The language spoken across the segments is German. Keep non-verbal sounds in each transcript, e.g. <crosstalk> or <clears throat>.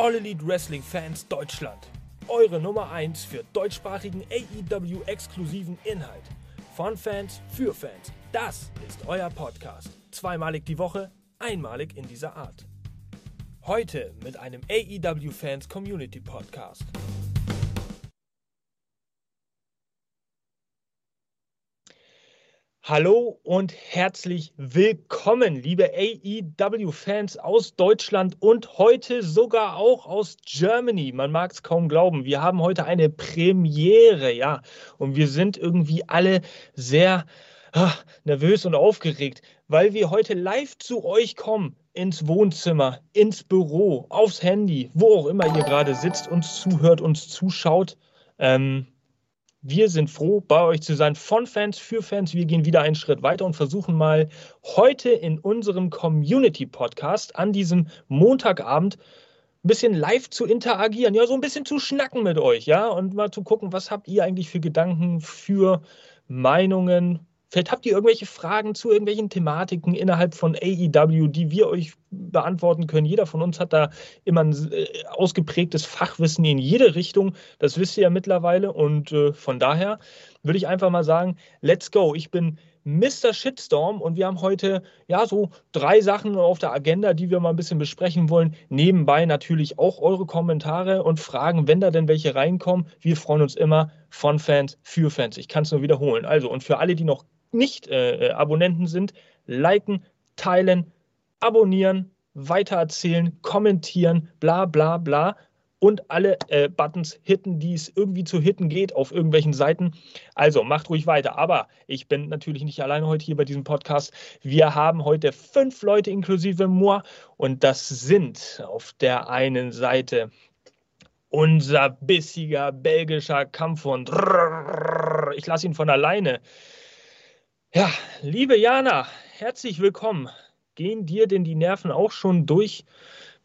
All Elite Wrestling Fans Deutschland. Eure Nummer 1 für deutschsprachigen AEW-exklusiven Inhalt. Von Fans für Fans. Das ist euer Podcast. Zweimalig die Woche, einmalig in dieser Art. Heute mit einem AEW Fans Community Podcast. Hallo und herzlich willkommen, liebe AEW-Fans aus Deutschland und heute sogar auch aus Germany. Man mag es kaum glauben. Wir haben heute eine Premiere, ja. Und wir sind irgendwie alle sehr ach, nervös und aufgeregt, weil wir heute live zu euch kommen. Ins Wohnzimmer, ins Büro, aufs Handy, wo auch immer ihr gerade sitzt, uns zuhört, uns zuschaut. Ähm, wir sind froh, bei euch zu sein, von Fans für Fans. Wir gehen wieder einen Schritt weiter und versuchen mal heute in unserem Community-Podcast an diesem Montagabend ein bisschen live zu interagieren, ja, so ein bisschen zu schnacken mit euch, ja, und mal zu gucken, was habt ihr eigentlich für Gedanken, für Meinungen, Vielleicht habt ihr irgendwelche Fragen zu irgendwelchen Thematiken innerhalb von AEW, die wir euch beantworten können. Jeder von uns hat da immer ein äh, ausgeprägtes Fachwissen in jede Richtung. Das wisst ihr ja mittlerweile. Und äh, von daher würde ich einfach mal sagen, let's go. Ich bin Mr. Shitstorm und wir haben heute ja so drei Sachen auf der Agenda, die wir mal ein bisschen besprechen wollen. Nebenbei natürlich auch eure Kommentare und Fragen, wenn da denn welche reinkommen. Wir freuen uns immer von Fans für Fans. Ich kann es nur wiederholen. Also und für alle, die noch nicht äh, äh, Abonnenten sind, liken, teilen, abonnieren, weitererzählen, kommentieren, bla bla bla und alle äh, Buttons hitten, die es irgendwie zu hitten geht auf irgendwelchen Seiten. Also macht ruhig weiter. Aber ich bin natürlich nicht alleine heute hier bei diesem Podcast. Wir haben heute fünf Leute inklusive moi und das sind auf der einen Seite unser bissiger belgischer Kampfhund. Ich lasse ihn von alleine. Ja, liebe Jana, herzlich willkommen. Gehen dir denn die Nerven auch schon durch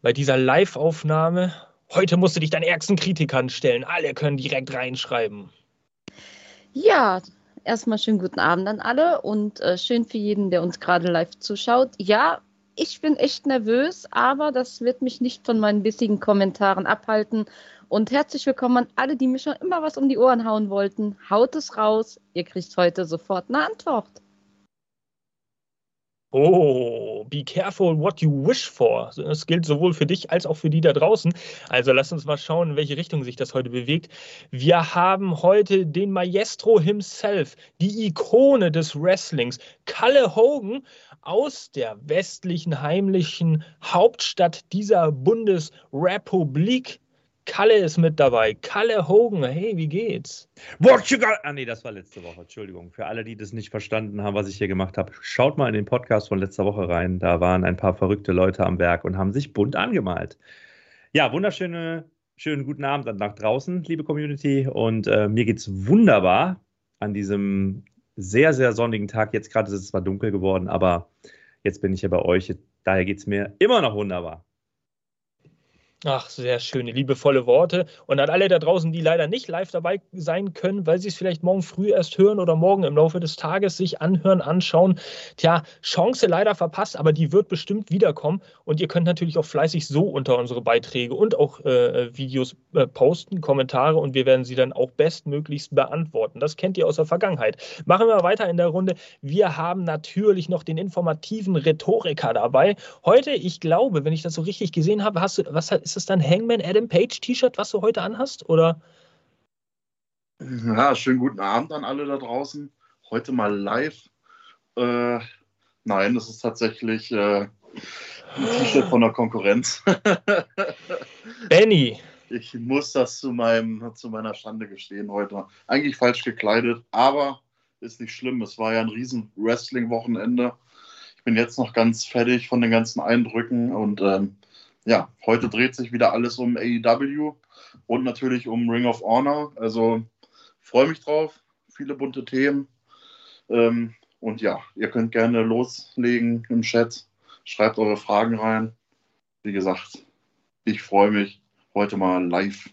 bei dieser Live-Aufnahme? Heute musst du dich deinen ärgsten Kritikern stellen. Alle können direkt reinschreiben. Ja, erstmal schönen guten Abend an alle und äh, schön für jeden, der uns gerade live zuschaut. Ja, ich bin echt nervös, aber das wird mich nicht von meinen bissigen Kommentaren abhalten. Und herzlich willkommen an alle, die mir schon immer was um die Ohren hauen wollten. Haut es raus, ihr kriegt heute sofort eine Antwort. Oh, be careful what you wish for. Das gilt sowohl für dich als auch für die da draußen. Also lass uns mal schauen, in welche Richtung sich das heute bewegt. Wir haben heute den Maestro himself, die Ikone des Wrestlings, Kalle Hogan aus der westlichen heimlichen Hauptstadt dieser Bundesrepublik Kalle ist mit dabei. Kalle Hogan, hey, wie geht's? What you got? Ah, nee, das war letzte Woche. Entschuldigung. Für alle, die das nicht verstanden haben, was ich hier gemacht habe, schaut mal in den Podcast von letzter Woche rein. Da waren ein paar verrückte Leute am Werk und haben sich bunt angemalt. Ja, wunderschöne, schönen guten Abend nach draußen, liebe Community. Und äh, mir geht's wunderbar an diesem sehr, sehr sonnigen Tag. Jetzt gerade ist es zwar dunkel geworden, aber jetzt bin ich ja bei euch. Daher geht's mir immer noch wunderbar. Ach, sehr schöne, liebevolle Worte. Und an alle da draußen, die leider nicht live dabei sein können, weil sie es vielleicht morgen früh erst hören oder morgen im Laufe des Tages sich anhören, anschauen. Tja, Chance leider verpasst, aber die wird bestimmt wiederkommen. Und ihr könnt natürlich auch fleißig so unter unsere Beiträge und auch äh, Videos äh, posten, Kommentare und wir werden sie dann auch bestmöglichst beantworten. Das kennt ihr aus der Vergangenheit. Machen wir weiter in der Runde. Wir haben natürlich noch den informativen Rhetoriker dabei. Heute, ich glaube, wenn ich das so richtig gesehen habe, hast du, was hat ist es dann Hangman Adam Page T-Shirt, was du heute anhast? Oder? Ja, schönen guten Abend an alle da draußen. Heute mal live. Äh, nein, das ist tatsächlich äh, ein T-Shirt von der Konkurrenz. <laughs> Benny. Ich muss das zu, meinem, zu meiner Schande gestehen heute. Eigentlich falsch gekleidet, aber ist nicht schlimm. Es war ja ein riesen Wrestling-Wochenende. Ich bin jetzt noch ganz fertig von den ganzen Eindrücken und ähm, ja, heute dreht sich wieder alles um AEW und natürlich um Ring of Honor. Also freue mich drauf. Viele bunte Themen. Ähm, und ja, ihr könnt gerne loslegen im Chat. Schreibt eure Fragen rein. Wie gesagt, ich freue mich heute mal live.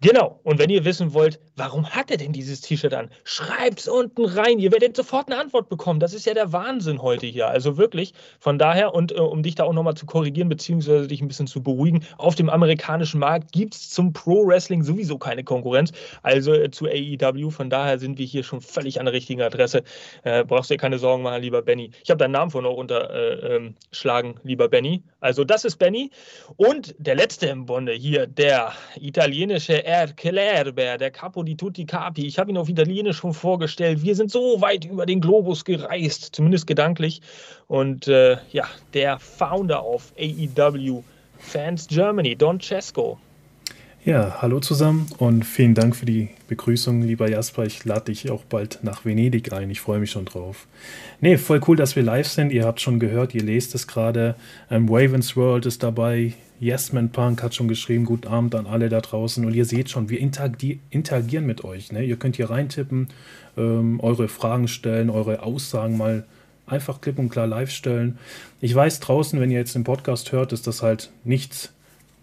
Genau. Und wenn ihr wissen wollt, warum hat er denn dieses T-Shirt an? Schreibt's unten rein. Ihr werdet sofort eine Antwort bekommen. Das ist ja der Wahnsinn heute hier. Also wirklich. Von daher, und äh, um dich da auch nochmal zu korrigieren, beziehungsweise dich ein bisschen zu beruhigen, auf dem amerikanischen Markt gibt es zum Pro Wrestling sowieso keine Konkurrenz. Also äh, zu AEW. Von daher sind wir hier schon völlig an der richtigen Adresse. Äh, brauchst dir keine Sorgen machen, lieber Benny. Ich habe deinen Namen vorhin auch unterschlagen, äh, ähm, lieber Benny. Also das ist Benny. Und der letzte im Bunde hier, der italienische Erklärbär, der Capo di tutti capi. Ich habe ihn auf Italienisch schon vorgestellt. Wir sind so weit über den Globus gereist, zumindest gedanklich. Und äh, ja, der Founder of AEW Fans Germany, Don Cesco. Ja, hallo zusammen und vielen Dank für die Begrüßung, lieber Jasper. Ich lade dich auch bald nach Venedig ein. Ich freue mich schon drauf. Nee, voll cool, dass wir live sind. Ihr habt schon gehört, ihr lest es gerade. Ähm, Ravens World ist dabei. Yesman Punk hat schon geschrieben, guten Abend an alle da draußen. Und ihr seht schon, wir interagieren mit euch. Ne? Ihr könnt hier reintippen, ähm, eure Fragen stellen, eure Aussagen mal einfach klipp und klar live stellen. Ich weiß draußen, wenn ihr jetzt den Podcast hört, ist das halt nichts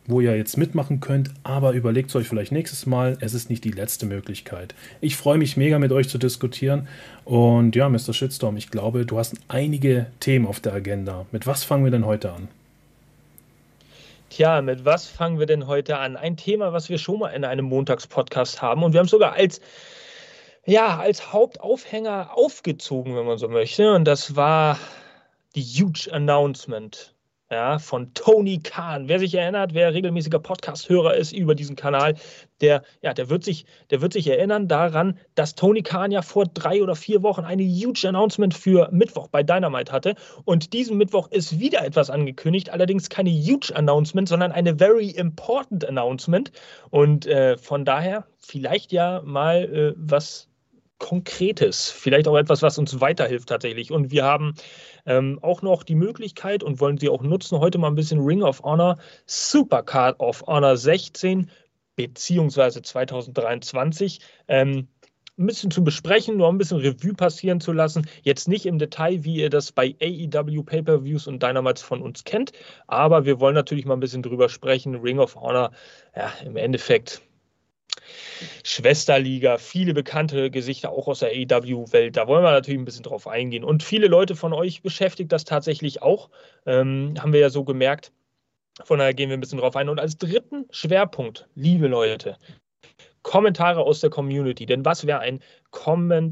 wo ihr jetzt mitmachen könnt, aber überlegt es euch vielleicht nächstes Mal. Es ist nicht die letzte Möglichkeit. Ich freue mich mega mit euch zu diskutieren. Und ja, Mr. Shitstorm, ich glaube, du hast einige Themen auf der Agenda. Mit was fangen wir denn heute an? Tja, mit was fangen wir denn heute an? Ein Thema, was wir schon mal in einem Montagspodcast haben. Und wir haben es sogar als, ja, als Hauptaufhänger aufgezogen, wenn man so möchte. Und das war die Huge Announcement ja, von Tony Khan. Wer sich erinnert, wer regelmäßiger Podcast-Hörer ist über diesen Kanal, der, ja, der, wird sich, der wird sich erinnern daran, dass Tony Khan ja vor drei oder vier Wochen eine huge Announcement für Mittwoch bei Dynamite hatte. Und diesen Mittwoch ist wieder etwas angekündigt, allerdings keine huge Announcement, sondern eine very important Announcement. Und äh, von daher vielleicht ja mal äh, was Konkretes, vielleicht auch etwas, was uns weiterhilft tatsächlich. Und wir haben ähm, auch noch die Möglichkeit und wollen sie auch nutzen, heute mal ein bisschen Ring of Honor, Supercard of Honor 16 beziehungsweise 2023 ähm, ein bisschen zu besprechen, nur ein bisschen Revue passieren zu lassen. Jetzt nicht im Detail, wie ihr das bei AEW Pay-Per-Views und Dynamites von uns kennt, aber wir wollen natürlich mal ein bisschen drüber sprechen. Ring of Honor, ja, im Endeffekt Schwesterliga, viele bekannte Gesichter auch aus der AEW-Welt. Da wollen wir natürlich ein bisschen drauf eingehen. Und viele Leute von euch beschäftigt das tatsächlich auch. Ähm, haben wir ja so gemerkt. Von daher gehen wir ein bisschen drauf ein. Und als dritten Schwerpunkt, liebe Leute, Kommentare aus der Community. Denn was wäre ein,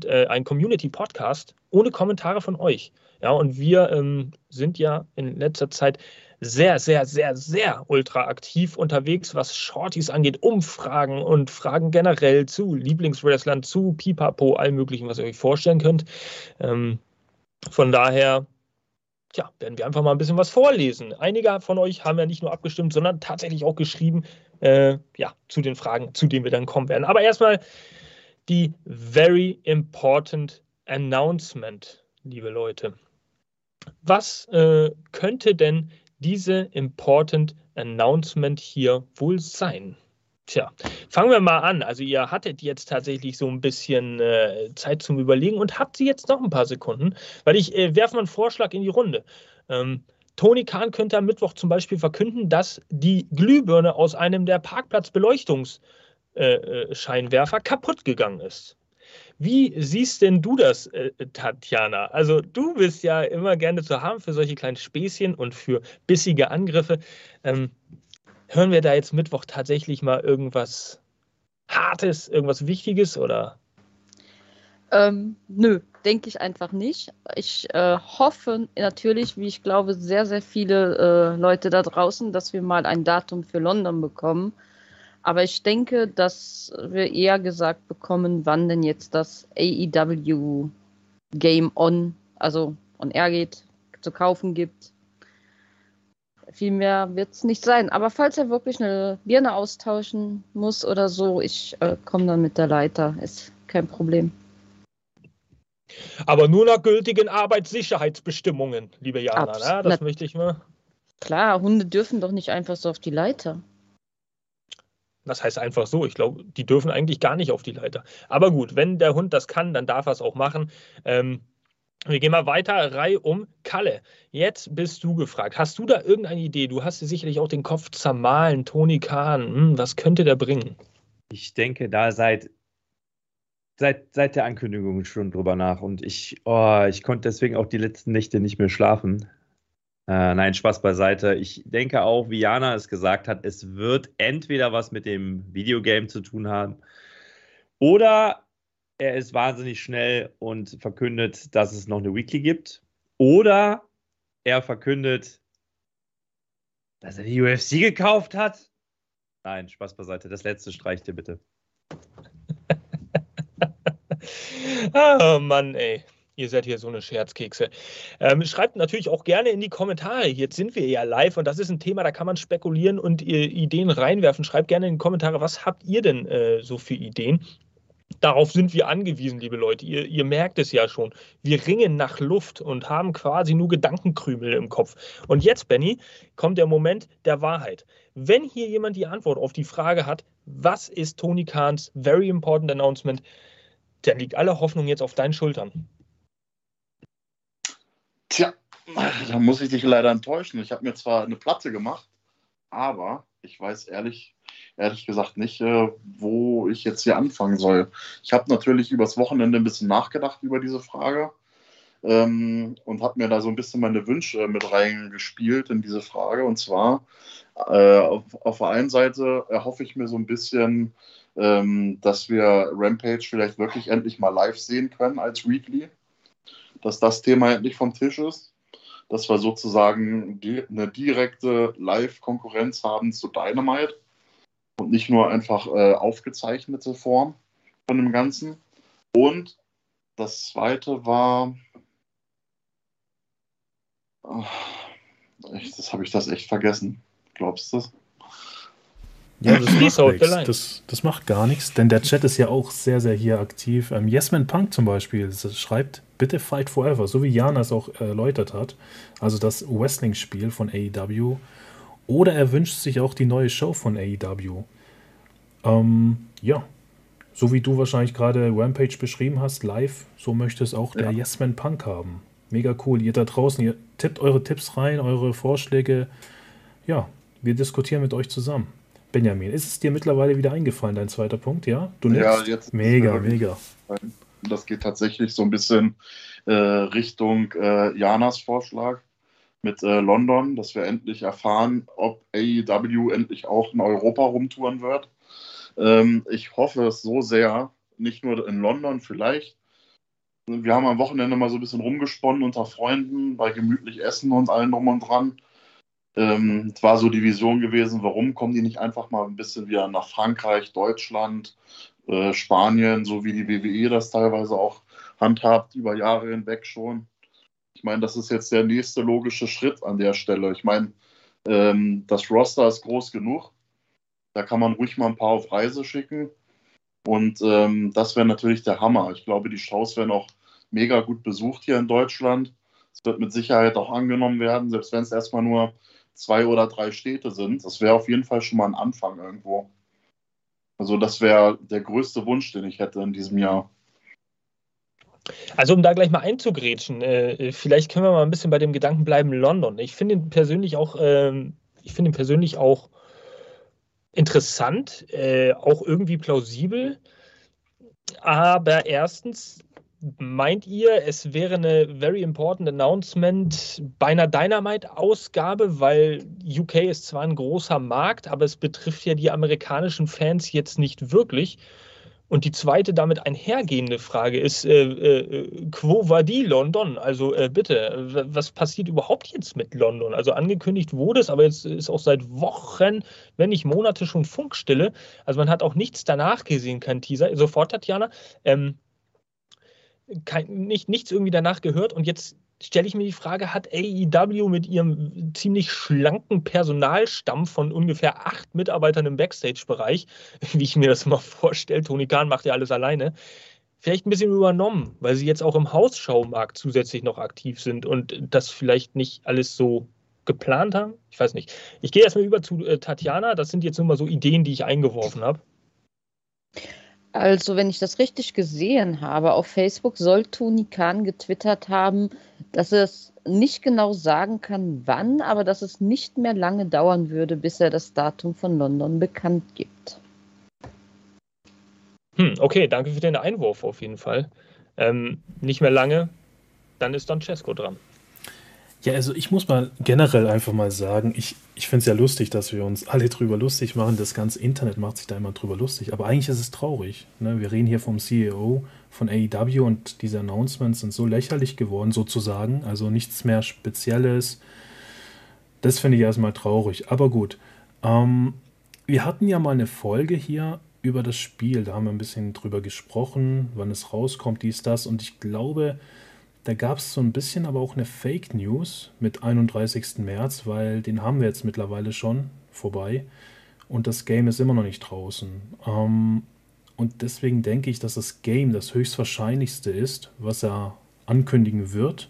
äh, ein Community-Podcast ohne Kommentare von euch? Ja, und wir ähm, sind ja in letzter Zeit sehr, sehr, sehr, sehr ultra aktiv unterwegs, was Shorties angeht, Umfragen und Fragen generell zu Lieblingswrestlern, zu Pipapo, allem möglichen, was ihr euch vorstellen könnt. Ähm, von daher, ja, werden wir einfach mal ein bisschen was vorlesen. Einige von euch haben ja nicht nur abgestimmt, sondern tatsächlich auch geschrieben, äh, ja, zu den Fragen, zu denen wir dann kommen werden. Aber erstmal die very important announcement, liebe Leute. Was äh, könnte denn diese Important Announcement hier wohl sein? Tja, fangen wir mal an. Also ihr hattet jetzt tatsächlich so ein bisschen äh, Zeit zum Überlegen und habt sie jetzt noch ein paar Sekunden, weil ich äh, werfe mal einen Vorschlag in die Runde. Ähm, Tony Kahn könnte am Mittwoch zum Beispiel verkünden, dass die Glühbirne aus einem der Parkplatzbeleuchtungsscheinwerfer äh, äh kaputt gegangen ist. Wie siehst denn du das, äh, Tatjana? Also du bist ja immer gerne zu haben für solche kleinen Späßchen und für bissige Angriffe. Ähm, hören wir da jetzt Mittwoch tatsächlich mal irgendwas Hartes, irgendwas Wichtiges oder? Ähm, nö, denke ich einfach nicht. Ich äh, hoffe natürlich, wie ich glaube, sehr, sehr viele äh, Leute da draußen, dass wir mal ein Datum für London bekommen. Aber ich denke, dass wir eher gesagt bekommen, wann denn jetzt das AEW Game On, also on Air geht, zu kaufen gibt. Viel mehr wird es nicht sein. Aber falls er wirklich eine Birne austauschen muss oder so, ich äh, komme dann mit der Leiter. Ist kein Problem. Aber nur nach gültigen Arbeitssicherheitsbestimmungen, liebe Jana. Abs ne? Das möchte ich mal. Klar, Hunde dürfen doch nicht einfach so auf die Leiter. Das heißt einfach so. Ich glaube, die dürfen eigentlich gar nicht auf die Leiter. Aber gut, wenn der Hund das kann, dann darf er es auch machen. Ähm, wir gehen mal weiter, Reihe um. Kalle, jetzt bist du gefragt. Hast du da irgendeine Idee? Du hast dir sicherlich auch den Kopf zermahlen, Toni Kahn. Hm, was könnte der bringen? Ich denke, da seit seit, seit der Ankündigung schon drüber nach und ich, oh, ich konnte deswegen auch die letzten Nächte nicht mehr schlafen. Äh, nein, Spaß beiseite. Ich denke auch, wie Jana es gesagt hat, es wird entweder was mit dem Videogame zu tun haben oder er ist wahnsinnig schnell und verkündet, dass es noch eine Weekly gibt. Oder er verkündet, dass er die UFC gekauft hat. Nein, Spaß beiseite. Das letzte streicht dir bitte. <laughs> oh Mann, ey. Ihr seid hier so eine Scherzkekse. Ähm, schreibt natürlich auch gerne in die Kommentare. Jetzt sind wir ja live und das ist ein Thema, da kann man spekulieren und Ideen reinwerfen. Schreibt gerne in die Kommentare, was habt ihr denn äh, so für Ideen? Darauf sind wir angewiesen, liebe Leute. Ihr, ihr, merkt es ja schon. Wir ringen nach Luft und haben quasi nur Gedankenkrümel im Kopf. Und jetzt, Benny, kommt der Moment der Wahrheit. Wenn hier jemand die Antwort auf die Frage hat, was ist Tony Kahns Very Important Announcement, dann liegt alle Hoffnung jetzt auf deinen Schultern. Tja, <laughs> da muss ich dich leider enttäuschen. Ich habe mir zwar eine Platte gemacht, aber ich weiß ehrlich, ehrlich gesagt nicht, äh, wo ich jetzt hier anfangen soll. Ich habe natürlich übers Wochenende ein bisschen nachgedacht über diese Frage ähm, und habe mir da so ein bisschen meine Wünsche mit reingespielt in diese Frage. Und zwar äh, auf, auf, der einen Seite erhoffe ich mir so ein bisschen, ähm, dass wir Rampage vielleicht wirklich endlich mal live sehen können als Weekly, dass das Thema endlich vom Tisch ist dass wir sozusagen die, eine direkte Live-Konkurrenz haben zu Dynamite und nicht nur einfach äh, aufgezeichnete Form von dem Ganzen. Und das zweite war, ach, echt, das habe ich das echt vergessen. Glaubst du das? Ja, das macht, nichts. Das, das, macht gar nichts, denn der Chat ist ja auch sehr, sehr hier aktiv. Ähm, Yesman Punk zum Beispiel schreibt, bitte Fight Forever, so wie Jana es auch erläutert hat. Also das Wrestling-Spiel von AEW oder er wünscht sich auch die neue Show von AEW. Ähm, ja, so wie du wahrscheinlich gerade Rampage beschrieben hast, live, so möchte es auch der ja. Yes Man Punk haben. Mega cool. Ihr da draußen, ihr tippt eure Tipps rein, eure Vorschläge. Ja, wir diskutieren mit euch zusammen. Benjamin, ist es dir mittlerweile wieder eingefallen, dein zweiter Punkt, ja? Du ja, jetzt. Mega, mega. Das geht tatsächlich so ein bisschen äh, Richtung äh, Janas Vorschlag mit äh, London, dass wir endlich erfahren, ob AEW endlich auch in Europa rumtouren wird. Ähm, ich hoffe es so sehr, nicht nur in London vielleicht. Wir haben am Wochenende mal so ein bisschen rumgesponnen unter Freunden bei gemütlich Essen und allen drum und dran. Ähm, es war so die Vision gewesen, warum kommen die nicht einfach mal ein bisschen wieder nach Frankreich, Deutschland, äh, Spanien, so wie die WWE das teilweise auch handhabt, über Jahre hinweg schon. Ich meine, das ist jetzt der nächste logische Schritt an der Stelle. Ich meine, ähm, das Roster ist groß genug. Da kann man ruhig mal ein paar auf Reise schicken. Und ähm, das wäre natürlich der Hammer. Ich glaube, die Shows werden auch mega gut besucht hier in Deutschland. Es wird mit Sicherheit auch angenommen werden, selbst wenn es erstmal nur zwei oder drei Städte sind. Das wäre auf jeden Fall schon mal ein Anfang irgendwo. Also das wäre der größte Wunsch, den ich hätte in diesem Jahr. Also um da gleich mal einzugrätschen, äh, vielleicht können wir mal ein bisschen bei dem Gedanken bleiben, London. Ich finde ihn persönlich auch, äh, ich finde ihn persönlich auch interessant, äh, auch irgendwie plausibel. Aber erstens, meint ihr, es wäre eine very important announcement bei einer Dynamite-Ausgabe, weil UK ist zwar ein großer Markt, aber es betrifft ja die amerikanischen Fans jetzt nicht wirklich. Und die zweite damit einhergehende Frage ist, äh, äh, quo war die London? Also äh, bitte, was passiert überhaupt jetzt mit London? Also angekündigt wurde es, aber jetzt ist auch seit Wochen, wenn nicht Monate schon Funkstille. Also man hat auch nichts danach gesehen, kein Teaser. Sofort, Tatjana. Ähm, kein, nicht, nichts irgendwie danach gehört und jetzt stelle ich mir die Frage, hat AEW mit ihrem ziemlich schlanken Personalstamm von ungefähr acht Mitarbeitern im Backstage-Bereich, <laughs> wie ich mir das immer vorstelle, Tony Khan macht ja alles alleine, vielleicht ein bisschen übernommen, weil sie jetzt auch im Hausschaumarkt zusätzlich noch aktiv sind und das vielleicht nicht alles so geplant haben. Ich weiß nicht. Ich gehe erstmal über zu äh, Tatjana. Das sind jetzt nur mal so Ideen, die ich eingeworfen habe. Also, wenn ich das richtig gesehen habe, auf Facebook soll Tony Khan getwittert haben, dass er es nicht genau sagen kann, wann, aber dass es nicht mehr lange dauern würde, bis er das Datum von London bekannt gibt. Hm. okay, danke für den Einwurf auf jeden Fall. Ähm, nicht mehr lange, dann ist Don Cesco dran. Ja, also ich muss mal generell einfach mal sagen, ich, ich finde es ja lustig, dass wir uns alle drüber lustig machen. Das ganze Internet macht sich da immer drüber lustig. Aber eigentlich ist es traurig. Ne? Wir reden hier vom CEO von AEW und diese Announcements sind so lächerlich geworden, sozusagen. Also nichts mehr Spezielles. Das finde ich erstmal traurig. Aber gut. Ähm, wir hatten ja mal eine Folge hier über das Spiel. Da haben wir ein bisschen drüber gesprochen, wann es rauskommt, dies, das. Und ich glaube, da gab es so ein bisschen aber auch eine Fake News mit 31. März, weil den haben wir jetzt mittlerweile schon vorbei und das Game ist immer noch nicht draußen. Ähm, und deswegen denke ich, dass das Game das höchstwahrscheinlichste ist, was er ankündigen wird.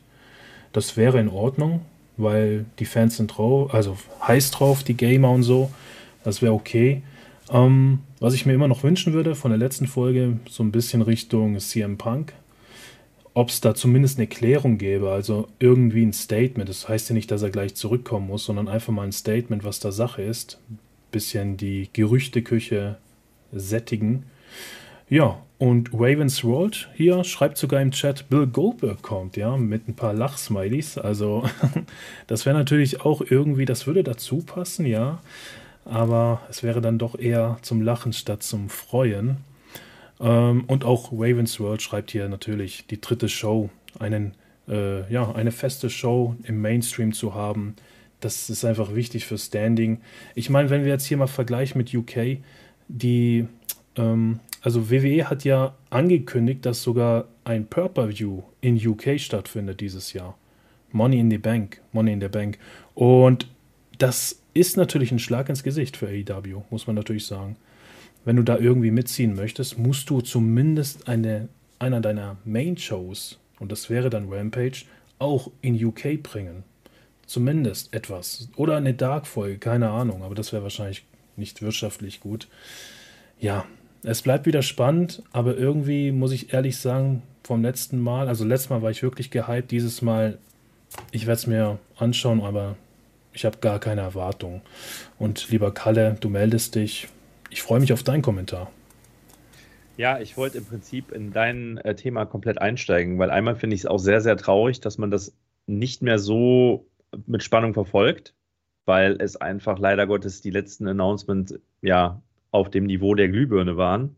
Das wäre in Ordnung, weil die Fans sind drauf, also heiß drauf, die Gamer und so. Das wäre okay. Ähm, was ich mir immer noch wünschen würde von der letzten Folge, so ein bisschen Richtung CM Punk ob es da zumindest eine Klärung gäbe, also irgendwie ein Statement. Das heißt ja nicht, dass er gleich zurückkommen muss, sondern einfach mal ein Statement, was da Sache ist. Bisschen die Gerüchteküche sättigen. Ja, und Ravens World hier schreibt sogar im Chat, Bill Goldberg kommt, ja, mit ein paar Lachsmileys. Also, <laughs> das wäre natürlich auch irgendwie, das würde dazu passen, ja. Aber es wäre dann doch eher zum Lachen statt zum Freuen. Ähm, und auch Ravens World schreibt hier natürlich die dritte Show, einen, äh, ja, eine feste Show im Mainstream zu haben. Das ist einfach wichtig für Standing. Ich meine, wenn wir jetzt hier mal vergleichen mit UK, die, ähm, also WWE hat ja angekündigt, dass sogar ein Purple-View in UK stattfindet dieses Jahr. Money in the Bank, Money in the Bank. Und das ist natürlich ein Schlag ins Gesicht für AEW, muss man natürlich sagen wenn du da irgendwie mitziehen möchtest, musst du zumindest eine, einer deiner Main-Shows, und das wäre dann Rampage, auch in UK bringen. Zumindest etwas. Oder eine Dark-Folge, keine Ahnung, aber das wäre wahrscheinlich nicht wirtschaftlich gut. Ja, es bleibt wieder spannend, aber irgendwie muss ich ehrlich sagen, vom letzten Mal, also letztes Mal war ich wirklich gehypt, dieses Mal, ich werde es mir anschauen, aber ich habe gar keine Erwartung. Und lieber Kalle, du meldest dich, ich freue mich auf deinen Kommentar. Ja, ich wollte im Prinzip in dein äh, Thema komplett einsteigen, weil einmal finde ich es auch sehr, sehr traurig, dass man das nicht mehr so mit Spannung verfolgt, weil es einfach leider Gottes die letzten Announcements ja auf dem Niveau der Glühbirne waren.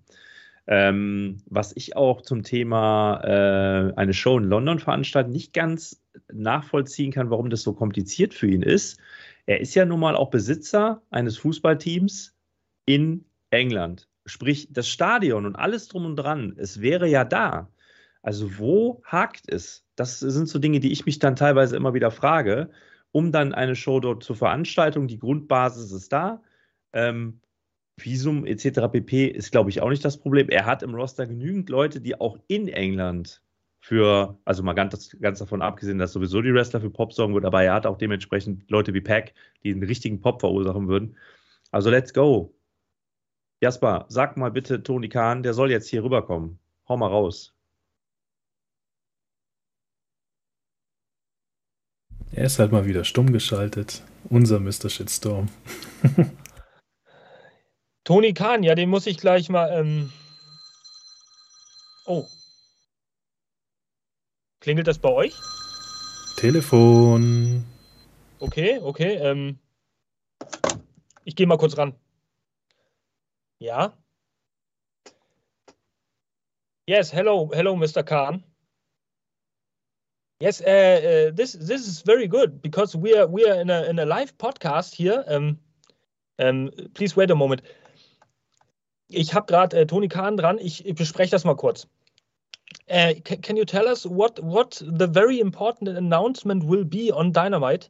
Ähm, was ich auch zum Thema äh, eine Show in London veranstalten nicht ganz nachvollziehen kann, warum das so kompliziert für ihn ist. Er ist ja nun mal auch Besitzer eines Fußballteams in England. Sprich, das Stadion und alles drum und dran, es wäre ja da. Also wo hakt es? Das sind so Dinge, die ich mich dann teilweise immer wieder frage, um dann eine Show dort zur Veranstaltung. Die Grundbasis ist da. Ähm, Visum etc. pp. ist, glaube ich, auch nicht das Problem. Er hat im Roster genügend Leute, die auch in England für, also mal ganz, ganz davon abgesehen, dass sowieso die Wrestler für Pop sorgen würden, aber er hat auch dementsprechend Leute wie Pack, die einen richtigen Pop verursachen würden. Also let's go. Jasper, sag mal bitte Toni Kahn, der soll jetzt hier rüberkommen. Hau mal raus. Er ist halt mal wieder stumm geschaltet. Unser Mr. Shitstorm. <laughs> Toni Kahn, ja, den muss ich gleich mal. Ähm... Oh. Klingelt das bei euch? Telefon. Okay, okay. Ähm... Ich gehe mal kurz ran. Ja. Yes, hello, hello, Mr. Khan. Yes, uh, uh, this this is very good because we are we are in a in a live podcast here. Um, um, please wait a moment. Ich habe gerade äh, Toni Kahn dran. Ich, ich, bespreche das mal kurz. Uh, can, can you tell us what what the very important announcement will be on Dynamite?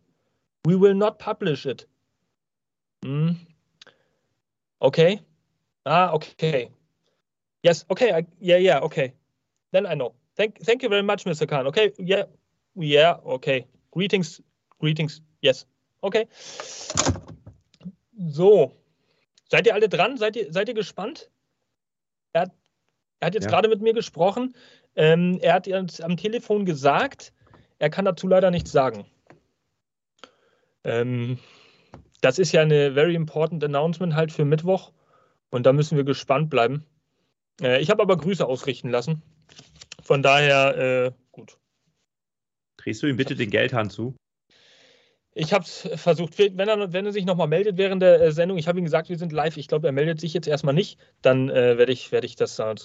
We will not publish it. Mm. Okay. Ah, okay. Yes, okay. I, yeah, yeah, okay. Then I know. Thank, thank you very much, Mr. Khan. Okay, yeah, yeah, okay. Greetings, greetings. Yes, okay. So, seid ihr alle dran? Seid ihr, seid ihr gespannt? Er hat, er hat jetzt ja. gerade mit mir gesprochen. Ähm, er hat uns am Telefon gesagt, er kann dazu leider nichts sagen. Ähm, das ist ja eine very important announcement halt für Mittwoch. Und da müssen wir gespannt bleiben. Äh, ich habe aber Grüße ausrichten lassen. Von daher, äh, gut. Drehst du ihm bitte den Geldhahn zu? Ich habe es versucht, wenn er, wenn er sich nochmal meldet während der äh, Sendung, ich habe ihm gesagt, wir sind live. Ich glaube, er meldet sich jetzt erstmal nicht. Dann äh, werde ich, werd ich das. Äh,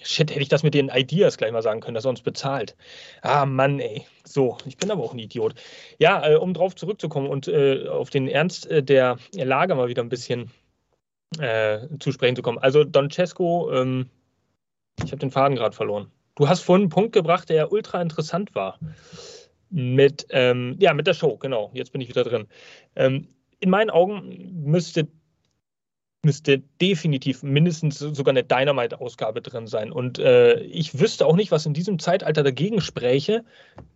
shit, hätte ich das mit den Ideas gleich mal sagen können, dass er uns bezahlt. Ah, Mann, ey. So, ich bin aber auch ein Idiot. Ja, äh, um drauf zurückzukommen und äh, auf den Ernst äh, der Lage mal wieder ein bisschen zu sprechen zu kommen. Also, Don Cesco, ähm, ich habe den Faden gerade verloren. Du hast vorhin einen Punkt gebracht, der ultra interessant war. Mit, ähm, ja, mit der Show, genau. Jetzt bin ich wieder drin. Ähm, in meinen Augen müsste, müsste definitiv mindestens sogar eine Dynamite-Ausgabe drin sein. Und äh, ich wüsste auch nicht, was in diesem Zeitalter dagegen spräche,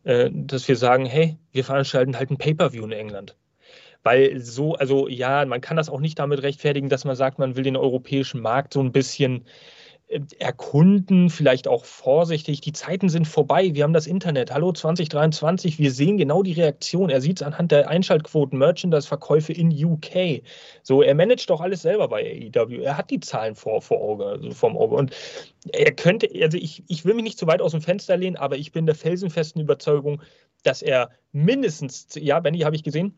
äh, dass wir sagen, hey, wir veranstalten halt ein Pay-Per-View in England. Weil so, also ja, man kann das auch nicht damit rechtfertigen, dass man sagt, man will den europäischen Markt so ein bisschen erkunden, vielleicht auch vorsichtig. Die Zeiten sind vorbei. Wir haben das Internet. Hallo 2023. Wir sehen genau die Reaktion. Er sieht es anhand der Einschaltquoten, Merchandise-Verkäufe in UK. So, er managt doch alles selber bei AEW. Er hat die Zahlen vor, vor Auge, also vom Auge. Und er könnte, also ich, ich will mich nicht zu weit aus dem Fenster lehnen, aber ich bin der felsenfesten Überzeugung, dass er mindestens, ja, Benny, habe ich gesehen,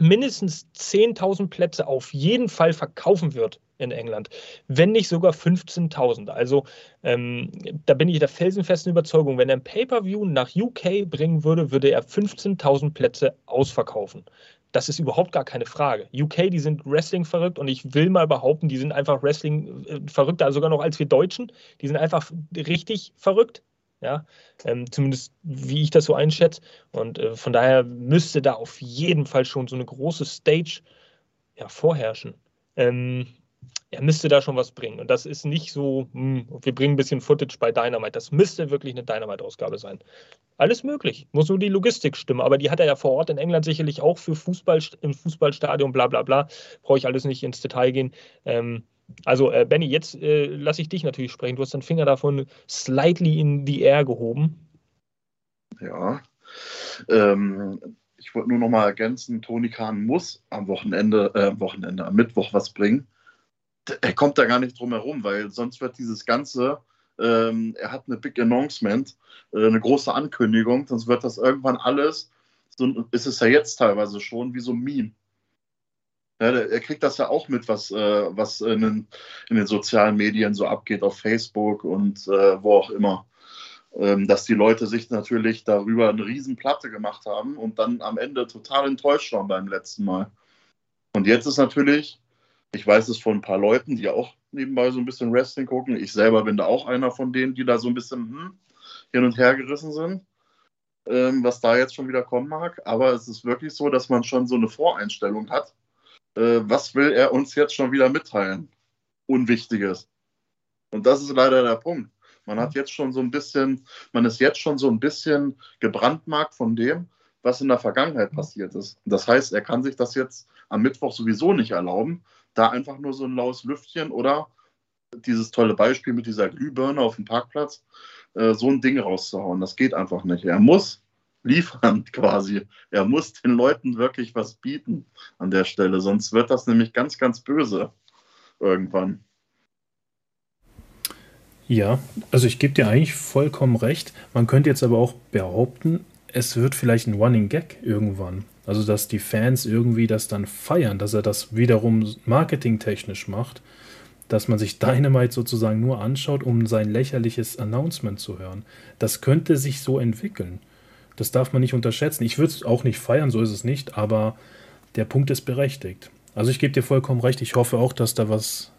mindestens 10.000 Plätze auf jeden Fall verkaufen wird in England, wenn nicht sogar 15.000. Also ähm, da bin ich der felsenfesten Überzeugung, wenn er ein Pay-per-View nach UK bringen würde, würde er 15.000 Plätze ausverkaufen. Das ist überhaupt gar keine Frage. UK, die sind Wrestling verrückt und ich will mal behaupten, die sind einfach Wrestling äh, verrückter, sogar noch als wir Deutschen. Die sind einfach richtig verrückt. Ja, ähm, zumindest wie ich das so einschätze. Und äh, von daher müsste da auf jeden Fall schon so eine große Stage ja, vorherrschen. Ähm, er müsste da schon was bringen. Und das ist nicht so, mh, hm, wir bringen ein bisschen Footage bei Dynamite. Das müsste wirklich eine Dynamite-Ausgabe sein. Alles möglich. Muss nur die Logistik stimmen. Aber die hat er ja vor Ort in England sicherlich auch für Fußball im Fußballstadion, bla bla bla. Brauche ich alles nicht ins Detail gehen. Ähm, also, äh, Benny, jetzt äh, lasse ich dich natürlich sprechen. Du hast deinen Finger davon slightly in the air gehoben. Ja. Ähm, ich wollte nur noch mal ergänzen: Toni Kahn muss am Wochenende, äh, Wochenende, am Mittwoch was bringen. Er kommt da gar nicht drum herum, weil sonst wird dieses Ganze. Ähm, er hat eine Big Announcement, äh, eine große Ankündigung, sonst wird das irgendwann alles, so ist es ja jetzt teilweise schon, wie so ein Meme. Ja, er kriegt das ja auch mit, was, äh, was in den, in den, sozialen Medien so abgeht, auf Facebook und äh, wo auch immer. Ähm, dass die Leute sich natürlich darüber eine Riesenplatte gemacht haben und dann am Ende total enttäuscht waren beim letzten Mal. Und jetzt ist natürlich, ich weiß es von ein paar Leuten, die auch nebenbei so ein bisschen Wrestling gucken. Ich selber bin da auch einer von denen, die da so ein bisschen hm, hin und her gerissen sind, ähm, was da jetzt schon wieder kommen mag. Aber es ist wirklich so, dass man schon so eine Voreinstellung hat äh, was will er uns jetzt schon wieder mitteilen? Unwichtiges. Und das ist leider der Punkt. Man hat jetzt schon so ein bisschen, man ist jetzt schon so ein bisschen gebrandmarkt von dem, was in der Vergangenheit passiert ist. Das heißt, er kann sich das jetzt am Mittwoch sowieso nicht erlauben, da einfach nur so ein laues Lüftchen oder dieses tolle Beispiel mit dieser Glühbirne auf dem Parkplatz, äh, so ein Ding rauszuhauen. Das geht einfach nicht. Er muss liefern <laughs> quasi. Er muss den Leuten wirklich was bieten an der Stelle, sonst wird das nämlich ganz, ganz böse irgendwann. Ja, also ich gebe dir eigentlich vollkommen recht. Man könnte jetzt aber auch behaupten, es wird vielleicht ein Running Gag irgendwann. Also dass die Fans irgendwie das dann feiern, dass er das wiederum marketingtechnisch macht, dass man sich Dynamite sozusagen nur anschaut, um sein lächerliches Announcement zu hören. Das könnte sich so entwickeln. Das darf man nicht unterschätzen. Ich würde es auch nicht feiern, so ist es nicht, aber der Punkt ist berechtigt. Also ich gebe dir vollkommen recht. Ich hoffe auch, dass da was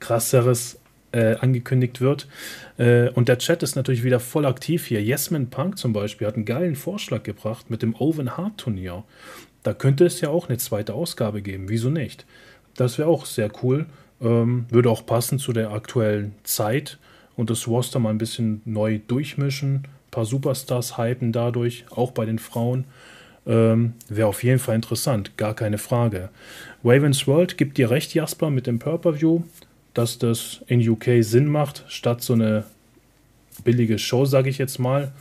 krasseres äh, angekündigt wird. Äh, und der Chat ist natürlich wieder voll aktiv hier. Yesman Punk zum Beispiel hat einen geilen Vorschlag gebracht mit dem Owen Hart Turnier. Da könnte es ja auch eine zweite Ausgabe geben. Wieso nicht? Das wäre auch sehr cool. Ähm, würde auch passen zu der aktuellen Zeit und das Roster mal ein bisschen neu durchmischen paar Superstars hypen dadurch, auch bei den Frauen. Ähm, Wäre auf jeden Fall interessant, gar keine Frage. Ravens World gibt dir recht, Jasper, mit dem Purple-View, dass das in UK Sinn macht, statt so eine billige Show, sage ich jetzt mal.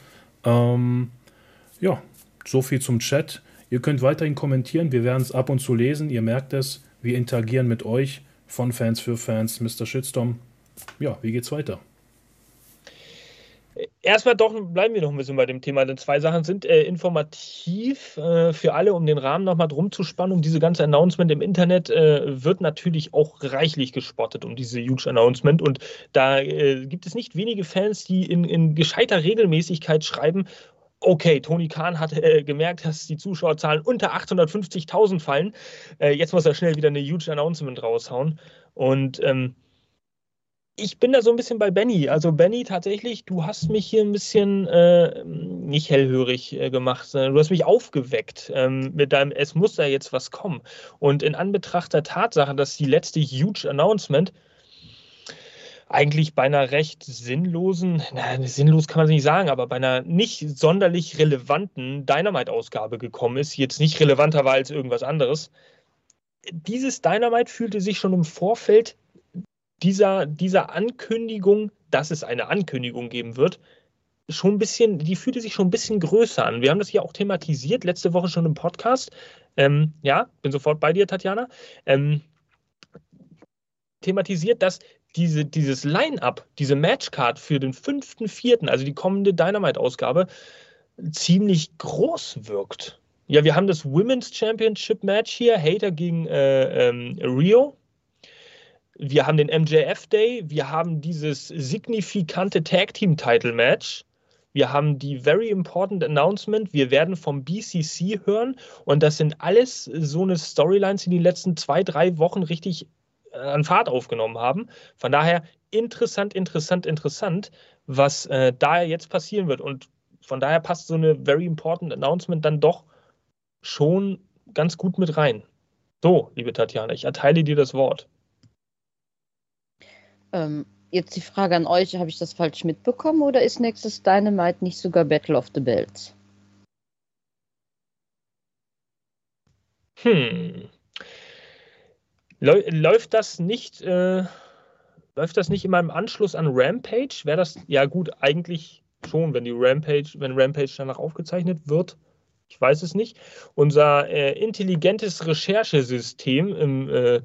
Ähm, ja, so viel zum Chat. Ihr könnt weiterhin kommentieren, wir werden es ab und zu lesen. Ihr merkt es, wir interagieren mit euch von Fans für Fans. Mr. Shitstorm, ja, wie geht's weiter? Erstmal doch bleiben wir noch ein bisschen bei dem Thema, denn zwei Sachen sind äh, informativ äh, für alle, um den Rahmen nochmal drum zu spannen. Um diese ganze Announcement im Internet äh, wird natürlich auch reichlich gespottet, um diese Huge Announcement. Und da äh, gibt es nicht wenige Fans, die in, in gescheiter Regelmäßigkeit schreiben, okay, Tony Khan hat äh, gemerkt, dass die Zuschauerzahlen unter 850.000 fallen. Äh, jetzt muss er schnell wieder eine Huge Announcement raushauen. Und ähm, ich bin da so ein bisschen bei Benny. Also Benny, tatsächlich, du hast mich hier ein bisschen äh, nicht hellhörig äh, gemacht, sondern du hast mich aufgeweckt ähm, mit deinem, es muss da jetzt was kommen. Und in Anbetracht der Tatsache, dass die letzte Huge Announcement eigentlich bei einer recht sinnlosen, na, sinnlos kann man es nicht sagen, aber bei einer nicht sonderlich relevanten Dynamite-Ausgabe gekommen ist, jetzt nicht relevanter war als irgendwas anderes. Dieses Dynamite fühlte sich schon im Vorfeld dieser, dieser Ankündigung, dass es eine Ankündigung geben wird, schon ein bisschen, die fühlte sich schon ein bisschen größer an. Wir haben das ja auch thematisiert, letzte Woche schon im Podcast. Ähm, ja, bin sofort bei dir, Tatjana. Ähm, thematisiert, dass diese, dieses Line-Up, diese Matchcard für den 5.4., also die kommende Dynamite-Ausgabe, ziemlich groß wirkt. Ja, wir haben das Women's Championship Match hier, Hater gegen äh, ähm, Rio. Wir haben den MJF Day, wir haben dieses signifikante Tag Team Title Match. Wir haben die Very Important Announcement. Wir werden vom BCC hören. Und das sind alles so eine Storylines, die in den letzten zwei, drei Wochen richtig äh, an Fahrt aufgenommen haben. Von daher interessant, interessant, interessant, was äh, da jetzt passieren wird. Und von daher passt so eine Very Important Announcement dann doch schon ganz gut mit rein. So, liebe Tatjana, ich erteile dir das Wort. Ähm, jetzt die Frage an euch, habe ich das falsch mitbekommen oder ist nächstes Dynamite nicht sogar Battle of the Belts? Hm. Läuft das nicht, äh, läuft das nicht immer im Anschluss an Rampage? Wäre das, ja gut, eigentlich schon, wenn die Rampage, wenn Rampage danach aufgezeichnet wird. Ich weiß es nicht. Unser äh, intelligentes Recherchesystem im äh,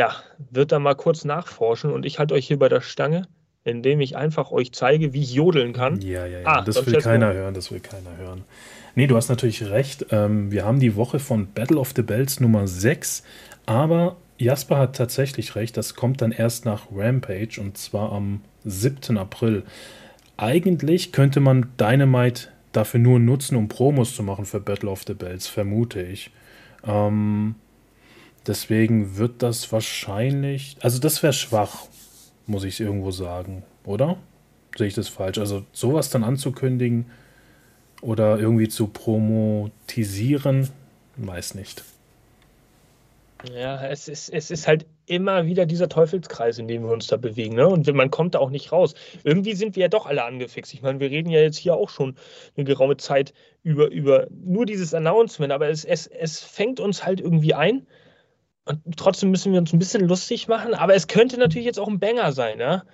ja, wird da mal kurz nachforschen und ich halte euch hier bei der Stange, indem ich einfach euch zeige, wie ich jodeln kann. Ja, ja, ja. Ah, das will keiner hören, das will keiner hören. Nee, du hast natürlich recht. Ähm, wir haben die Woche von Battle of the Bells Nummer 6, aber Jasper hat tatsächlich recht, das kommt dann erst nach Rampage und zwar am 7. April. Eigentlich könnte man Dynamite dafür nur nutzen, um Promos zu machen für Battle of the Bells, vermute ich. Ähm, Deswegen wird das wahrscheinlich, also das wäre schwach, muss ich irgendwo sagen, oder? Sehe ich das falsch? Also sowas dann anzukündigen oder irgendwie zu promotisieren, weiß nicht. Ja, es ist, es ist halt immer wieder dieser Teufelskreis, in dem wir uns da bewegen. Ne? Und man kommt da auch nicht raus. Irgendwie sind wir ja doch alle angefixt. Ich meine, wir reden ja jetzt hier auch schon eine geraume Zeit über, über nur dieses Announcement, aber es, es, es fängt uns halt irgendwie ein. Und trotzdem müssen wir uns ein bisschen lustig machen, aber es könnte natürlich jetzt auch ein Banger sein, ja.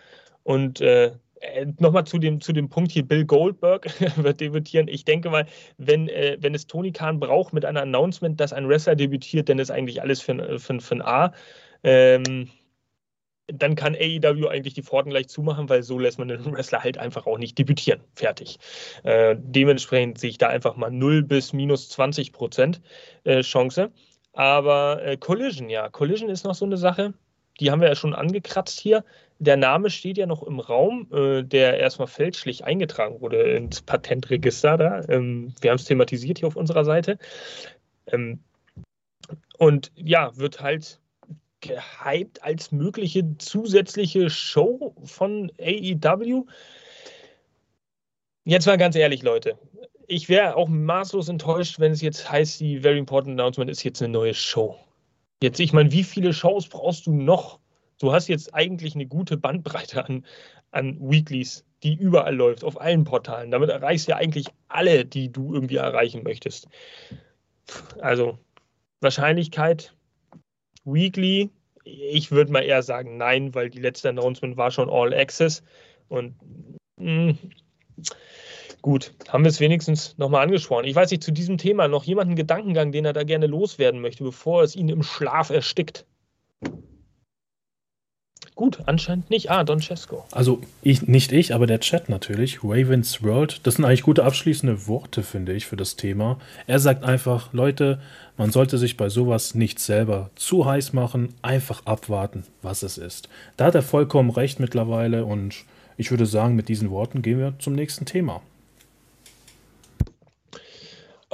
Und äh, äh nochmal zu dem, zu dem Punkt hier, Bill Goldberg <laughs> wird debütieren. Ich denke mal, wenn, äh, wenn es Tony Khan braucht mit einem Announcement, dass ein Wrestler debütiert, dann ist eigentlich alles für, für, für ein A. Ähm, dann kann AEW eigentlich die Pforten gleich zumachen, weil so lässt man den <laughs> Wrestler halt einfach auch nicht debütieren. Fertig. Äh, dementsprechend sehe ich da einfach mal 0 bis minus 20 Prozent äh, Chance. Aber äh, Collision, ja. Collision ist noch so eine Sache, die haben wir ja schon angekratzt hier. Der Name steht ja noch im Raum, äh, der erstmal fälschlich eingetragen wurde ins Patentregister da. Ähm, wir haben es thematisiert hier auf unserer Seite. Ähm, und ja, wird halt gehypt als mögliche zusätzliche Show von AEW. Jetzt mal ganz ehrlich, Leute ich wäre auch maßlos enttäuscht, wenn es jetzt heißt, die Very Important Announcement ist jetzt eine neue Show. Jetzt, ich meine, wie viele Shows brauchst du noch? Du hast jetzt eigentlich eine gute Bandbreite an, an Weeklies, die überall läuft, auf allen Portalen. Damit erreichst du ja eigentlich alle, die du irgendwie erreichen möchtest. Also, Wahrscheinlichkeit, Weekly, ich würde mal eher sagen nein, weil die letzte Announcement war schon All Access. Und mh, hm, Gut, haben wir es wenigstens nochmal angesprochen. Ich weiß nicht, zu diesem Thema noch jemanden Gedankengang, den er da gerne loswerden möchte, bevor es ihn im Schlaf erstickt. Gut, anscheinend nicht. Ah, Don Cesco. Also ich, nicht ich, aber der Chat natürlich. Ravens World. Das sind eigentlich gute abschließende Worte, finde ich, für das Thema. Er sagt einfach, Leute, man sollte sich bei sowas nicht selber zu heiß machen, einfach abwarten, was es ist. Da hat er vollkommen recht mittlerweile und ich würde sagen, mit diesen Worten gehen wir zum nächsten Thema.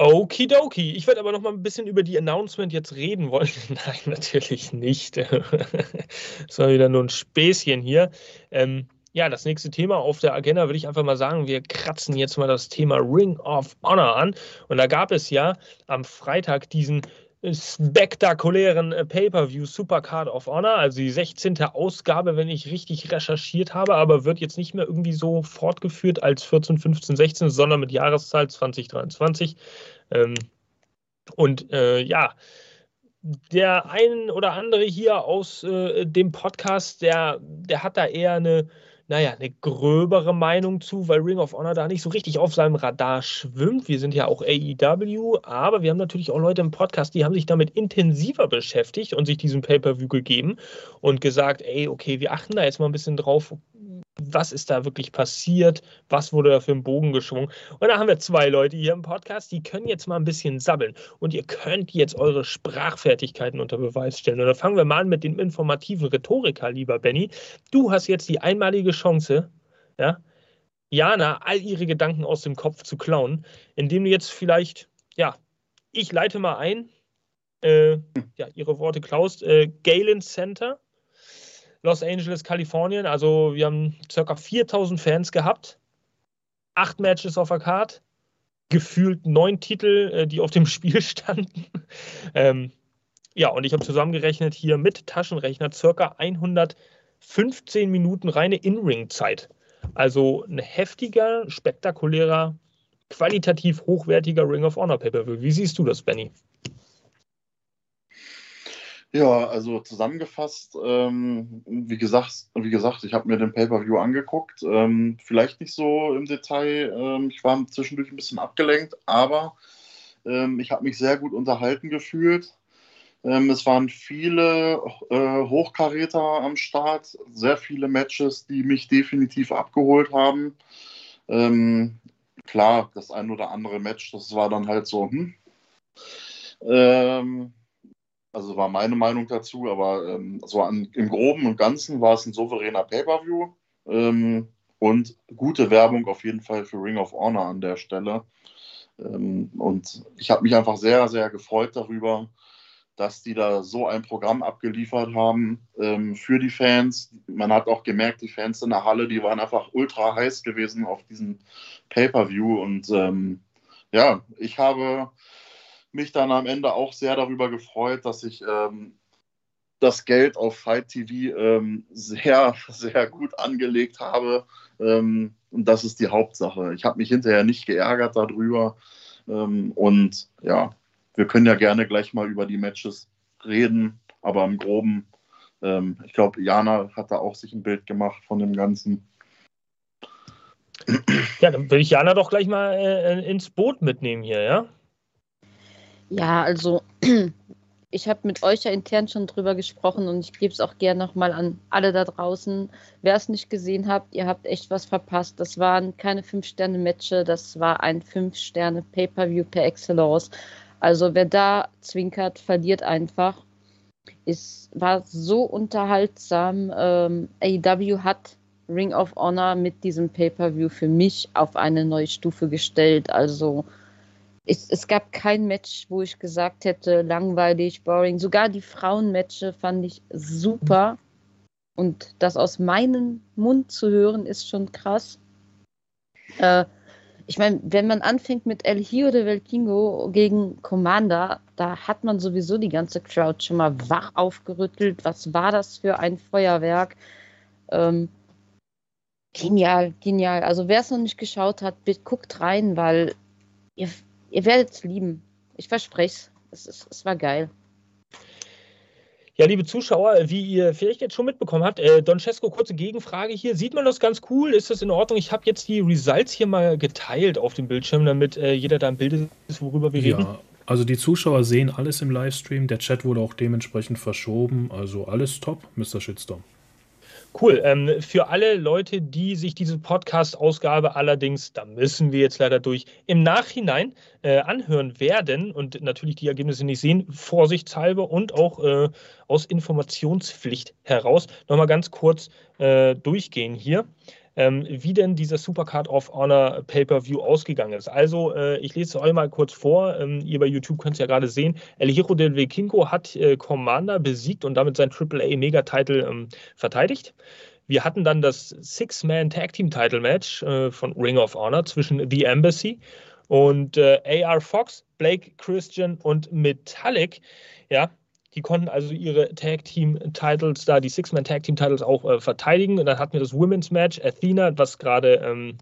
Okidoki. Ich werde aber noch mal ein bisschen über die Announcement jetzt reden wollen. <laughs> Nein, natürlich nicht. <laughs> das war wieder nur ein Späßchen hier. Ähm, ja, das nächste Thema auf der Agenda würde ich einfach mal sagen, wir kratzen jetzt mal das Thema Ring of Honor an. Und da gab es ja am Freitag diesen spektakulären äh, Pay-per-View Supercard of Honor, also die 16. Ausgabe, wenn ich richtig recherchiert habe, aber wird jetzt nicht mehr irgendwie so fortgeführt als 14, 15, 16, sondern mit Jahreszahl 2023. Ähm, und äh, ja, der ein oder andere hier aus äh, dem Podcast, der, der hat da eher eine naja, eine gröbere Meinung zu, weil Ring of Honor da nicht so richtig auf seinem Radar schwimmt. Wir sind ja auch AEW, aber wir haben natürlich auch Leute im Podcast, die haben sich damit intensiver beschäftigt und sich diesen Pay-Per-View gegeben und gesagt, ey, okay, wir achten da jetzt mal ein bisschen drauf, was ist da wirklich passiert, was wurde da für einen Bogen geschwungen. Und da haben wir zwei Leute hier im Podcast, die können jetzt mal ein bisschen sabbeln und ihr könnt jetzt eure Sprachfertigkeiten unter Beweis stellen. Und da fangen wir mal an mit dem informativen Rhetoriker, lieber Benny. Du hast jetzt die einmalige Chance, ja, Jana all ihre Gedanken aus dem Kopf zu klauen, indem du jetzt vielleicht, ja, ich leite mal ein, äh, ja, ihre Worte klaust, äh, Galen Center Los Angeles, Kalifornien. Also wir haben ca. 4000 Fans gehabt, acht Matches auf der Card, gefühlt neun Titel, äh, die auf dem <laughs> Spiel standen. ähm, ja, und ich habe zusammengerechnet hier mit Taschenrechner ca. 115 Minuten reine In-Ring-Zeit. Also ein heftiger, spektakulärer, qualitativ hochwertiger Ring of Honor Pay-Per-View. Wie siehst du das, Benny? Ja, also zusammengefasst, ähm, wie gesagt, wie gesagt, ich habe mir den Pay-per-View angeguckt. Ähm, vielleicht nicht so im Detail. Ähm, ich war zwischendurch ein bisschen abgelenkt, aber ähm, ich habe mich sehr gut unterhalten gefühlt. Ähm, es waren viele äh, Hochkaräter am Start, sehr viele Matches, die mich definitiv abgeholt haben. Ähm, klar, das ein oder andere Match, das war dann halt so, hm. Also war meine Meinung dazu, aber ähm, so an, im Groben und Ganzen war es ein souveräner Pay-Per-View ähm, und gute Werbung auf jeden Fall für Ring of Honor an der Stelle. Ähm, und ich habe mich einfach sehr, sehr gefreut darüber, dass die da so ein Programm abgeliefert haben ähm, für die Fans. Man hat auch gemerkt, die Fans in der Halle, die waren einfach ultra heiß gewesen auf diesen Pay-Per-View. Und ähm, ja, ich habe mich dann am Ende auch sehr darüber gefreut, dass ich ähm, das Geld auf Fight TV ähm, sehr, <laughs> sehr gut angelegt habe. Ähm, und das ist die Hauptsache. Ich habe mich hinterher nicht geärgert darüber. Ähm, und ja, wir können ja gerne gleich mal über die Matches reden, aber im Groben, ähm, ich glaube, Jana hat da auch sich ein Bild gemacht von dem Ganzen. Ja, dann will ich Jana doch gleich mal äh, ins Boot mitnehmen hier, ja? Ja, also <clears throat> ich habe mit euch ja intern schon drüber gesprochen und ich gebe es auch gerne nochmal an alle da draußen. Wer es nicht gesehen habt, ihr habt echt was verpasst. Das waren keine 5-Sterne-Matches, das war ein 5-Sterne-Pay-Per-View per Excellence. Also wer da zwinkert, verliert einfach. Es war so unterhaltsam. Ähm, AEW hat Ring of Honor mit diesem Pay-Per-View für mich auf eine neue Stufe gestellt. Also es, es gab kein Match, wo ich gesagt hätte, langweilig, boring. Sogar die Frauenmatches fand ich super. Und das aus meinem Mund zu hören, ist schon krass. Äh, ich meine, wenn man anfängt mit El Hijo de Velkingo gegen Commander, da hat man sowieso die ganze Crowd schon mal wach aufgerüttelt. Was war das für ein Feuerwerk? Ähm, genial, genial. Also wer es noch nicht geschaut hat, guckt rein, weil ihr, Ihr werdet es lieben. Ich verspreche es. Es war geil. Ja, liebe Zuschauer, wie ihr vielleicht jetzt schon mitbekommen habt, äh, Don Cesco, kurze Gegenfrage hier. Sieht man das ganz cool? Ist das in Ordnung? Ich habe jetzt die Results hier mal geteilt auf dem Bildschirm, damit äh, jeder da im Bild ist, worüber wir ja, reden. Also die Zuschauer sehen alles im Livestream. Der Chat wurde auch dementsprechend verschoben. Also alles top, Mr. Shitstorm. Cool. Ähm, für alle Leute, die sich diese Podcast-Ausgabe allerdings, da müssen wir jetzt leider durch, im Nachhinein äh, anhören werden und natürlich die Ergebnisse nicht sehen, vorsichtshalber und auch äh, aus Informationspflicht heraus, nochmal ganz kurz äh, durchgehen hier ähm, wie denn dieser Supercard of Honor Pay-Per-View ausgegangen ist. Also, äh, ich lese es euch mal kurz vor. Ähm, ihr bei YouTube könnt es ja gerade sehen. El Hiro del Vikingo hat äh, Commander besiegt und damit sein AAA Mega-Title ähm, verteidigt. Wir hatten dann das Six-Man Tag Team Title Match äh, von Ring of Honor zwischen The Embassy und äh, AR Fox, Blake Christian und Metallic. Ja, die konnten also ihre Tag Team Titles da, die Six-Man Tag Team Titles auch äh, verteidigen. Und dann hatten wir das Women's Match, Athena, was gerade, ähm,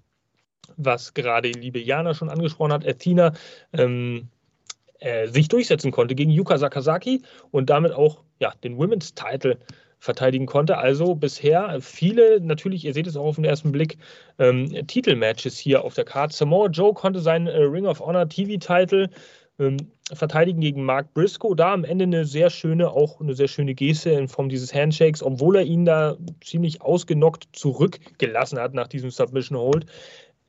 was gerade liebe Jana schon angesprochen hat, Athena ähm, äh, sich durchsetzen konnte gegen Yuka Sakazaki und damit auch ja, den Women's Title verteidigen konnte. Also bisher viele, natürlich, ihr seht es auch auf den ersten Blick, ähm, Titelmatches hier auf der Karte. Samoa Joe konnte seinen äh, Ring of Honor TV-Title ähm, verteidigen gegen Mark Briscoe. Da am Ende eine sehr schöne, auch eine sehr schöne Geste in Form dieses Handshakes, obwohl er ihn da ziemlich ausgenockt zurückgelassen hat nach diesem Submission Hold.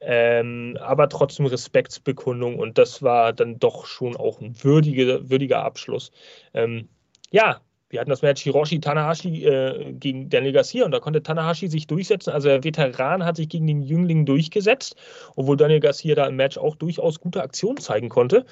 Ähm, aber trotzdem Respektsbekundung und das war dann doch schon auch ein würdiger, würdiger Abschluss. Ähm, ja, wir hatten das Match Hiroshi Tanahashi äh, gegen Daniel Garcia und da konnte Tanahashi sich durchsetzen. Also der Veteran hat sich gegen den Jüngling durchgesetzt, obwohl Daniel Garcia da im Match auch durchaus gute Aktionen zeigen konnte.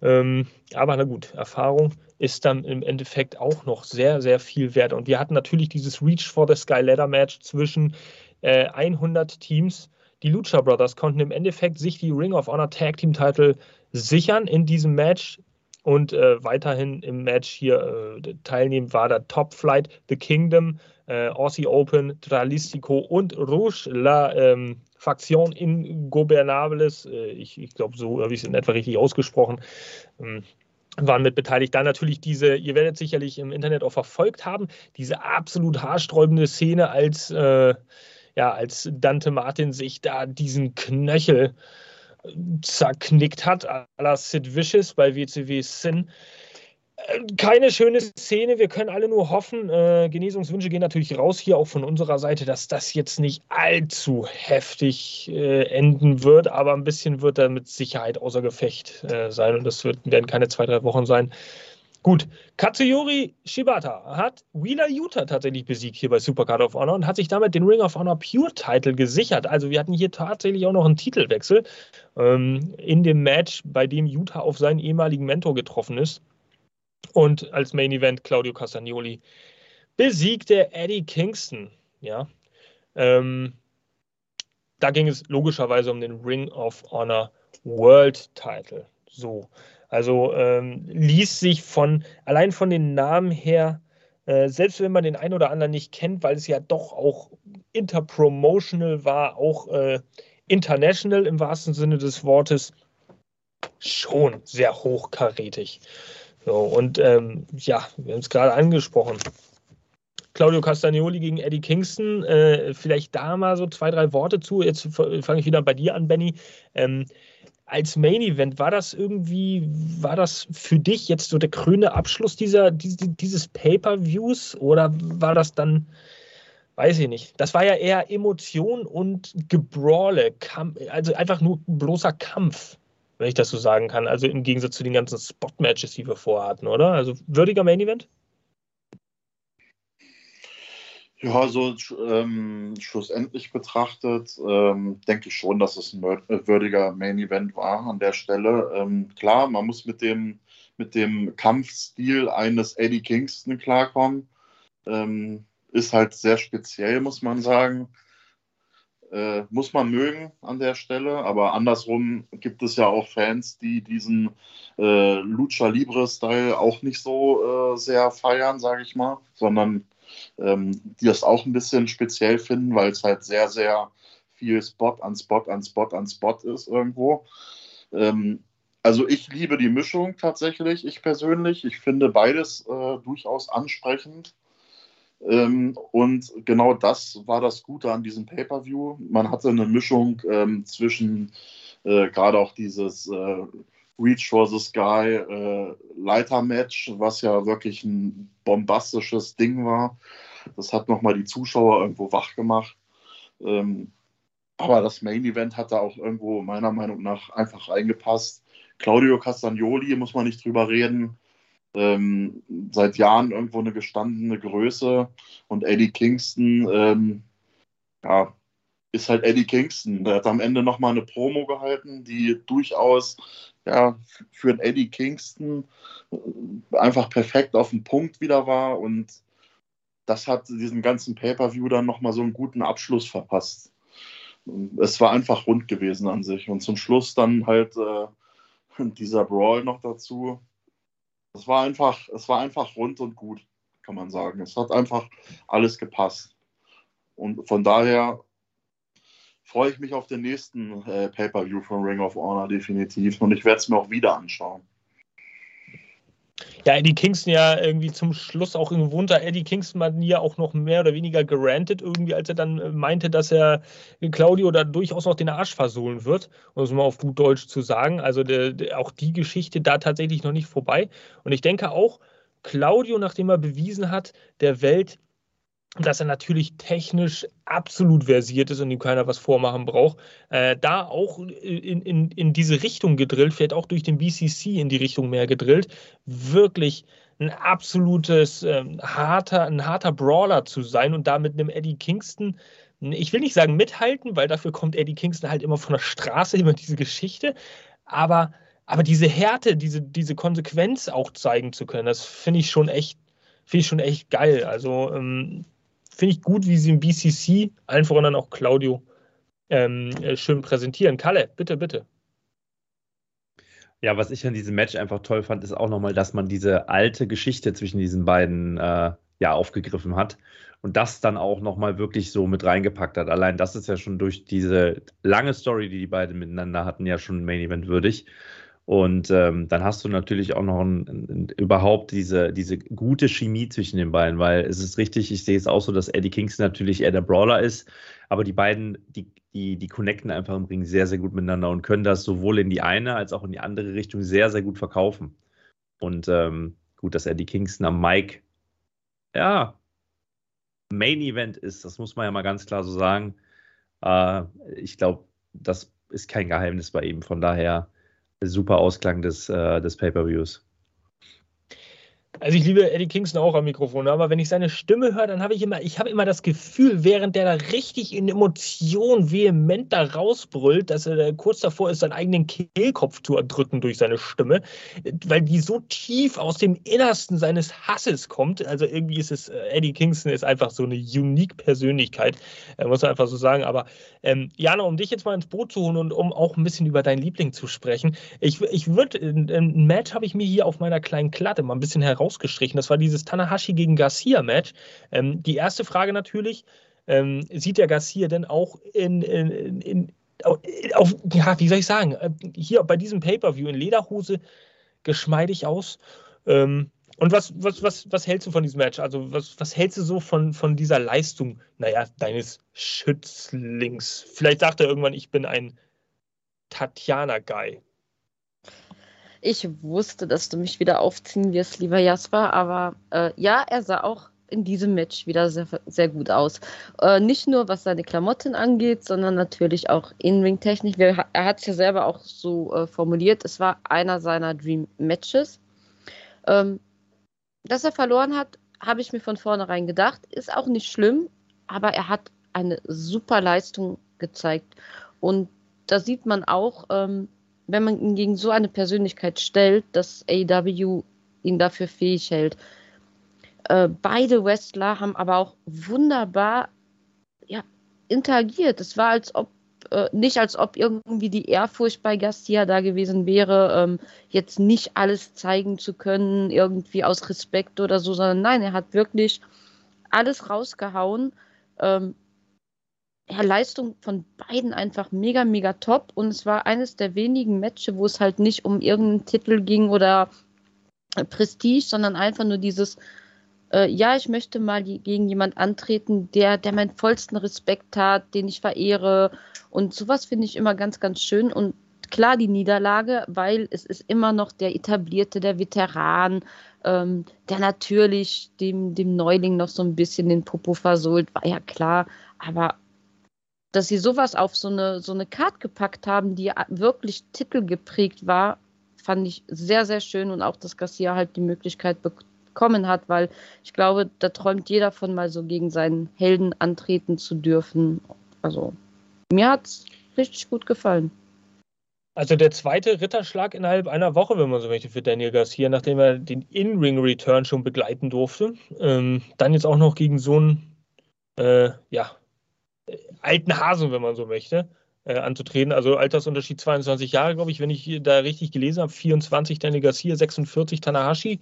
Ähm, aber na gut, Erfahrung ist dann im Endeffekt auch noch sehr, sehr viel wert. Und wir hatten natürlich dieses Reach for the Sky Ladder Match zwischen äh, 100 Teams. Die Lucha Brothers konnten im Endeffekt sich die Ring of Honor Tag Team Title sichern in diesem Match und äh, weiterhin im Match hier äh, teilnehmen war der Top Flight, The Kingdom, äh, Aussie Open, Tralistico und Rouge, La ähm, Faktion Ingobernables. Äh, ich, ich glaube, so habe ich es in etwa richtig ausgesprochen. Ähm, waren mit beteiligt. Dann natürlich diese, ihr werdet sicherlich im Internet auch verfolgt haben, diese absolut haarsträubende Szene, als, äh, ja, als Dante Martin sich da diesen Knöchel zerknickt hat, à la Sid Vicious bei WCW Sin. Äh, keine schöne Szene, wir können alle nur hoffen. Äh, Genesungswünsche gehen natürlich raus hier auch von unserer Seite, dass das jetzt nicht allzu heftig äh, enden wird, aber ein bisschen wird er mit Sicherheit außer Gefecht sein und das werden keine zwei, drei Wochen sein. Gut, Katsuyori Shibata hat Wheeler Utah tatsächlich besiegt hier bei Supercard of Honor und hat sich damit den Ring of Honor Pure Title gesichert. Also wir hatten hier tatsächlich auch noch einen Titelwechsel ähm, in dem Match, bei dem Utah auf seinen ehemaligen Mentor getroffen ist. Und als Main Event Claudio Castagnoli besiegte Eddie Kingston. Ja, ähm, da ging es logischerweise um den Ring of Honor World Title. So. Also ähm, ließ sich von, allein von den Namen her, äh, selbst wenn man den einen oder anderen nicht kennt, weil es ja doch auch interpromotional war, auch äh, international im wahrsten Sinne des Wortes, schon sehr hochkarätig. So, und ähm, ja, wir haben es gerade angesprochen. Claudio Castagnoli gegen Eddie Kingston. Äh, vielleicht da mal so zwei, drei Worte zu. Jetzt fange ich wieder bei dir an, Benny. Ähm, als Main Event, war das irgendwie, war das für dich jetzt so der grüne Abschluss dieser, dieses Pay-Per-Views oder war das dann, weiß ich nicht, das war ja eher Emotion und Gebrawle, also einfach nur bloßer Kampf, wenn ich das so sagen kann, also im Gegensatz zu den ganzen Spot-Matches, die wir vorhatten, oder? Also würdiger Main Event? Ja, so ähm, schlussendlich betrachtet, ähm, denke ich schon, dass es ein äh, würdiger Main Event war an der Stelle. Ähm, klar, man muss mit dem, mit dem Kampfstil eines Eddie Kingston klarkommen. Ähm, ist halt sehr speziell, muss man sagen. Äh, muss man mögen an der Stelle, aber andersrum gibt es ja auch Fans, die diesen äh, Lucha Libre-Style auch nicht so äh, sehr feiern, sage ich mal, sondern ähm, die das auch ein bisschen speziell finden, weil es halt sehr, sehr viel Spot an Spot an Spot an Spot ist irgendwo. Ähm, also ich liebe die Mischung tatsächlich, ich persönlich. Ich finde beides äh, durchaus ansprechend. Ähm, und genau das war das Gute an diesem Pay-per-view. Man hatte eine Mischung ähm, zwischen äh, gerade auch dieses äh, Reach for the Sky äh, Leiter-Match, was ja wirklich ein bombastisches Ding war, das hat nochmal die Zuschauer irgendwo wach gemacht. Ähm, aber das Main Event hat da auch irgendwo meiner Meinung nach einfach reingepasst. Claudio Castagnoli, muss man nicht drüber reden. Ähm, seit Jahren irgendwo eine gestandene Größe. Und Eddie Kingston, ähm, ja, ist halt Eddie Kingston. Der hat am Ende nochmal eine Promo gehalten, die durchaus ja, für einen Eddie Kingston äh, einfach perfekt auf den Punkt wieder war. Und das hat diesem ganzen Pay-Per-View dann nochmal so einen guten Abschluss verpasst. Es war einfach rund gewesen an sich. Und zum Schluss dann halt äh, <laughs> dieser Brawl noch dazu. Es war einfach, es war einfach rund und gut, kann man sagen. Es hat einfach alles gepasst. Und von daher freue ich mich auf den nächsten äh, Pay-Per-View von Ring of Honor definitiv. Und ich werde es mir auch wieder anschauen. Ja, Eddie Kingston ja irgendwie zum Schluss auch irgendwo unter Eddie Kingston man ja auch noch mehr oder weniger gerantet irgendwie, als er dann äh, meinte, dass er Claudio da durchaus noch den Arsch versohlen wird, um es mal auf gut Deutsch zu sagen. Also der, der, auch die Geschichte da tatsächlich noch nicht vorbei. Und ich denke auch, Claudio, nachdem er bewiesen hat, der Welt, dass er natürlich technisch absolut versiert ist und ihm keiner was vormachen braucht, äh, da auch in, in, in diese Richtung gedrillt, vielleicht auch durch den BCC in die Richtung mehr gedrillt, wirklich ein absolutes ähm, harter, ein harter Brawler zu sein und da mit einem Eddie Kingston, ich will nicht sagen mithalten, weil dafür kommt Eddie Kingston halt immer von der Straße, <laughs> immer diese Geschichte, aber, aber diese Härte, diese, diese Konsequenz auch zeigen zu können, das finde ich schon echt, finde ich schon echt geil. Also ähm, finde ich gut, wie sie im BCC, allen voran dann auch Claudio, ähm, äh, schön präsentieren. Kalle, bitte, bitte. Ja, was ich an diesem Match einfach toll fand, ist auch nochmal, dass man diese alte Geschichte zwischen diesen beiden äh, ja aufgegriffen hat und das dann auch nochmal wirklich so mit reingepackt hat. Allein das ist ja schon durch diese lange Story, die die beiden miteinander hatten, ja schon Main Event würdig. Und ähm, dann hast du natürlich auch noch ein, ein, überhaupt diese, diese gute Chemie zwischen den beiden, weil es ist richtig, ich sehe es auch so, dass Eddie Kingston natürlich eher der Brawler ist, aber die beiden, die, die, die connecten einfach im Ring sehr, sehr gut miteinander und können das sowohl in die eine als auch in die andere Richtung sehr, sehr gut verkaufen. Und ähm, gut, dass Eddie Kingston am Mic, ja, Main Event ist, das muss man ja mal ganz klar so sagen. Äh, ich glaube, das ist kein Geheimnis bei ihm. Von daher super Ausklang des, äh, des Pay-Per-Views. Also ich liebe Eddie Kingston auch am Mikrofon, aber wenn ich seine Stimme höre, dann habe ich immer, ich habe immer das Gefühl, während der da richtig in Emotion vehement da rausbrüllt, dass er kurz davor ist, seinen eigenen Kehlkopf zu erdrücken durch seine Stimme, weil die so tief aus dem Innersten seines Hasses kommt. Also irgendwie ist es, äh, Eddie Kingston ist einfach so eine unique Persönlichkeit, äh, muss man einfach so sagen. Aber ähm, Jana, um dich jetzt mal ins Boot zu holen und um auch ein bisschen über deinen Liebling zu sprechen, ich, ich würde, ein Match habe ich mir hier auf meiner kleinen Klatte mal ein bisschen heraus rausgestrichen. Das war dieses Tanahashi gegen Garcia-Match. Ähm, die erste Frage natürlich: ähm, Sieht der Garcia denn auch in, in, in auf, ja, wie soll ich sagen, äh, hier bei diesem Pay-Per-View in Lederhose geschmeidig aus? Ähm, und was, was, was, was hältst du von diesem Match? Also, was, was hältst du so von, von dieser Leistung, naja, deines Schützlings? Vielleicht sagt er irgendwann, ich bin ein Tatjana-Guy. Ich wusste, dass du mich wieder aufziehen wirst, lieber Jasper, aber äh, ja, er sah auch in diesem Match wieder sehr, sehr gut aus. Äh, nicht nur was seine Klamotten angeht, sondern natürlich auch In-Ring-Technik. Er hat es ja selber auch so äh, formuliert. Es war einer seiner Dream-Matches. Ähm, dass er verloren hat, habe ich mir von vornherein gedacht. Ist auch nicht schlimm, aber er hat eine super Leistung gezeigt. Und da sieht man auch, ähm, wenn man ihn gegen so eine Persönlichkeit stellt, dass AEW ihn dafür fähig hält. Äh, beide Wrestler haben aber auch wunderbar ja, interagiert. Es war als ob äh, nicht als ob irgendwie die Ehrfurcht bei Garcia da gewesen wäre, ähm, jetzt nicht alles zeigen zu können, irgendwie aus Respekt oder so, sondern nein, er hat wirklich alles rausgehauen. Ähm, ja, Leistung von beiden einfach mega, mega top. Und es war eines der wenigen Matches, wo es halt nicht um irgendeinen Titel ging oder Prestige, sondern einfach nur dieses, äh, ja, ich möchte mal gegen jemand antreten, der, der meinen vollsten Respekt hat, den ich verehre. Und sowas finde ich immer ganz, ganz schön. Und klar die Niederlage, weil es ist immer noch der etablierte, der Veteran, ähm, der natürlich dem, dem Neuling noch so ein bisschen den Popo versohlt, war ja klar. Aber dass sie sowas auf so eine, so eine Card gepackt haben, die wirklich titelgeprägt war, fand ich sehr, sehr schön und auch, dass Garcia halt die Möglichkeit bekommen hat, weil ich glaube, da träumt jeder von mal so gegen seinen Helden antreten zu dürfen. Also, mir hat es richtig gut gefallen. Also der zweite Ritterschlag innerhalb einer Woche, wenn man so möchte, für Daniel Garcia, nachdem er den In-Ring-Return schon begleiten durfte. Ähm, dann jetzt auch noch gegen so einen, äh, ja, alten Hasen, wenn man so möchte, äh, anzutreten. Also Altersunterschied 22 Jahre, glaube ich, wenn ich da richtig gelesen habe. 24 Daniel Garcia, 46 Tanahashi.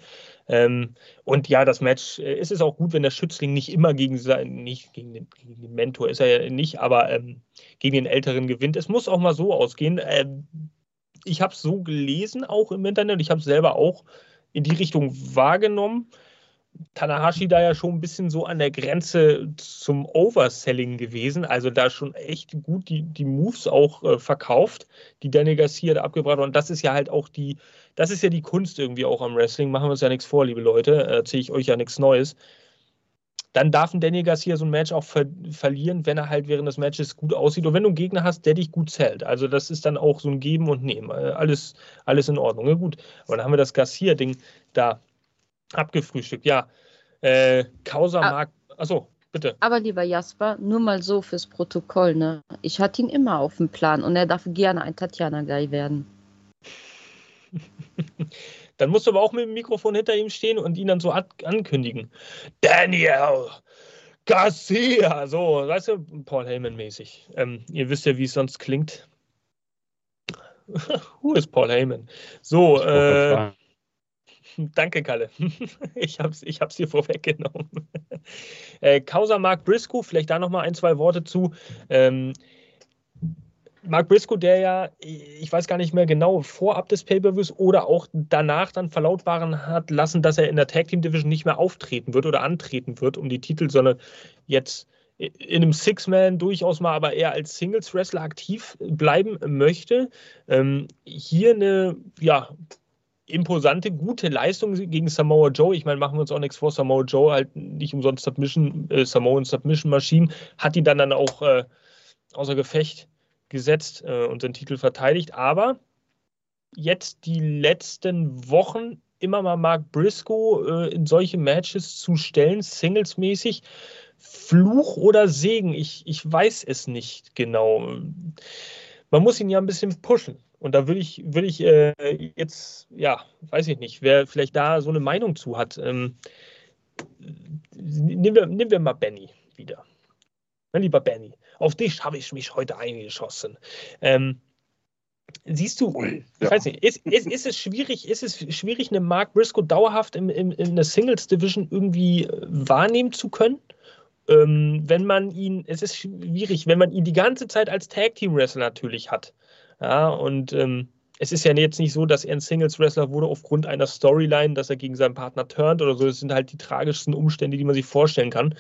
Ähm, und ja, das Match, äh, es ist auch gut, wenn der Schützling nicht immer gegen sein, nicht gegen den, gegen den Mentor ist er ja nicht, aber ähm, gegen den Älteren gewinnt. Es muss auch mal so ausgehen. Ähm, ich habe es so gelesen, auch im Internet. Ich habe es selber auch in die Richtung wahrgenommen. Tanahashi da ja schon ein bisschen so an der Grenze zum Overselling gewesen, also da schon echt gut die, die Moves auch äh, verkauft, die Danny Garcia da abgebracht hat. Und das ist ja halt auch die, das ist ja die Kunst irgendwie auch am Wrestling. Machen wir uns ja nichts vor, liebe Leute, erzähle ich euch ja nichts Neues. Dann darf ein Danny Garcia so ein Match auch ver verlieren, wenn er halt während des Matches gut aussieht. Und wenn du einen Gegner hast, der dich gut zählt. Also das ist dann auch so ein Geben und Nehmen. Äh, alles, alles in Ordnung. Ja, gut. Aber dann haben wir das Garcia-Ding da abgefrühstückt. Ja, äh, Causa ah, mag. Achso, bitte. Aber lieber Jasper, nur mal so fürs Protokoll, ne? Ich hatte ihn immer auf dem Plan und er darf gerne ein Tatjana-Guy werden. <laughs> dann musst du aber auch mit dem Mikrofon hinter ihm stehen und ihn dann so ankündigen. Daniel Garcia, so, weißt du, Paul Heyman-mäßig. Ähm, ihr wisst ja, wie es sonst klingt. <laughs> Who ist Paul Heyman? So, äh, <laughs> Danke, Kalle. <laughs> Ich habe es ich hab's dir vorweggenommen. <laughs> Äh, Causa Mark Briscoe, vielleicht da nochmal ein, zwei Worte zu. Ähm, Mark Briscoe, der ja, ich weiß gar nicht mehr genau, vorab des Pay-Per-Views oder auch danach dann verlautbaren hat lassen, dass er in der Tag Team Division nicht mehr auftreten wird oder antreten wird um die Titel, sondern jetzt in einem Six-Man durchaus mal aber eher als Singles-Wrestler aktiv bleiben möchte. Ähm, hier eine, ja, imposante, gute Leistung gegen Samoa Joe. Ich meine, machen wir uns auch nichts vor. Samoa Joe halt nicht umsonst Submission, äh, Samoan Submission Machine, hat ihn dann, dann auch äh, außer Gefecht gesetzt äh, und den Titel verteidigt. Aber jetzt die letzten Wochen immer mal Mark Briscoe äh, in solche Matches zu stellen, singlesmäßig. Fluch oder Segen, ich, ich weiß es nicht genau. Man muss ihn ja ein bisschen pushen. Und da würde ich, würde ich äh, jetzt, ja, weiß ich nicht, wer vielleicht da so eine Meinung zu hat. Ähm, nehmen, wir, nehmen wir mal Benny wieder. Mein lieber Benny, auf dich habe ich mich heute eingeschossen. Ähm, siehst du, Ui, ich weiß nicht, ist, ist, ist, es schwierig, ist es schwierig, eine Mark Briscoe dauerhaft in, in, in der Singles Division irgendwie äh, wahrnehmen zu können? Ähm, wenn man ihn, es ist schwierig, wenn man ihn die ganze Zeit als Tag Team Wrestler natürlich hat. Ja, und ähm, es ist ja jetzt nicht so, dass er ein Singles-Wrestler wurde aufgrund einer Storyline, dass er gegen seinen Partner turnt oder so. Das sind halt die tragischsten Umstände, die man sich vorstellen kann.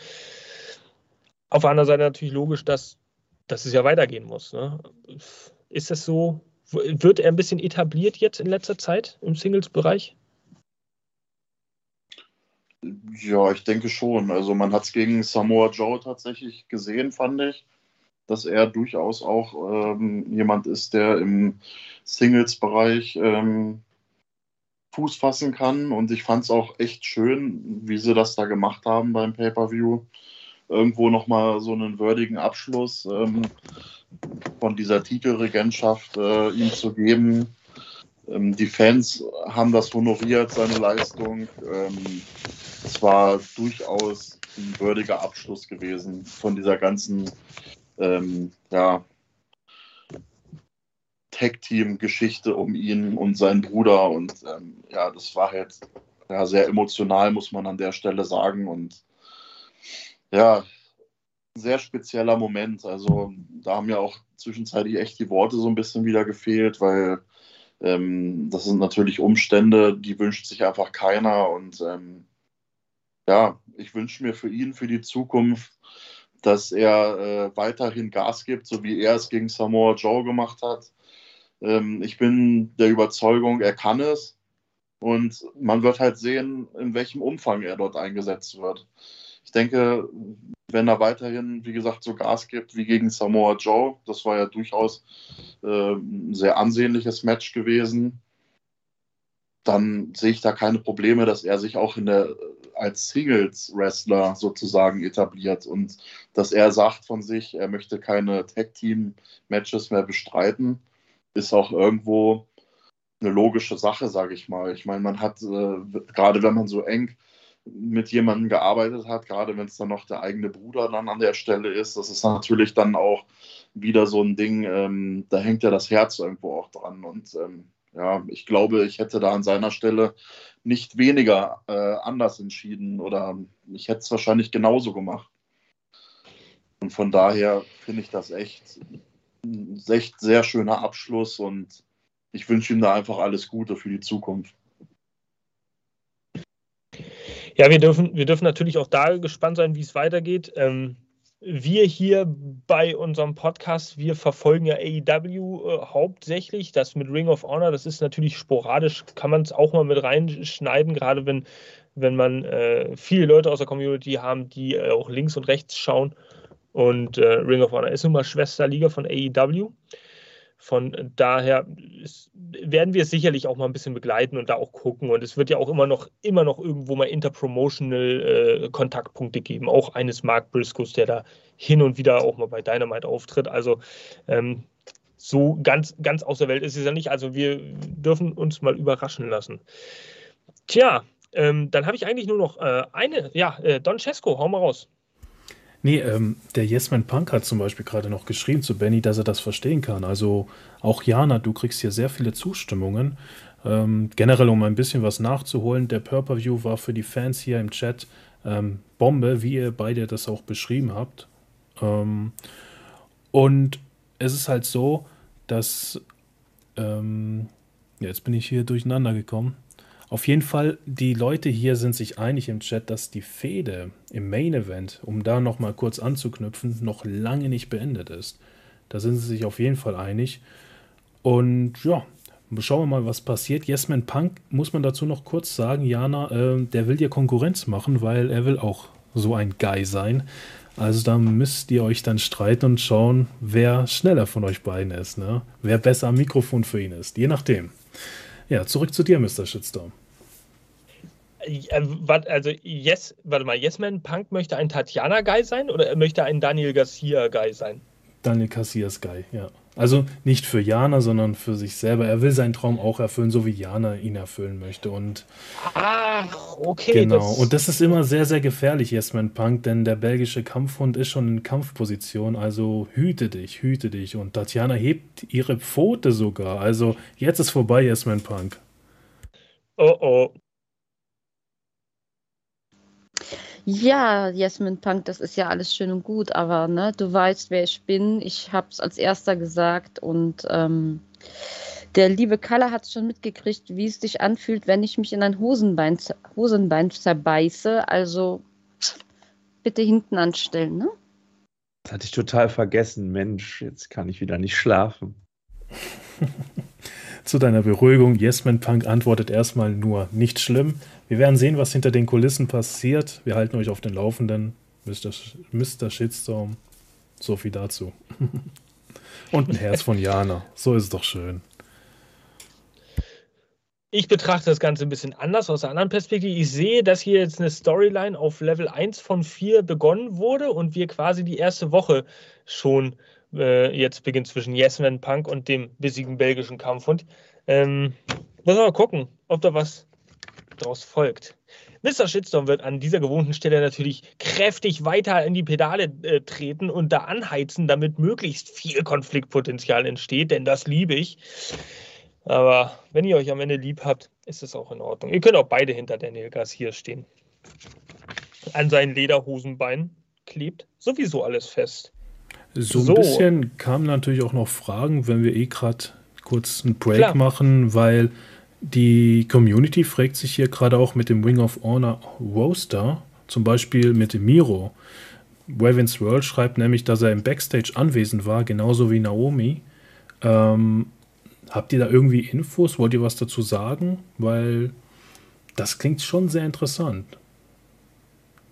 Auf der anderen Seite natürlich logisch, dass, dass es ja weitergehen muss. Ne? Ist das so? Wird er ein bisschen etabliert jetzt in letzter Zeit im Singles-Bereich? Ja, ich denke schon. Also man hat es gegen Samoa Joe tatsächlich gesehen, fand ich dass er durchaus auch ähm, jemand ist, der im Singles-Bereich ähm, Fuß fassen kann. Und ich fand es auch echt schön, wie sie das da gemacht haben beim Pay-Per-View. Irgendwo nochmal so einen würdigen Abschluss ähm, von dieser Titelregentschaft äh, ihm zu geben. Ähm, die Fans haben das honoriert, seine Leistung. Ähm, es war durchaus ein würdiger Abschluss gewesen von dieser ganzen ähm, ja, Tag-Team-Geschichte um ihn und seinen Bruder. Und ähm, ja, das war halt, ja, sehr emotional, muss man an der Stelle sagen. Und ja, sehr spezieller Moment. Also da haben ja auch zwischenzeitlich echt die Worte so ein bisschen wieder gefehlt, weil ähm, das sind natürlich Umstände, die wünscht sich einfach keiner. Und ähm, ja, ich wünsche mir für ihn, für die Zukunft, dass er äh, weiterhin Gas gibt, so wie er es gegen Samoa Joe gemacht hat. Ähm, ich bin der Überzeugung, er kann es. Und man wird halt sehen, in welchem Umfang er dort eingesetzt wird. Ich denke, wenn er weiterhin, wie gesagt, so Gas gibt wie gegen Samoa Joe, das war ja durchaus äh, ein sehr ansehnliches Match gewesen, dann sehe ich da keine Probleme, dass er sich auch in der, als Singles-Wrestler sozusagen etabliert und dass er sagt von sich, er möchte keine Tag-Team-Matches mehr bestreiten, ist auch irgendwo eine logische Sache, sage ich mal. Ich meine, man hat, äh, gerade wenn man so eng mit jemandem gearbeitet hat, gerade wenn es dann noch der eigene Bruder dann an der Stelle ist, das ist natürlich dann auch wieder so ein Ding, ähm, da hängt ja das Herz irgendwo auch dran. Und ähm, ja, ich glaube, ich hätte da an seiner Stelle nicht weniger äh, anders entschieden oder ich hätte es wahrscheinlich genauso gemacht. Und von daher finde ich das echt ein echt sehr schöner Abschluss und ich wünsche ihm da einfach alles Gute für die Zukunft. Ja, wir dürfen, wir dürfen natürlich auch da gespannt sein, wie es weitergeht. Ähm, wir hier bei unserem Podcast, wir verfolgen ja AEW äh, hauptsächlich. Das mit Ring of Honor, das ist natürlich sporadisch, kann man es auch mal mit reinschneiden, gerade wenn, wenn man äh, viele Leute aus der Community haben, die äh, auch links und rechts schauen. Und äh, Ring of Honor ist nun mal Schwesterliga von AEW. Von daher werden wir es sicherlich auch mal ein bisschen begleiten und da auch gucken. Und es wird ja auch immer noch, immer noch irgendwo mal interpromotional äh, Kontaktpunkte geben. Auch eines Mark Briscoes, der da hin und wieder auch mal bei Dynamite auftritt. Also ähm, so ganz, ganz aus der Welt ist es ja nicht. Also wir dürfen uns mal überraschen lassen. Tja, ähm, dann habe ich eigentlich nur noch äh, eine. Ja, äh, Don Cesco, hau mal raus. Nee, ähm, der Yesman Punk hat zum Beispiel gerade noch geschrieben zu Benny, dass er das verstehen kann. Also auch Jana, du kriegst hier sehr viele Zustimmungen. Ähm, generell, um ein bisschen was nachzuholen, der Purple-View war für die Fans hier im Chat ähm, Bombe, wie ihr beide das auch beschrieben habt. Ähm, und es ist halt so, dass ähm, jetzt bin ich hier durcheinander gekommen. Auf jeden Fall, die Leute hier sind sich einig im Chat, dass die Fehde im Main Event, um da nochmal kurz anzuknüpfen, noch lange nicht beendet ist. Da sind sie sich auf jeden Fall einig. Und ja, schauen wir mal, was passiert. Yesman Punk, muss man dazu noch kurz sagen, Jana, äh, der will dir Konkurrenz machen, weil er will auch so ein Guy sein. Also da müsst ihr euch dann streiten und schauen, wer schneller von euch beiden ist, ne? Wer besser am Mikrofon für ihn ist, je nachdem. Ja, zurück zu dir, Mr. Shitstorm. Äh, also, yes, warte mal, Yesman Punk möchte ein Tatjana-Guy sein oder möchte ein Daniel Garcia-Guy sein? Daniel Garcias Guy, ja. Also nicht für Jana, sondern für sich selber. Er will seinen Traum auch erfüllen, so wie Jana ihn erfüllen möchte. Und Ach, okay. Genau. Das und das ist immer sehr, sehr gefährlich, Yesman Punk, denn der belgische Kampfhund ist schon in Kampfposition. Also hüte dich, hüte dich. Und Tatjana hebt ihre Pfote sogar. Also jetzt ist vorbei, Yesman Punk. Oh oh. Ja, Jasmin Punk, das ist ja alles schön und gut, aber ne, du weißt, wer ich bin. Ich habe es als erster gesagt und ähm, der liebe Kalle hat schon mitgekriegt, wie es sich anfühlt, wenn ich mich in ein Hosenbein, Hosenbein zerbeiße. Also bitte hinten anstellen, ne? Das hatte ich total vergessen. Mensch, jetzt kann ich wieder nicht schlafen. <laughs> Zu deiner Beruhigung, Yesman Punk antwortet erstmal nur nicht schlimm. Wir werden sehen, was hinter den Kulissen passiert. Wir halten euch auf den Laufenden. Mr. Mr. Shitstorm. So viel dazu. <laughs> Und ein Herz von Jana. So ist es doch schön. Ich betrachte das Ganze ein bisschen anders aus einer anderen Perspektive. Ich sehe, dass hier jetzt eine Storyline auf Level 1 von 4 begonnen wurde und wir quasi die erste Woche schon äh, jetzt beginnt zwischen Yesman Punk und dem bissigen belgischen Kampfhund. Ähm, wir mal gucken, ob da was daraus folgt. Mr. Shitstorm wird an dieser gewohnten Stelle natürlich kräftig weiter in die Pedale äh, treten und da anheizen, damit möglichst viel Konfliktpotenzial entsteht, denn das liebe ich. Aber wenn ihr euch am Ende lieb habt, ist es auch in Ordnung. Ihr könnt auch beide hinter Daniel Garcia stehen. An seinen Lederhosenbeinen klebt sowieso alles fest. So ein so. bisschen kamen natürlich auch noch Fragen, wenn wir eh gerade kurz einen Break Klar. machen, weil die Community fragt sich hier gerade auch mit dem Wing of Honor Roaster, zum Beispiel mit dem Miro. Wavins World schreibt nämlich, dass er im Backstage anwesend war, genauso wie Naomi. Ähm, habt ihr da irgendwie Infos? Wollt ihr was dazu sagen? Weil das klingt schon sehr interessant.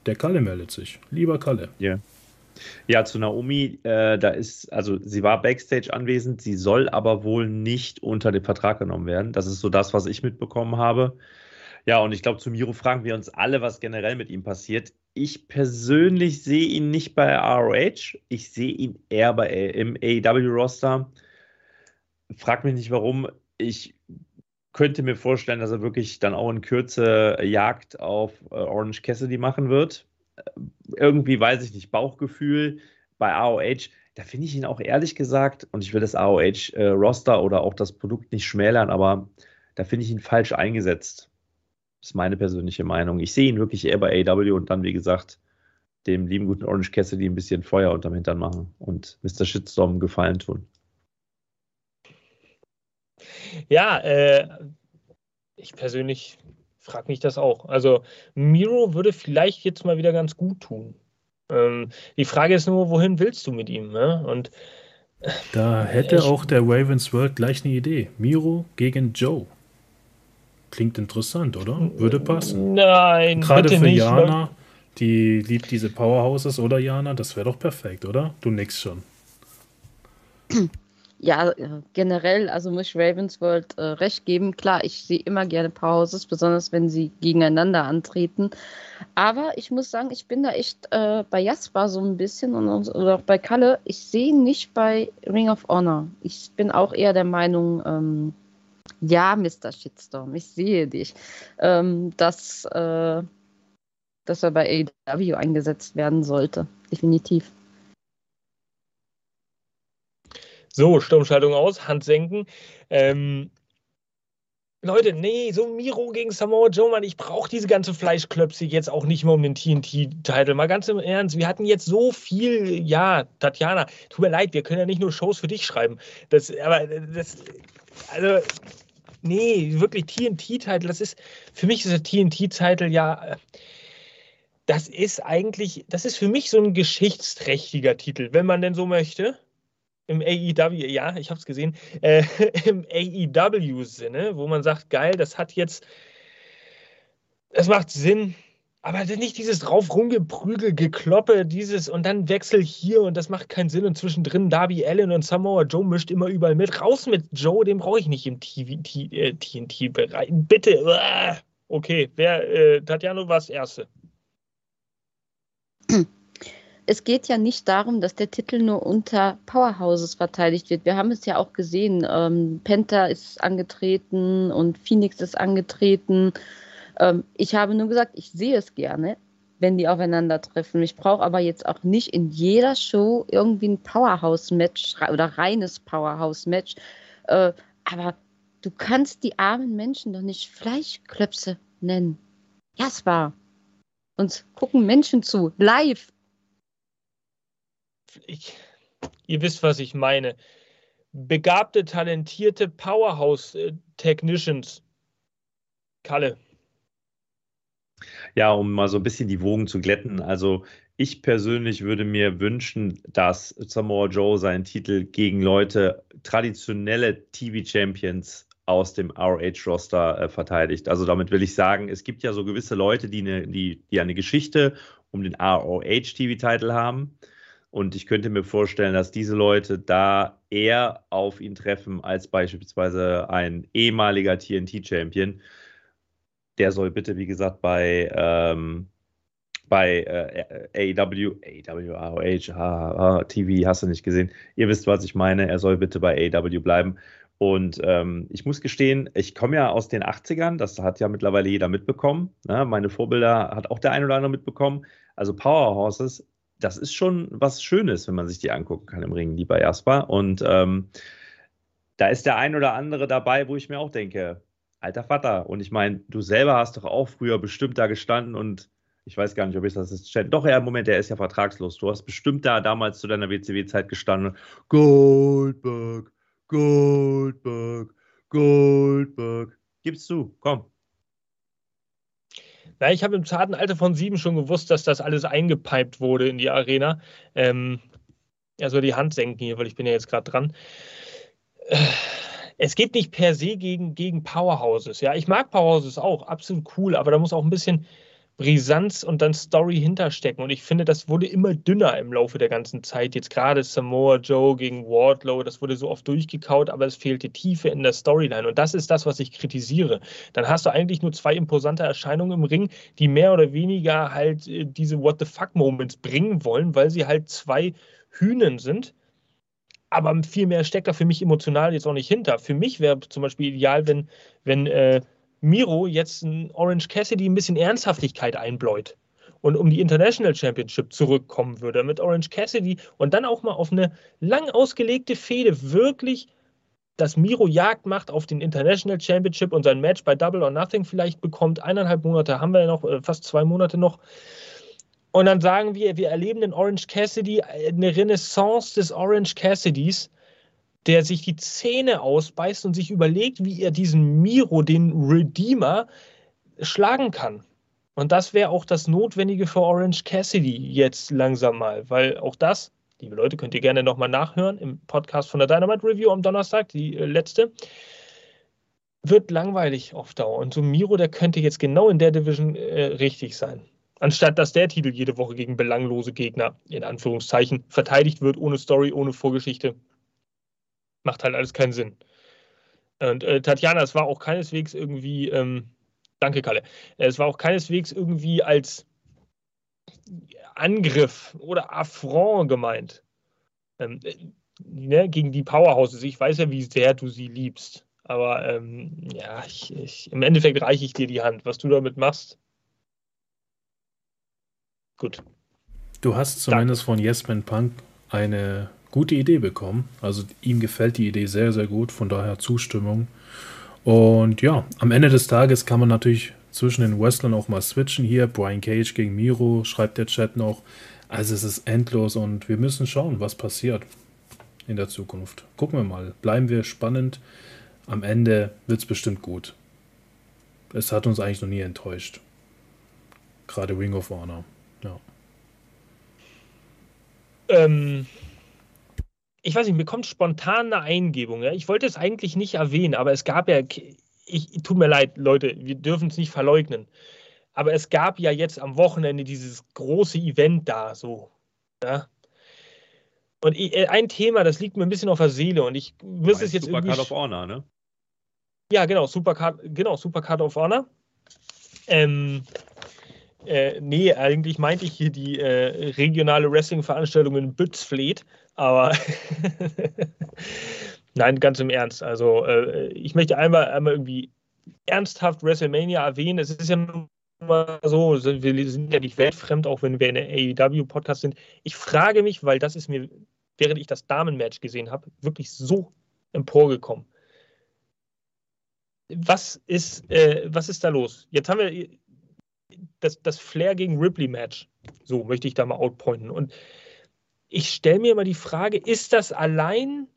Der Kalle meldet sich. Lieber Kalle. Ja. Ja, zu Naomi, äh, da ist, also sie war Backstage anwesend, sie soll aber wohl nicht unter den Vertrag genommen werden. Das ist so das, was ich mitbekommen habe. Ja, und ich glaube, zu Miro fragen wir uns alle, was generell mit ihm passiert. Ich persönlich sehe ihn nicht bei ROH. Ich sehe ihn eher bei, im AEW-Roster. Frag mich nicht warum. Ich könnte mir vorstellen, dass er wirklich dann auch in Kürze Jagd auf äh, Orange Cassidy machen wird. Irgendwie weiß ich nicht, Bauchgefühl bei AOH, da finde ich ihn auch ehrlich gesagt, und ich will das AOH-Roster äh, oder auch das Produkt nicht schmälern, aber da finde ich ihn falsch eingesetzt. Das ist meine persönliche Meinung. Ich sehe ihn wirklich eher bei AW und dann, wie gesagt, dem lieben guten Orange Cassidy ein bisschen Feuer unterm Hintern machen und Mr. Shitstorm Gefallen tun. Ja, äh, ich persönlich frage mich das auch. Also Miro würde vielleicht jetzt mal wieder ganz gut tun. Ähm, die Frage ist nur, wohin willst du mit ihm? Ne? Und da hätte ich, auch der Ravens World gleich eine Idee. Miro gegen Joe. Klingt interessant, oder? Würde passen. Nein, gerade für nicht, Jana, die liebt diese Powerhouses, oder Jana? Das wäre doch perfekt, oder? Du nix schon. <clears throat> Ja, generell, also muss ich Ravensworld äh, recht geben. Klar, ich sehe immer gerne Powerhouses, besonders wenn sie gegeneinander antreten. Aber ich muss sagen, ich bin da echt äh, bei Jasper so ein bisschen und, oder auch bei Kalle. Ich sehe nicht bei Ring of Honor. Ich bin auch eher der Meinung, ähm, ja, Mr. Shitstorm, ich sehe dich, ähm, dass, äh, dass er bei AEW eingesetzt werden sollte. Definitiv. So, Sturmschaltung aus, Hand senken. Ähm, Leute, nee, so Miro gegen Samoa Joe, Mann, ich brauche diese ganze Fleischklöpse jetzt auch nicht mehr um den TNT-Titel. Mal ganz im Ernst, wir hatten jetzt so viel, ja, Tatjana, tut mir leid, wir können ja nicht nur Shows für dich schreiben. Das, aber das, also, nee, wirklich TNT-Titel, das ist, für mich ist der TNT-Titel ja, das ist eigentlich, das ist für mich so ein geschichtsträchtiger Titel, wenn man denn so möchte im AEW, ja, ich habe es gesehen, äh, <laughs> im AEW-Sinne, wo man sagt, geil, das hat jetzt, es macht Sinn, aber nicht dieses drauf rumgeprügel, gekloppe, dieses und dann Wechsel hier und das macht keinen Sinn und zwischendrin Darby Allen und Samoa Joe mischt immer überall mit. Raus mit Joe, den brauche ich nicht im TNT-Bereich. Äh, Bitte. Okay, wer, äh, Tatjana, war das Erste <clears throat> es geht ja nicht darum, dass der Titel nur unter Powerhouses verteidigt wird. Wir haben es ja auch gesehen. Ähm, Penta ist angetreten und Phoenix ist angetreten. Ähm, ich habe nur gesagt, ich sehe es gerne, wenn die aufeinandertreffen. Ich brauche aber jetzt auch nicht in jeder Show irgendwie ein Powerhouse-Match oder reines Powerhouse-Match. Äh, aber du kannst die armen Menschen doch nicht Fleischklöpse nennen. Jasper. Uns gucken Menschen zu, live ich, ihr wisst, was ich meine. Begabte, talentierte Powerhouse-Technicians. Kalle. Ja, um mal so ein bisschen die Wogen zu glätten. Also ich persönlich würde mir wünschen, dass Samoa Joe seinen Titel gegen Leute, traditionelle TV-Champions aus dem ROH-Roster äh, verteidigt. Also damit will ich sagen, es gibt ja so gewisse Leute, die eine, die, die eine Geschichte um den ROH-TV-Titel haben. Und ich könnte mir vorstellen, dass diese Leute da eher auf ihn treffen als beispielsweise ein ehemaliger TNT-Champion. Der soll bitte, wie gesagt, bei, ähm, bei äh, AEW, AEW, ROH, ah, TV, hast du nicht gesehen. Ihr wisst, was ich meine. Er soll bitte bei AEW bleiben. Und ähm, ich muss gestehen, ich komme ja aus den 80ern, das hat ja mittlerweile jeder mitbekommen. Ne? Meine Vorbilder hat auch der ein oder andere mitbekommen. Also Powerhorses das ist schon was Schönes, wenn man sich die angucken kann im Ring, lieber Jasper. Und ähm, da ist der ein oder andere dabei, wo ich mir auch denke, alter Vater. Und ich meine, du selber hast doch auch früher bestimmt da gestanden und ich weiß gar nicht, ob ich das jetzt stelle. Doch, ja, im Moment, der ist ja vertragslos. Du hast bestimmt da damals zu deiner WCW-Zeit gestanden. Goldberg, Goldberg, Goldberg. Gib's zu, komm. Na, ich habe im zarten Alter von sieben schon gewusst, dass das alles eingepiped wurde in die Arena. Ähm, also die Hand senken hier, weil ich bin ja jetzt gerade dran. Äh, es geht nicht per se gegen, gegen Powerhouses. Ja, ich mag Powerhouses auch, absolut cool, aber da muss auch ein bisschen Brisanz und dann Story hinterstecken. Und ich finde, das wurde immer dünner im Laufe der ganzen Zeit. Jetzt gerade Samoa Joe gegen Wardlow, das wurde so oft durchgekaut, aber es fehlte Tiefe in der Storyline. Und das ist das, was ich kritisiere. Dann hast du eigentlich nur zwei imposante Erscheinungen im Ring, die mehr oder weniger halt äh, diese What the fuck Moments bringen wollen, weil sie halt zwei Hühnen sind. Aber viel mehr steckt da für mich emotional jetzt auch nicht hinter. Für mich wäre zum Beispiel ideal, wenn, wenn äh, Miro jetzt ein Orange Cassidy ein bisschen Ernsthaftigkeit einbläut und um die International Championship zurückkommen würde mit Orange Cassidy und dann auch mal auf eine lang ausgelegte Fehde wirklich dass Miro Jagd macht auf den International Championship und sein Match bei Double or Nothing vielleicht bekommt. Eineinhalb Monate haben wir ja noch, äh, fast zwei Monate noch. Und dann sagen wir, wir erleben den Orange Cassidy, eine Renaissance des Orange Cassidys der sich die Zähne ausbeißt und sich überlegt, wie er diesen Miro, den Redeemer, schlagen kann. Und das wäre auch das Notwendige für Orange Cassidy jetzt langsam mal, weil auch das, liebe Leute, könnt ihr gerne nochmal nachhören im Podcast von der Dynamite Review am Donnerstag, die äh, letzte, wird langweilig auf Dauer. Und so Miro, der könnte jetzt genau in der Division äh, richtig sein. Anstatt dass der Titel jede Woche gegen belanglose Gegner, in Anführungszeichen, verteidigt wird, ohne Story, ohne Vorgeschichte macht halt alles keinen Sinn. Und äh, Tatjana, es war auch keineswegs irgendwie, ähm, danke Kalle, es war auch keineswegs irgendwie als Angriff oder Affront gemeint. Ähm, äh, ne, gegen die Powerhouses. Ich weiß ja, wie sehr du sie liebst. Aber ähm, ja, ich, ich, im Endeffekt reiche ich dir die Hand. Was du damit machst. Gut. Du hast zumindest Danke. von Yesman Punk eine gute Idee bekommen. Also ihm gefällt die Idee sehr, sehr gut, von daher Zustimmung. Und ja, am Ende des Tages kann man natürlich zwischen den Wrestlern auch mal switchen. Hier Brian Cage gegen Miro, schreibt der Chat noch. Also es ist endlos und wir müssen schauen, was passiert in der Zukunft. Gucken wir mal. Bleiben wir spannend. Am Ende wird es bestimmt gut. Es hat uns eigentlich noch nie enttäuscht. Gerade Ring of Honor. Ja. Ähm, ich weiß nicht, mir kommt spontan eine Eingebung. Ja? Ich wollte es eigentlich nicht erwähnen, aber es gab ja, ich, tut mir leid, Leute, wir dürfen es nicht verleugnen. Aber es gab ja jetzt am Wochenende dieses große Event da, so. Ja? Und äh, ein Thema, das liegt mir ein bisschen auf der Seele und ich müsste es jetzt Super Card of Honor, ne? Ja, genau, Supercard, genau, Supercard of Honor. Ähm, äh, nee, eigentlich meinte ich hier die äh, regionale Wrestling-Veranstaltung in Bützfleet, aber <laughs> nein, ganz im Ernst. Also, äh, ich möchte einmal, einmal irgendwie ernsthaft WrestleMania erwähnen. Es ist ja mal so, wir sind ja nicht weltfremd, auch wenn wir in der AEW-Podcast sind. Ich frage mich, weil das ist mir, während ich das Damenmatch gesehen habe, wirklich so emporgekommen. Was ist, äh, was ist da los? Jetzt haben wir das, das Flair gegen Ripley-Match. So möchte ich da mal outpointen. Und ich stelle mir immer die Frage, ist das allein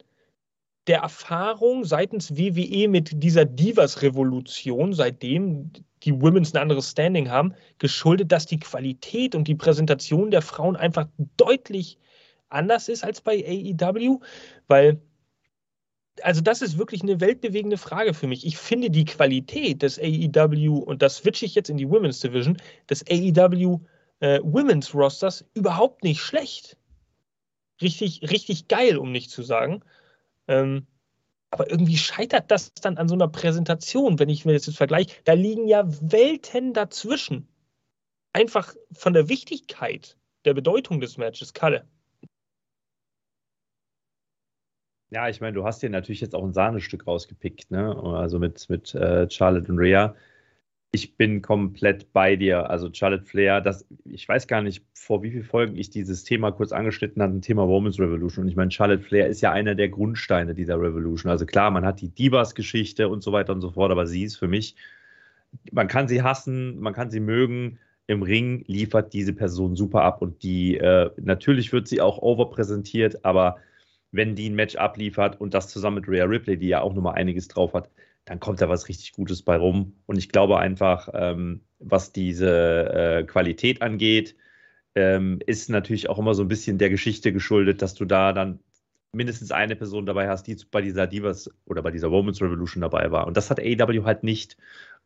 der Erfahrung seitens WWE mit dieser Divas-Revolution, seitdem die Women's ein anderes Standing haben, geschuldet, dass die Qualität und die Präsentation der Frauen einfach deutlich anders ist als bei AEW? Weil, also das ist wirklich eine weltbewegende Frage für mich. Ich finde die Qualität des AEW, und das switche ich jetzt in die Women's Division, des AEW äh, Women's Rosters überhaupt nicht schlecht richtig, richtig geil, um nicht zu sagen. Ähm, aber irgendwie scheitert das dann an so einer Präsentation, wenn ich mir das jetzt vergleiche. Da liegen ja Welten dazwischen. Einfach von der Wichtigkeit der Bedeutung des Matches, Kalle. Ja, ich meine, du hast dir natürlich jetzt auch ein Sahnestück rausgepickt, ne? Also mit, mit äh, Charlotte und Rhea ich bin komplett bei dir. Also Charlotte Flair, das, ich weiß gar nicht, vor wie vielen Folgen ich dieses Thema kurz angeschnitten ein Thema Women's Revolution. Und ich meine, Charlotte Flair ist ja einer der Grundsteine dieser Revolution. Also klar, man hat die Divas-Geschichte und so weiter und so fort, aber sie ist für mich, man kann sie hassen, man kann sie mögen. Im Ring liefert diese Person super ab und die, äh, natürlich wird sie auch overpräsentiert, aber wenn die ein Match abliefert und das zusammen mit Rhea Ripley, die ja auch nochmal einiges drauf hat, dann kommt da was richtig Gutes bei rum. Und ich glaube einfach, ähm, was diese äh, Qualität angeht, ähm, ist natürlich auch immer so ein bisschen der Geschichte geschuldet, dass du da dann mindestens eine Person dabei hast, die bei dieser Divas oder bei dieser Women's Revolution dabei war. Und das hat AEW halt nicht.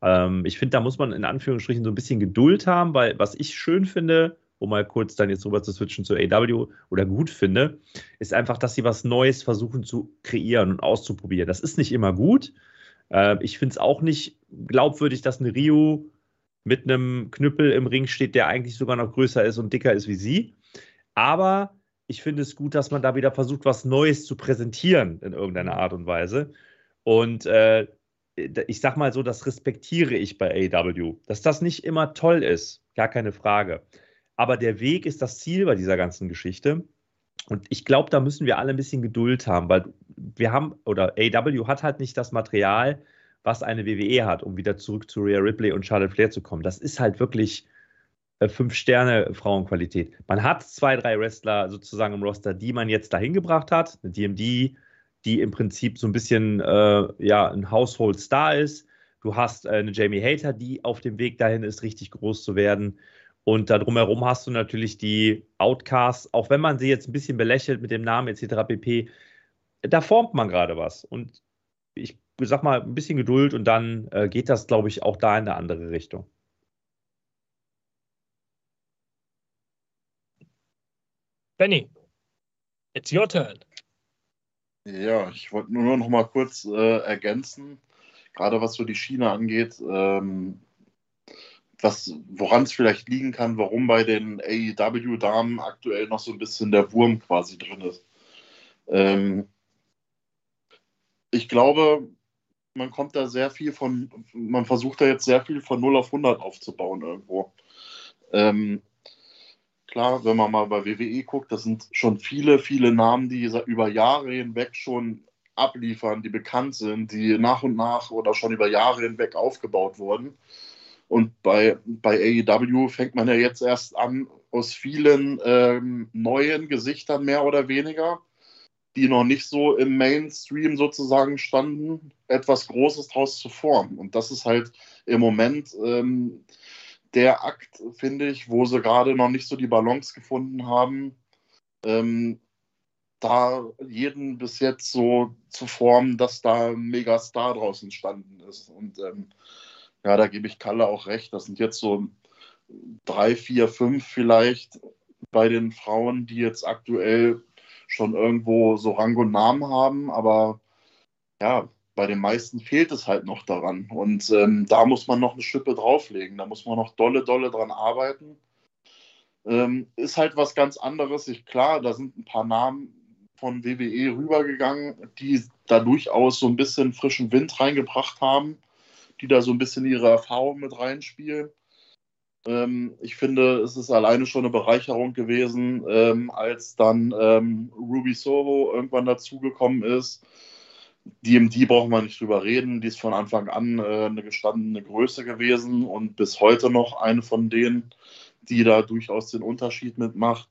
Ähm, ich finde, da muss man in Anführungsstrichen so ein bisschen Geduld haben, weil was ich schön finde, um mal kurz dann jetzt rüber zu switchen zu AEW oder gut finde, ist einfach, dass sie was Neues versuchen zu kreieren und auszuprobieren. Das ist nicht immer gut. Äh, ich finde es auch nicht glaubwürdig, dass eine Rio mit einem Knüppel im Ring steht, der eigentlich sogar noch größer ist und dicker ist wie sie. Aber ich finde es gut, dass man da wieder versucht, was Neues zu präsentieren in irgendeiner Art und Weise. Und äh, ich sag mal so, das respektiere ich bei AEW. Dass das nicht immer toll ist, gar keine Frage. Aber der Weg ist das Ziel bei dieser ganzen Geschichte. Und ich glaube, da müssen wir alle ein bisschen Geduld haben, weil wir haben, oder AEW hat halt nicht das Material, was eine WWE hat, um wieder zurück zu Rhea Ripley und Charlotte Flair zu kommen. Das ist halt wirklich äh, fünf Sterne Frauenqualität. Man hat zwei, drei Wrestler sozusagen im Roster, die man jetzt dahin gebracht hat. Eine DMD, die im Prinzip so ein bisschen äh, ja, ein Household Star ist. Du hast äh, eine Jamie Hater, die auf dem Weg dahin ist, richtig groß zu werden. Und da drumherum hast du natürlich die Outcasts, auch wenn man sie jetzt ein bisschen belächelt mit dem Namen etc. pp. Da formt man gerade was. Und ich sag mal, ein bisschen Geduld und dann äh, geht das, glaube ich, auch da in eine andere Richtung. Benny, it's your turn. Ja, ich wollte nur noch mal kurz äh, ergänzen, gerade was so die Schiene angeht, ähm, woran es vielleicht liegen kann, warum bei den AEW-Damen aktuell noch so ein bisschen der Wurm quasi drin ist. Ähm, ich glaube, man kommt da sehr viel von, man versucht da jetzt sehr viel von 0 auf 100 aufzubauen irgendwo. Ähm, klar, wenn man mal bei WWE guckt, das sind schon viele, viele Namen, die über Jahre hinweg schon abliefern, die bekannt sind, die nach und nach oder schon über Jahre hinweg aufgebaut wurden. Und bei, bei AEW fängt man ja jetzt erst an, aus vielen ähm, neuen Gesichtern mehr oder weniger die noch nicht so im Mainstream sozusagen standen, etwas Großes draus zu formen. Und das ist halt im Moment ähm, der Akt, finde ich, wo sie gerade noch nicht so die Balance gefunden haben, ähm, da jeden bis jetzt so zu formen, dass da ein Megastar draus entstanden ist. Und ähm, ja, da gebe ich Kalle auch recht. Das sind jetzt so drei, vier, fünf vielleicht bei den Frauen, die jetzt aktuell schon irgendwo so Rang und Namen haben, aber ja, bei den meisten fehlt es halt noch daran. Und ähm, da muss man noch eine Schippe drauflegen. Da muss man noch dolle, dolle dran arbeiten. Ähm, ist halt was ganz anderes. Ich, klar, da sind ein paar Namen von WWE rübergegangen, die da durchaus so ein bisschen frischen Wind reingebracht haben, die da so ein bisschen ihre Erfahrung mit reinspielen. Ähm, ich finde, es ist alleine schon eine Bereicherung gewesen, ähm, als dann ähm, Ruby Soho irgendwann dazugekommen ist. DMD braucht man nicht drüber reden, die ist von Anfang an äh, eine gestandene Größe gewesen und bis heute noch eine von denen, die da durchaus den Unterschied mitmacht.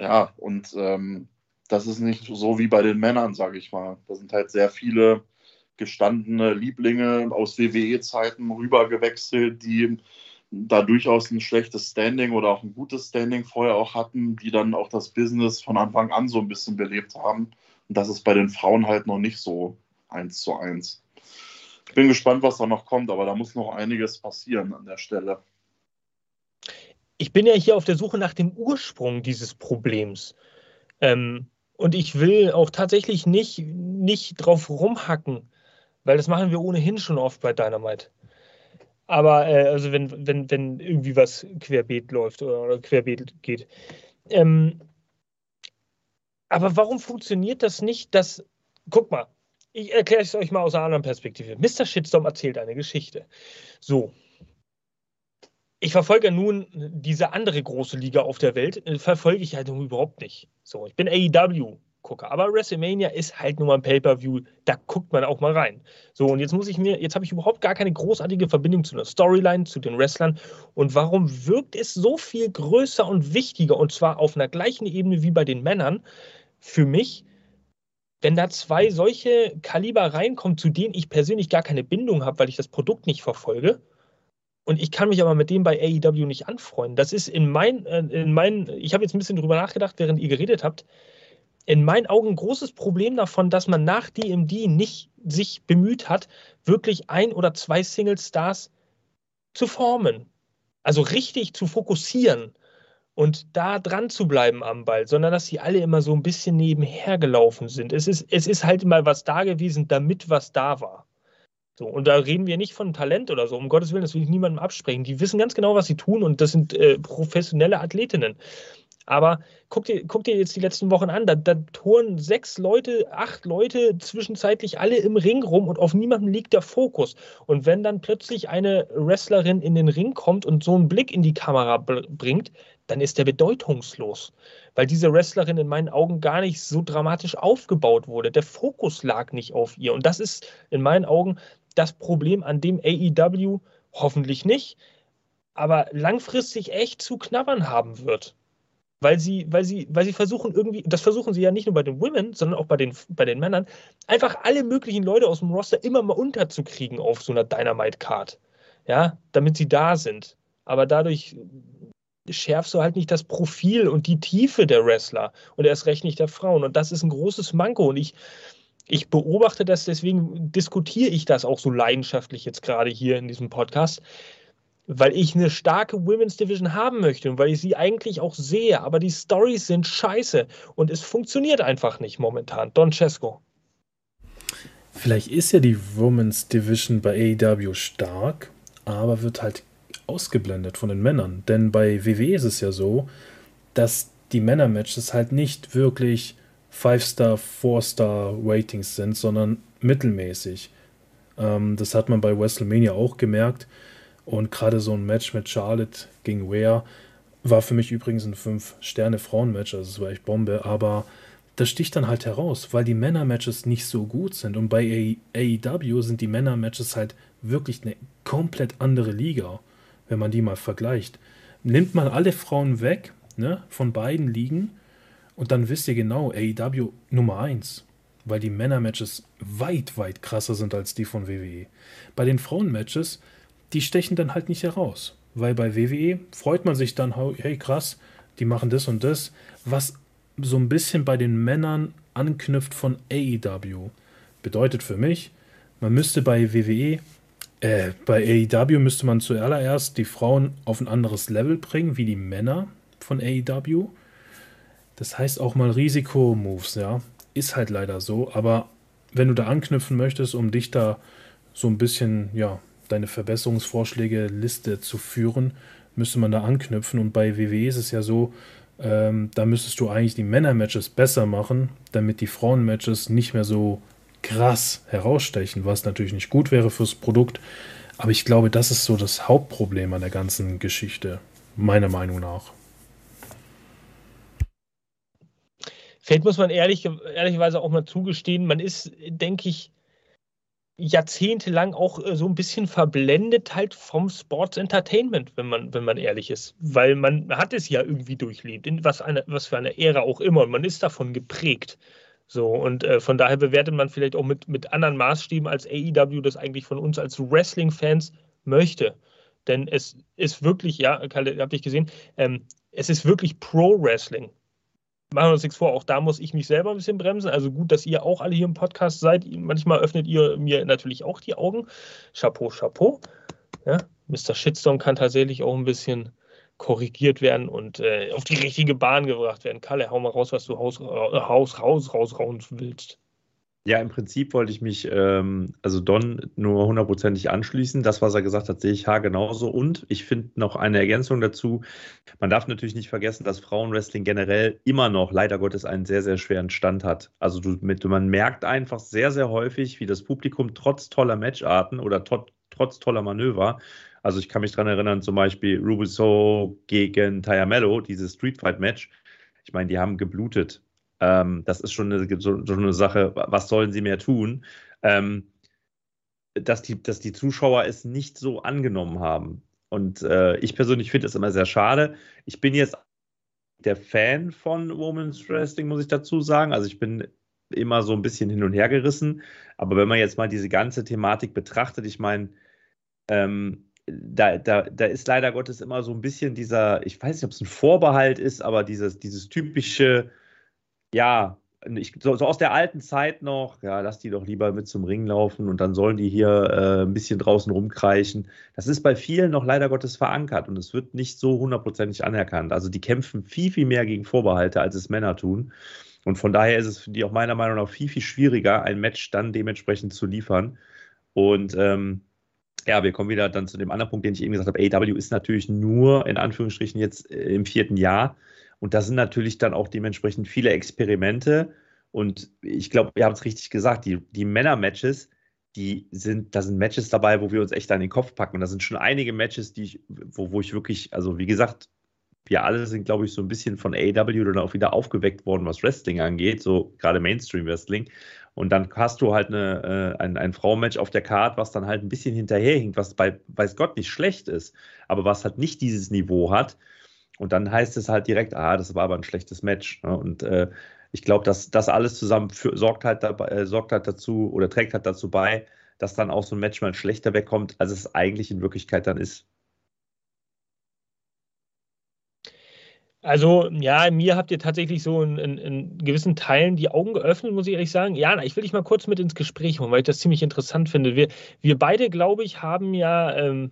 Ja, und ähm, das ist nicht so wie bei den Männern, sage ich mal. Da sind halt sehr viele gestandene Lieblinge aus WWE-Zeiten rübergewechselt, die da durchaus ein schlechtes Standing oder auch ein gutes Standing vorher auch hatten, die dann auch das Business von Anfang an so ein bisschen belebt haben. Und das ist bei den Frauen halt noch nicht so eins zu eins. Ich bin gespannt, was da noch kommt, aber da muss noch einiges passieren an der Stelle. Ich bin ja hier auf der Suche nach dem Ursprung dieses Problems. Ähm, und ich will auch tatsächlich nicht, nicht drauf rumhacken. Weil das machen wir ohnehin schon oft bei Dynamite. Aber äh, also wenn, wenn, wenn irgendwie was querbeet läuft oder, oder querbeet geht. Ähm, aber warum funktioniert das nicht, dass, guck mal, ich erkläre es euch mal aus einer anderen Perspektive. Mr. Shitstorm erzählt eine Geschichte. So. Ich verfolge nun diese andere große Liga auf der Welt, äh, verfolge ich halt überhaupt nicht. So, ich bin AEW gucke. Aber WrestleMania ist halt nur mal ein Pay-Per-View, da guckt man auch mal rein. So, und jetzt muss ich mir, jetzt habe ich überhaupt gar keine großartige Verbindung zu einer Storyline, zu den Wrestlern. Und warum wirkt es so viel größer und wichtiger, und zwar auf einer gleichen Ebene wie bei den Männern, für mich, wenn da zwei solche Kaliber reinkommen, zu denen ich persönlich gar keine Bindung habe, weil ich das Produkt nicht verfolge. Und ich kann mich aber mit dem bei AEW nicht anfreunden. Das ist in mein, äh, in mein ich habe jetzt ein bisschen drüber nachgedacht, während ihr geredet habt in meinen Augen ein großes Problem davon, dass man nach DMD nicht sich bemüht hat, wirklich ein oder zwei Single Stars zu formen. Also richtig zu fokussieren und da dran zu bleiben am Ball, sondern dass sie alle immer so ein bisschen nebenher gelaufen sind. Es ist, es ist halt mal was da gewesen, damit was da war. So, und da reden wir nicht von Talent oder so, um Gottes Willen, das will ich niemandem absprechen. Die wissen ganz genau, was sie tun und das sind äh, professionelle Athletinnen. Aber guck dir, guck dir jetzt die letzten Wochen an, da, da touren sechs Leute, acht Leute zwischenzeitlich alle im Ring rum und auf niemanden liegt der Fokus. Und wenn dann plötzlich eine Wrestlerin in den Ring kommt und so einen Blick in die Kamera bringt, dann ist der bedeutungslos, weil diese Wrestlerin in meinen Augen gar nicht so dramatisch aufgebaut wurde. Der Fokus lag nicht auf ihr. Und das ist in meinen Augen das Problem, an dem AEW hoffentlich nicht, aber langfristig echt zu knabbern haben wird. Weil sie, weil sie, weil sie versuchen irgendwie, das versuchen sie ja nicht nur bei den Women, sondern auch bei den, bei den Männern, einfach alle möglichen Leute aus dem Roster immer mal unterzukriegen auf so einer Dynamite-Card. Ja, damit sie da sind. Aber dadurch schärfst du halt nicht das Profil und die Tiefe der Wrestler und erst recht nicht der Frauen. Und das ist ein großes Manko. Und ich, ich beobachte das, deswegen diskutiere ich das auch so leidenschaftlich jetzt gerade hier in diesem Podcast, weil ich eine starke Women's Division haben möchte und weil ich sie eigentlich auch sehe. Aber die Stories sind scheiße und es funktioniert einfach nicht momentan. Don Cesco. Vielleicht ist ja die Women's Division bei AEW stark, aber wird halt ausgeblendet von den Männern. Denn bei WWE ist es ja so, dass die Männermatches halt nicht wirklich 5-Star, 4-Star-Ratings sind, sondern mittelmäßig. Ähm, das hat man bei WrestleMania auch gemerkt. Und gerade so ein Match mit Charlotte gegen Ware war für mich übrigens ein 5-Sterne-Frauen-Match, also es war echt Bombe, aber das sticht dann halt heraus, weil die Männer-Matches nicht so gut sind. Und bei AEW sind die Männer-Matches halt wirklich eine komplett andere Liga wenn man die mal vergleicht. Nimmt man alle Frauen weg ne, von beiden Ligen und dann wisst ihr genau, AEW Nummer 1, weil die Männer-Matches weit, weit krasser sind als die von WWE. Bei den Frauen-Matches, die stechen dann halt nicht heraus, weil bei WWE freut man sich dann, hey krass, die machen das und das, was so ein bisschen bei den Männern anknüpft von AEW. Bedeutet für mich, man müsste bei WWE äh, bei AEW müsste man zuallererst die Frauen auf ein anderes Level bringen, wie die Männer von AEW. Das heißt auch mal Risikomoves, ja. Ist halt leider so, aber wenn du da anknüpfen möchtest, um dich da so ein bisschen, ja, deine Verbesserungsvorschläge Liste zu führen, müsste man da anknüpfen. Und bei WWE ist es ja so, ähm, da müsstest du eigentlich die Männer-Matches besser machen, damit die Frauen-Matches nicht mehr so krass herausstechen, was natürlich nicht gut wäre fürs Produkt. Aber ich glaube, das ist so das Hauptproblem an der ganzen Geschichte, meiner Meinung nach. Vielleicht muss man ehrlich, ehrlicherweise auch mal zugestehen, man ist, denke ich, jahrzehntelang auch äh, so ein bisschen verblendet halt vom Sports Entertainment, wenn man, wenn man ehrlich ist. Weil man hat es ja irgendwie durchlebt, in was, eine, was für eine Ära auch immer. Und man ist davon geprägt. So, und äh, von daher bewertet man vielleicht auch mit, mit anderen Maßstäben, als AEW das eigentlich von uns als Wrestling-Fans möchte. Denn es ist wirklich, ja, Kalle, habt ihr gesehen, ähm, es ist wirklich Pro-Wrestling. Machen wir uns nichts vor, auch da muss ich mich selber ein bisschen bremsen. Also gut, dass ihr auch alle hier im Podcast seid. Manchmal öffnet ihr mir natürlich auch die Augen. Chapeau, Chapeau. Ja, Mr. Shitstorm kann tatsächlich auch ein bisschen korrigiert werden und äh, auf die richtige Bahn gebracht werden. Kalle, hau mal raus, was du Haus, äh, Haus raus, rausrauen willst. Ja, im Prinzip wollte ich mich, ähm, also Don nur hundertprozentig anschließen. Das, was er gesagt hat, sehe ich ha genauso. Und ich finde noch eine Ergänzung dazu. Man darf natürlich nicht vergessen, dass Frauenwrestling generell immer noch, leider Gottes, einen sehr, sehr schweren Stand hat. Also du, mit, man merkt einfach sehr, sehr häufig, wie das Publikum trotz toller Matcharten oder to trotz toller Manöver also ich kann mich daran erinnern, zum Beispiel Rubiso gegen Tayamello, dieses Street Fight Match. Ich meine, die haben geblutet. Ähm, das ist schon eine, so, so, eine Sache, was sollen sie mehr tun? Ähm, dass, die, dass die Zuschauer es nicht so angenommen haben. Und äh, ich persönlich finde es immer sehr schade. Ich bin jetzt der Fan von Women's Wrestling, muss ich dazu sagen. Also ich bin immer so ein bisschen hin und her gerissen. Aber wenn man jetzt mal diese ganze Thematik betrachtet, ich meine, ähm, da, da, da ist leider Gottes immer so ein bisschen dieser, ich weiß nicht, ob es ein Vorbehalt ist, aber dieses, dieses typische, ja, ich, so, so, aus der alten Zeit noch, ja, lass die doch lieber mit zum Ring laufen und dann sollen die hier äh, ein bisschen draußen rumkreichen. Das ist bei vielen noch leider Gottes verankert und es wird nicht so hundertprozentig anerkannt. Also die kämpfen viel, viel mehr gegen Vorbehalte, als es Männer tun. Und von daher ist es für die auch meiner Meinung nach viel, viel schwieriger, ein Match dann dementsprechend zu liefern. Und ähm, ja, wir kommen wieder dann zu dem anderen Punkt, den ich eben gesagt habe. AW ist natürlich nur in Anführungsstrichen jetzt äh, im vierten Jahr. Und da sind natürlich dann auch dementsprechend viele Experimente. Und ich glaube, ihr habt es richtig gesagt, die, die Männer-Matches, die sind, da sind Matches dabei, wo wir uns echt an den Kopf packen. Und da sind schon einige Matches, die ich, wo, wo ich wirklich, also wie gesagt, wir alle sind, glaube ich, so ein bisschen von AW dann auch wieder aufgeweckt worden, was Wrestling angeht, so gerade Mainstream-Wrestling. Und dann hast du halt eine, äh, ein, ein Frauenmatch auf der Card, was dann halt ein bisschen hinterherhinkt, was bei weiß Gott nicht schlecht ist, aber was halt nicht dieses Niveau hat. Und dann heißt es halt direkt, ah, das war aber ein schlechtes Match. Ne? Und äh, ich glaube, dass das alles zusammen für, sorgt, halt dabei, äh, sorgt halt dazu oder trägt halt dazu bei, dass dann auch so ein Match mal schlechter wegkommt, als es eigentlich in Wirklichkeit dann ist. Also, ja, mir habt ihr tatsächlich so in, in, in, gewissen Teilen die Augen geöffnet, muss ich ehrlich sagen. Jana, ich will dich mal kurz mit ins Gespräch holen, weil ich das ziemlich interessant finde. Wir, wir beide, glaube ich, haben ja ähm,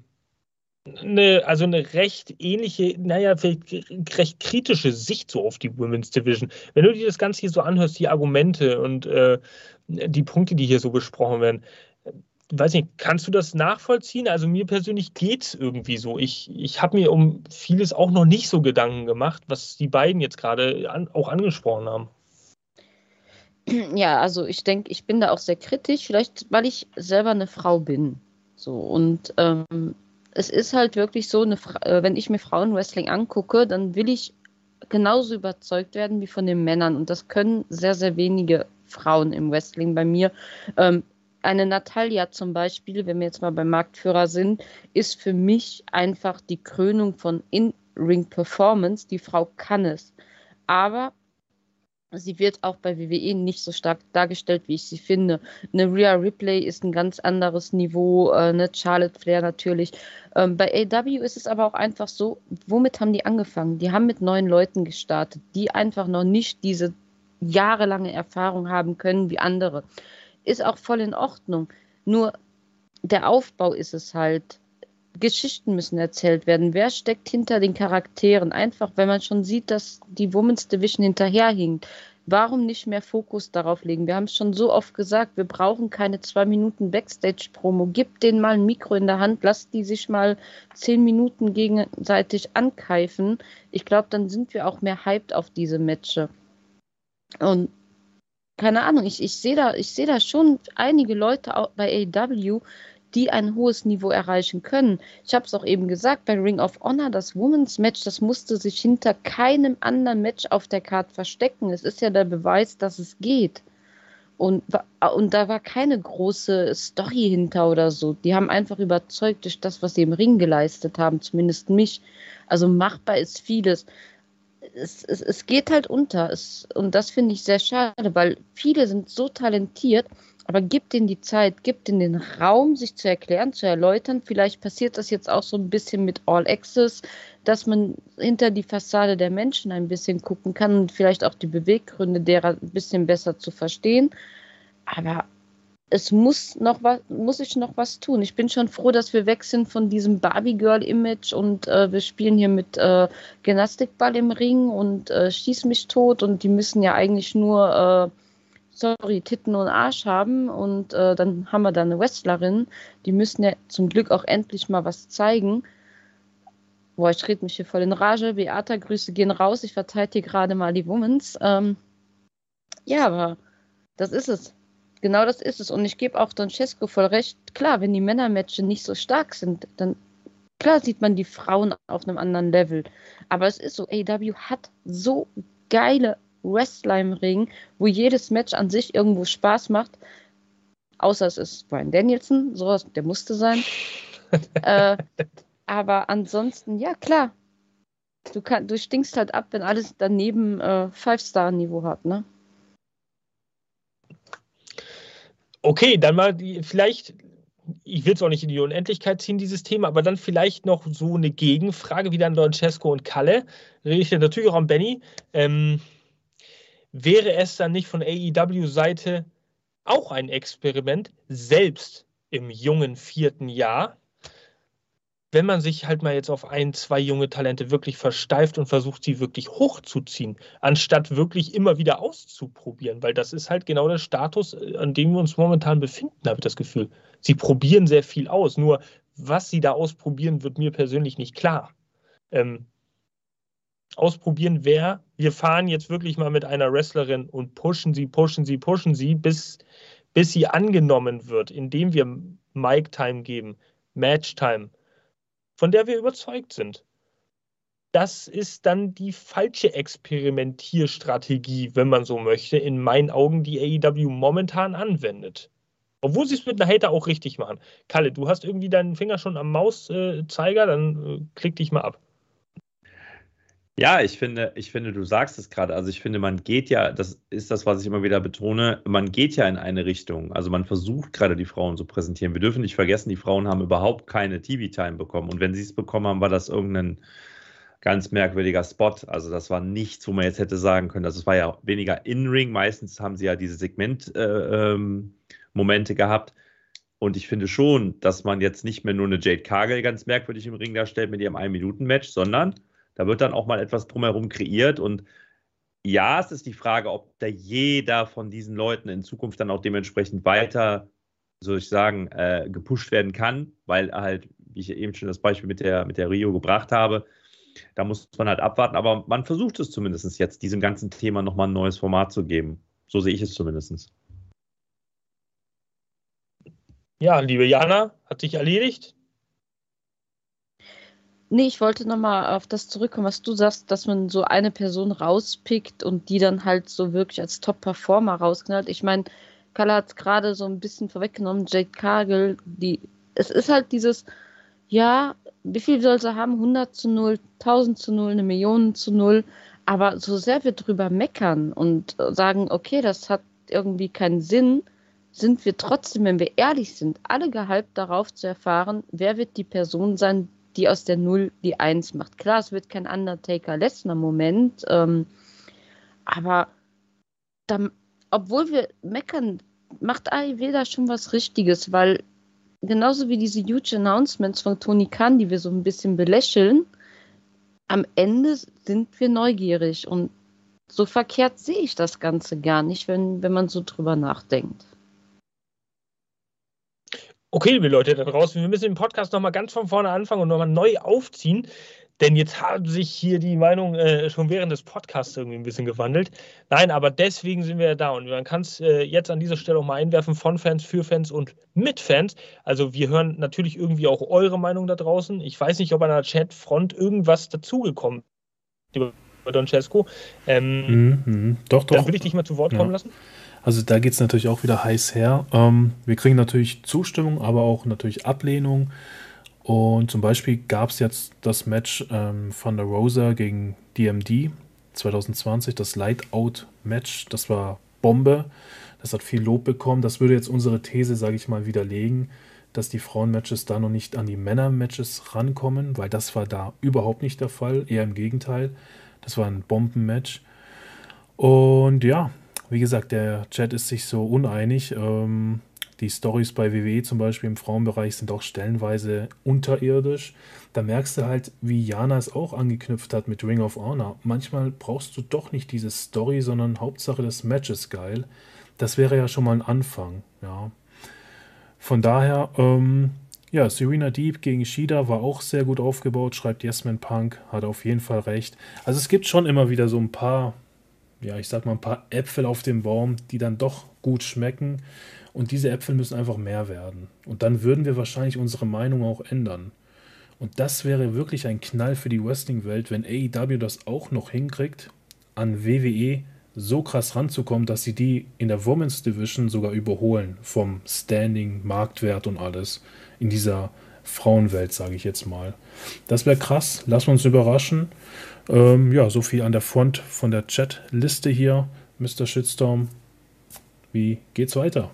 eine, also eine recht ähnliche, naja, vielleicht recht kritische Sicht so auf die Women's Division. Wenn du dir das Ganze hier so anhörst, die Argumente und äh, die Punkte, die hier so besprochen werden, weiß nicht, kannst du das nachvollziehen? Also mir persönlich geht es irgendwie so. Ich, ich habe mir um vieles auch noch nicht so Gedanken gemacht, was die beiden jetzt gerade an, auch angesprochen haben. Ja, also ich denke, ich bin da auch sehr kritisch, vielleicht weil ich selber eine Frau bin. So und ähm, es ist halt wirklich so, eine, äh, wenn ich mir Frauenwrestling angucke, dann will ich genauso überzeugt werden wie von den Männern. Und das können sehr, sehr wenige Frauen im Wrestling bei mir. Ähm, eine Natalia zum Beispiel, wenn wir jetzt mal beim Marktführer sind, ist für mich einfach die Krönung von In-Ring-Performance. Die Frau kann es. Aber sie wird auch bei WWE nicht so stark dargestellt, wie ich sie finde. Eine Rhea Ripley ist ein ganz anderes Niveau, äh, eine Charlotte Flair natürlich. Ähm, bei AW ist es aber auch einfach so, womit haben die angefangen? Die haben mit neuen Leuten gestartet, die einfach noch nicht diese jahrelange Erfahrung haben können wie andere. Ist auch voll in Ordnung. Nur der Aufbau ist es halt. Geschichten müssen erzählt werden. Wer steckt hinter den Charakteren? Einfach, wenn man schon sieht, dass die Women's Division hinterherhinkt. Warum nicht mehr Fokus darauf legen? Wir haben es schon so oft gesagt, wir brauchen keine zwei Minuten Backstage-Promo. Gib denen mal ein Mikro in der Hand, lass die sich mal zehn Minuten gegenseitig ankeifen. Ich glaube, dann sind wir auch mehr hyped auf diese Matches. Und keine Ahnung, ich, ich sehe da, seh da schon einige Leute bei AW, die ein hohes Niveau erreichen können. Ich habe es auch eben gesagt, bei Ring of Honor, das Women's Match, das musste sich hinter keinem anderen Match auf der Karte verstecken. Es ist ja der Beweis, dass es geht. Und, und da war keine große Story hinter oder so. Die haben einfach überzeugt durch das, was sie im Ring geleistet haben, zumindest mich. Also machbar ist vieles. Es, es, es geht halt unter. Es, und das finde ich sehr schade, weil viele sind so talentiert, aber gib denen die Zeit, gib denen den Raum, sich zu erklären, zu erläutern. Vielleicht passiert das jetzt auch so ein bisschen mit All Access, dass man hinter die Fassade der Menschen ein bisschen gucken kann und vielleicht auch die Beweggründe derer ein bisschen besser zu verstehen. Aber es muss noch was, muss ich noch was tun. Ich bin schon froh, dass wir weg sind von diesem Barbie Girl Image und äh, wir spielen hier mit äh, Gymnastikball im Ring und äh, schieß mich tot und die müssen ja eigentlich nur äh, sorry, Titten und Arsch haben und äh, dann haben wir da eine Wrestlerin. Die müssen ja zum Glück auch endlich mal was zeigen. Boah, ich rede mich hier voll in Rage. Beata, Grüße gehen raus. Ich verteidige gerade mal die Womans. Ähm, ja, aber das ist es. Genau das ist es. Und ich gebe auch Don Cesco voll recht. Klar, wenn die Männermatches nicht so stark sind, dann klar sieht man die Frauen auf einem anderen Level. Aber es ist so, AW hat so geile Wrestler im Ring, wo jedes Match an sich irgendwo Spaß macht. Außer es ist Brian Danielson, sowas, der musste sein. <laughs> äh, aber ansonsten, ja, klar. Du, kann, du stinkst halt ab, wenn alles daneben äh, Five-Star-Niveau hat, ne? Okay, dann mal die, vielleicht, ich will es auch nicht in die Unendlichkeit ziehen, dieses Thema, aber dann vielleicht noch so eine Gegenfrage, wie dann Francesco und Kalle. Rede ich natürlich auch an Benny. Ähm, wäre es dann nicht von AEW-Seite auch ein Experiment, selbst im jungen vierten Jahr, wenn man sich halt mal jetzt auf ein, zwei junge Talente wirklich versteift und versucht, sie wirklich hochzuziehen, anstatt wirklich immer wieder auszuprobieren, weil das ist halt genau der Status, äh, an dem wir uns momentan befinden, habe ich das Gefühl. Sie probieren sehr viel aus, nur was sie da ausprobieren, wird mir persönlich nicht klar. Ähm, ausprobieren wäre, wir fahren jetzt wirklich mal mit einer Wrestlerin und pushen sie, pushen sie, pushen sie, bis, bis sie angenommen wird, indem wir Mic-Time geben, Match-Time von der wir überzeugt sind. Das ist dann die falsche Experimentierstrategie, wenn man so möchte, in meinen Augen, die AEW momentan anwendet. Obwohl sie es mit einer Hater auch richtig machen. Kalle, du hast irgendwie deinen Finger schon am Mauszeiger, dann äh, klick dich mal ab. Ja, ich finde, ich finde, du sagst es gerade. Also ich finde, man geht ja, das ist das, was ich immer wieder betone, man geht ja in eine Richtung. Also man versucht gerade die Frauen zu präsentieren. Wir dürfen nicht vergessen, die Frauen haben überhaupt keine TV-Time bekommen. Und wenn sie es bekommen haben, war das irgendein ganz merkwürdiger Spot. Also das war nichts, wo man jetzt hätte sagen können, also es war ja weniger In-Ring. Meistens haben sie ja diese Segment-Momente äh, ähm, gehabt. Und ich finde schon, dass man jetzt nicht mehr nur eine Jade Cargill ganz merkwürdig im Ring darstellt mit ihrem Ein-Minuten-Match, sondern da wird dann auch mal etwas drumherum kreiert und ja, es ist die Frage, ob da jeder von diesen Leuten in Zukunft dann auch dementsprechend weiter, soll ich sagen, äh, gepusht werden kann, weil halt, wie ich eben schon das Beispiel mit der, mit der Rio gebracht habe, da muss man halt abwarten. Aber man versucht es zumindest jetzt, diesem ganzen Thema nochmal ein neues Format zu geben. So sehe ich es zumindest. Ja, liebe Jana, hat sich erledigt. Nee, ich wollte nochmal auf das zurückkommen, was du sagst, dass man so eine Person rauspickt und die dann halt so wirklich als Top-Performer rausknallt. Ich meine, Kalle hat es gerade so ein bisschen vorweggenommen, Jade Cargill, die, es ist halt dieses, ja, wie viel soll sie haben? 100 zu 0, 1000 zu 0, eine Million zu 0. Aber so sehr wir drüber meckern und sagen, okay, das hat irgendwie keinen Sinn, sind wir trotzdem, wenn wir ehrlich sind, alle gehypt darauf zu erfahren, wer wird die Person sein, die aus der Null die Eins macht. Klar, es wird kein Undertaker-Lesnar-Moment, ähm, aber dann, obwohl wir meckern, macht AEW da schon was Richtiges, weil genauso wie diese huge Announcements von Tony Khan, die wir so ein bisschen belächeln, am Ende sind wir neugierig und so verkehrt sehe ich das Ganze gar nicht, wenn, wenn man so drüber nachdenkt. Okay, liebe Leute da draußen, wir müssen den Podcast nochmal ganz von vorne anfangen und nochmal neu aufziehen, denn jetzt haben sich hier die Meinungen äh, schon während des Podcasts irgendwie ein bisschen gewandelt. Nein, aber deswegen sind wir ja da und man kann es äh, jetzt an dieser Stelle auch mal einwerfen von Fans, für Fans und mit Fans. Also wir hören natürlich irgendwie auch eure Meinung da draußen. Ich weiß nicht, ob an der Chatfront irgendwas dazugekommen ist über Don Cesco. Ähm, mhm, mhm. doch, doch. Dann würde ich dich mal zu Wort kommen lassen. Also da geht es natürlich auch wieder heiß her. Ähm, wir kriegen natürlich Zustimmung, aber auch natürlich Ablehnung. Und zum Beispiel gab es jetzt das Match ähm, von der Rosa gegen DMD 2020, das Lightout-Match. Das war Bombe. Das hat viel Lob bekommen. Das würde jetzt unsere These, sage ich mal, widerlegen, dass die Frauen-Matches da noch nicht an die Männer-Matches rankommen, weil das war da überhaupt nicht der Fall. Eher im Gegenteil. Das war ein Bomben-Match. Und ja, wie gesagt, der Chat ist sich so uneinig. Ähm, die Stories bei WWE zum Beispiel im Frauenbereich sind auch stellenweise unterirdisch. Da merkst du halt, wie Jana es auch angeknüpft hat mit Ring of Honor. Manchmal brauchst du doch nicht diese Story, sondern Hauptsache das Match ist geil. Das wäre ja schon mal ein Anfang, ja. Von daher, ähm, ja, Serena Deep gegen Shida war auch sehr gut aufgebaut, schreibt Yasmin Punk, hat auf jeden Fall recht. Also es gibt schon immer wieder so ein paar ja, ich sag mal, ein paar Äpfel auf dem Baum, die dann doch gut schmecken. Und diese Äpfel müssen einfach mehr werden. Und dann würden wir wahrscheinlich unsere Meinung auch ändern. Und das wäre wirklich ein Knall für die Wrestling-Welt, wenn AEW das auch noch hinkriegt, an WWE so krass ranzukommen, dass sie die in der Women's Division sogar überholen. Vom Standing, Marktwert und alles. In dieser Frauenwelt, sage ich jetzt mal. Das wäre krass. Lassen wir uns überraschen. Ähm, ja, so viel an der Front von der Chat-Liste hier, Mr. Shitstorm. Wie geht's weiter?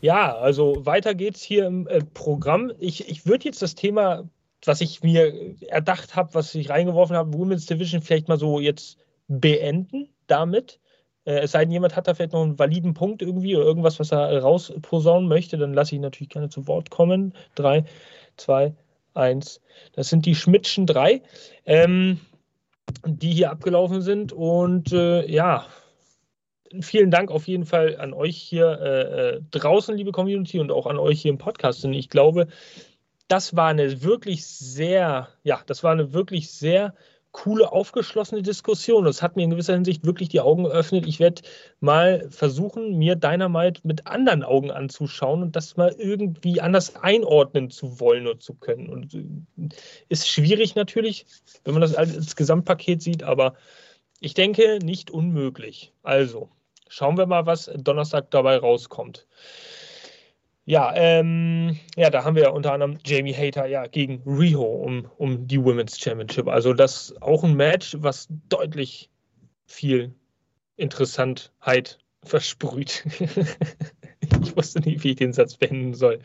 Ja, also weiter geht's hier im äh, Programm. Ich, ich würde jetzt das Thema, was ich mir erdacht habe, was ich reingeworfen habe, Women's Division, vielleicht mal so jetzt beenden damit. Äh, es sei denn, jemand hat da vielleicht noch einen validen Punkt irgendwie oder irgendwas, was er rausposaunen möchte, dann lasse ich natürlich gerne zu Wort kommen. Drei, zwei, eins. Das sind die Schmidtschen drei, ähm, die hier abgelaufen sind. Und äh, ja, vielen Dank auf jeden Fall an euch hier äh, äh, draußen, liebe Community, und auch an euch hier im Podcast. Und ich glaube, das war eine wirklich sehr, ja, das war eine wirklich sehr coole, aufgeschlossene Diskussion. Das hat mir in gewisser Hinsicht wirklich die Augen geöffnet. Ich werde mal versuchen, mir Dynamite mit anderen Augen anzuschauen und das mal irgendwie anders einordnen zu wollen oder zu können. Und äh, ist schwierig natürlich, wenn man das als Gesamtpaket sieht, aber ich denke nicht unmöglich. Also, schauen wir mal, was Donnerstag dabei rauskommt. Ja, ähm, ja, da haben wir ja unter anderem Jamie Hater ja gegen Riho um, um die Women's Championship. Also das ist auch ein Match, was deutlich viel Interessantheit versprüht. <laughs> ich wusste nicht, wie ich den Satz beenden soll.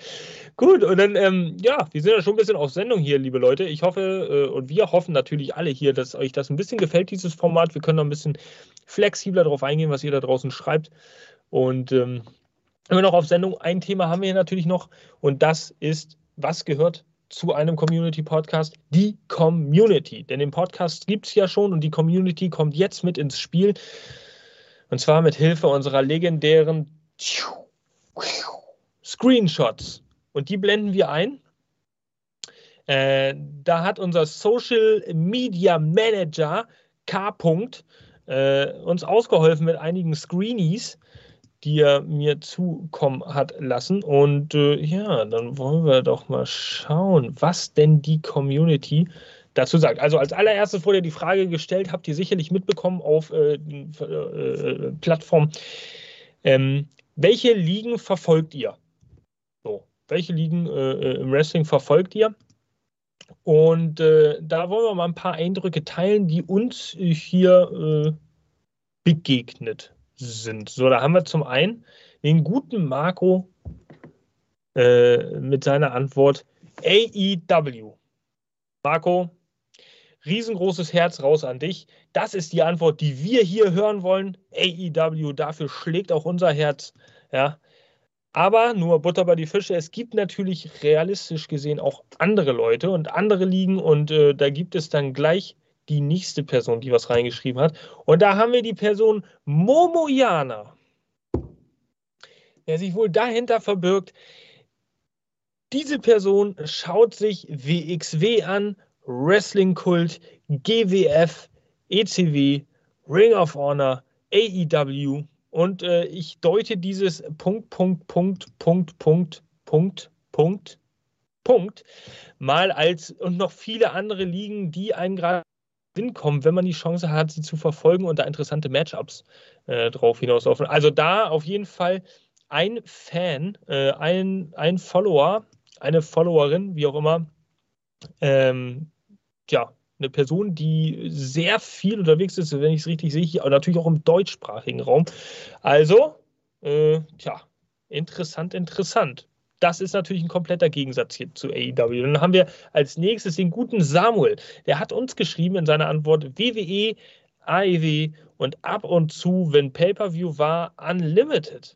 Gut, und dann, ähm, ja, wir sind ja schon ein bisschen auf Sendung hier, liebe Leute. Ich hoffe, äh, und wir hoffen natürlich alle hier, dass euch das ein bisschen gefällt, dieses Format. Wir können noch ein bisschen flexibler darauf eingehen, was ihr da draußen schreibt. Und ähm, Immer noch auf Sendung. Ein Thema haben wir natürlich noch und das ist, was gehört zu einem Community-Podcast? Die Community. Denn den Podcast gibt es ja schon und die Community kommt jetzt mit ins Spiel. Und zwar mit Hilfe unserer legendären Screenshots. Und die blenden wir ein. Äh, da hat unser Social Media Manager K. Äh, uns ausgeholfen mit einigen Screenies die er mir zukommen hat lassen. Und äh, ja, dann wollen wir doch mal schauen, was denn die Community dazu sagt. Also als allererstes wurde die Frage gestellt, habt ihr sicherlich mitbekommen auf äh, äh, äh, Plattform, ähm, welche Ligen verfolgt ihr? So, welche Ligen äh, äh, im Wrestling verfolgt ihr? Und da wollen wir mal ein paar Eindrücke teilen, die uns hier begegnet sind. So, da haben wir zum einen den guten Marco äh, mit seiner Antwort AEW. Marco, riesengroßes Herz raus an dich. Das ist die Antwort, die wir hier hören wollen. AEW, dafür schlägt auch unser Herz. Ja. Aber nur Butter bei die Fische. Es gibt natürlich realistisch gesehen auch andere Leute und andere Ligen und äh, da gibt es dann gleich die nächste Person, die was reingeschrieben hat. Und da haben wir die Person Momoyana, der sich wohl dahinter verbirgt. Diese Person schaut sich WXW an, Wrestling Kult, GWF, ECW, Ring of Honor, AEW und äh, ich deute dieses Punkt, Punkt, Punkt, Punkt, Punkt, Punkt, Punkt, Punkt mal als und noch viele andere Ligen, die einen gerade Sinn kommen, wenn man die Chance hat, sie zu verfolgen und da interessante Matchups äh, drauf hinauslaufen. Also da auf jeden Fall ein Fan, äh, ein, ein Follower, eine Followerin, wie auch immer, ähm, ja, eine Person, die sehr viel unterwegs ist, wenn ich es richtig sehe, aber natürlich auch im deutschsprachigen Raum. Also, äh, tja, interessant, interessant. Das ist natürlich ein kompletter Gegensatz hier zu AEW. Dann haben wir als nächstes den guten Samuel. Der hat uns geschrieben in seiner Antwort WWE, AEW und ab und zu, wenn Pay-Per-View war, Unlimited.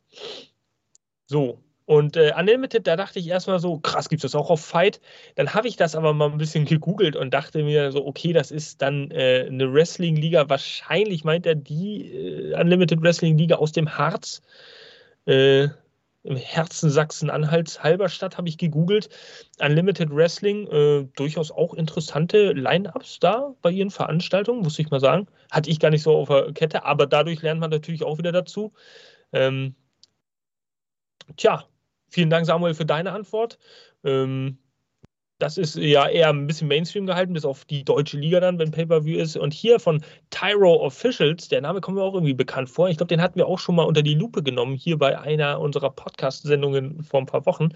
So, und äh, Unlimited, da dachte ich erstmal so, krass, gibt es das auch auf Fight? Dann habe ich das aber mal ein bisschen gegoogelt und dachte mir so, okay, das ist dann äh, eine Wrestling-Liga. Wahrscheinlich meint er die äh, Unlimited Wrestling-Liga aus dem Harz. Äh, im Herzen Sachsen-Anhalts Halberstadt habe ich gegoogelt. Unlimited Wrestling, äh, durchaus auch interessante Line-Ups da bei ihren Veranstaltungen, muss ich mal sagen. Hatte ich gar nicht so auf der Kette, aber dadurch lernt man natürlich auch wieder dazu. Ähm, tja, vielen Dank, Samuel, für deine Antwort. Ähm, das ist ja eher ein bisschen Mainstream gehalten, bis auf die deutsche Liga dann, wenn Pay-Per-View ist. Und hier von Tyro Officials, der Name kommt mir auch irgendwie bekannt vor. Ich glaube, den hatten wir auch schon mal unter die Lupe genommen, hier bei einer unserer Podcast-Sendungen vor ein paar Wochen.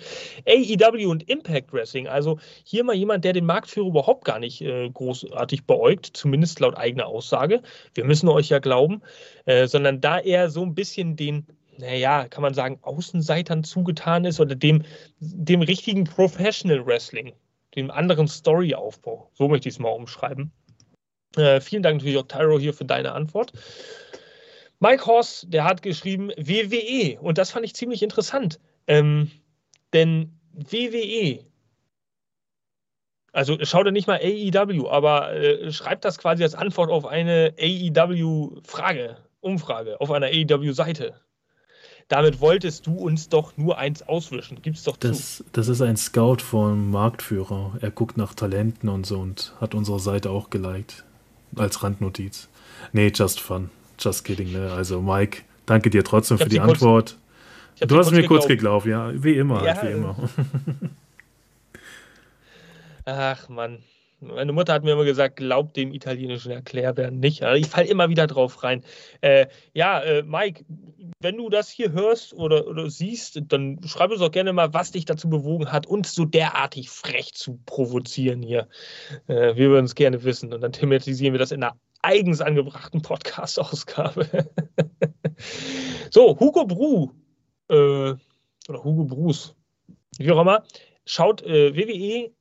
AEW und Impact Wrestling. Also hier mal jemand, der den Marktführer überhaupt gar nicht äh, großartig beäugt, zumindest laut eigener Aussage. Wir müssen euch ja glauben, äh, sondern da er so ein bisschen den naja, kann man sagen, Außenseitern zugetan ist oder dem, dem richtigen Professional Wrestling dem anderen Storyaufbau. So möchte ich es mal umschreiben. Äh, vielen Dank natürlich auch Tyro hier für deine Antwort. Mike Horst, der hat geschrieben WWE und das fand ich ziemlich interessant. Ähm, denn WWE, also schaut er nicht mal AEW, aber äh, schreibt das quasi als Antwort auf eine AEW-Frage, Umfrage, auf einer AEW-Seite. Damit wolltest du uns doch nur eins auswischen. Gib's doch das, zu. Das ist ein Scout vom Marktführer. Er guckt nach Talenten und so und hat unsere Seite auch geliked. Als Randnotiz. Nee, just fun. Just kidding, ne? Also, Mike, danke dir trotzdem für die Antwort. du hast mir geglaubt. kurz geglaubt, ja. Wie immer, ja, halt, wie immer. <laughs> Ach, Mann. Meine Mutter hat mir immer gesagt, glaub dem italienischen Erklärbären nicht. Also ich falle immer wieder drauf rein. Äh, ja, äh, Mike, wenn du das hier hörst oder, oder siehst, dann schreib uns doch gerne mal, was dich dazu bewogen hat, uns so derartig frech zu provozieren hier. Äh, wir würden es gerne wissen und dann thematisieren wir das in einer eigens angebrachten Podcast-Ausgabe. <laughs> so, Hugo Bru äh, oder Hugo Bruce, wie auch immer, schaut äh, WWE,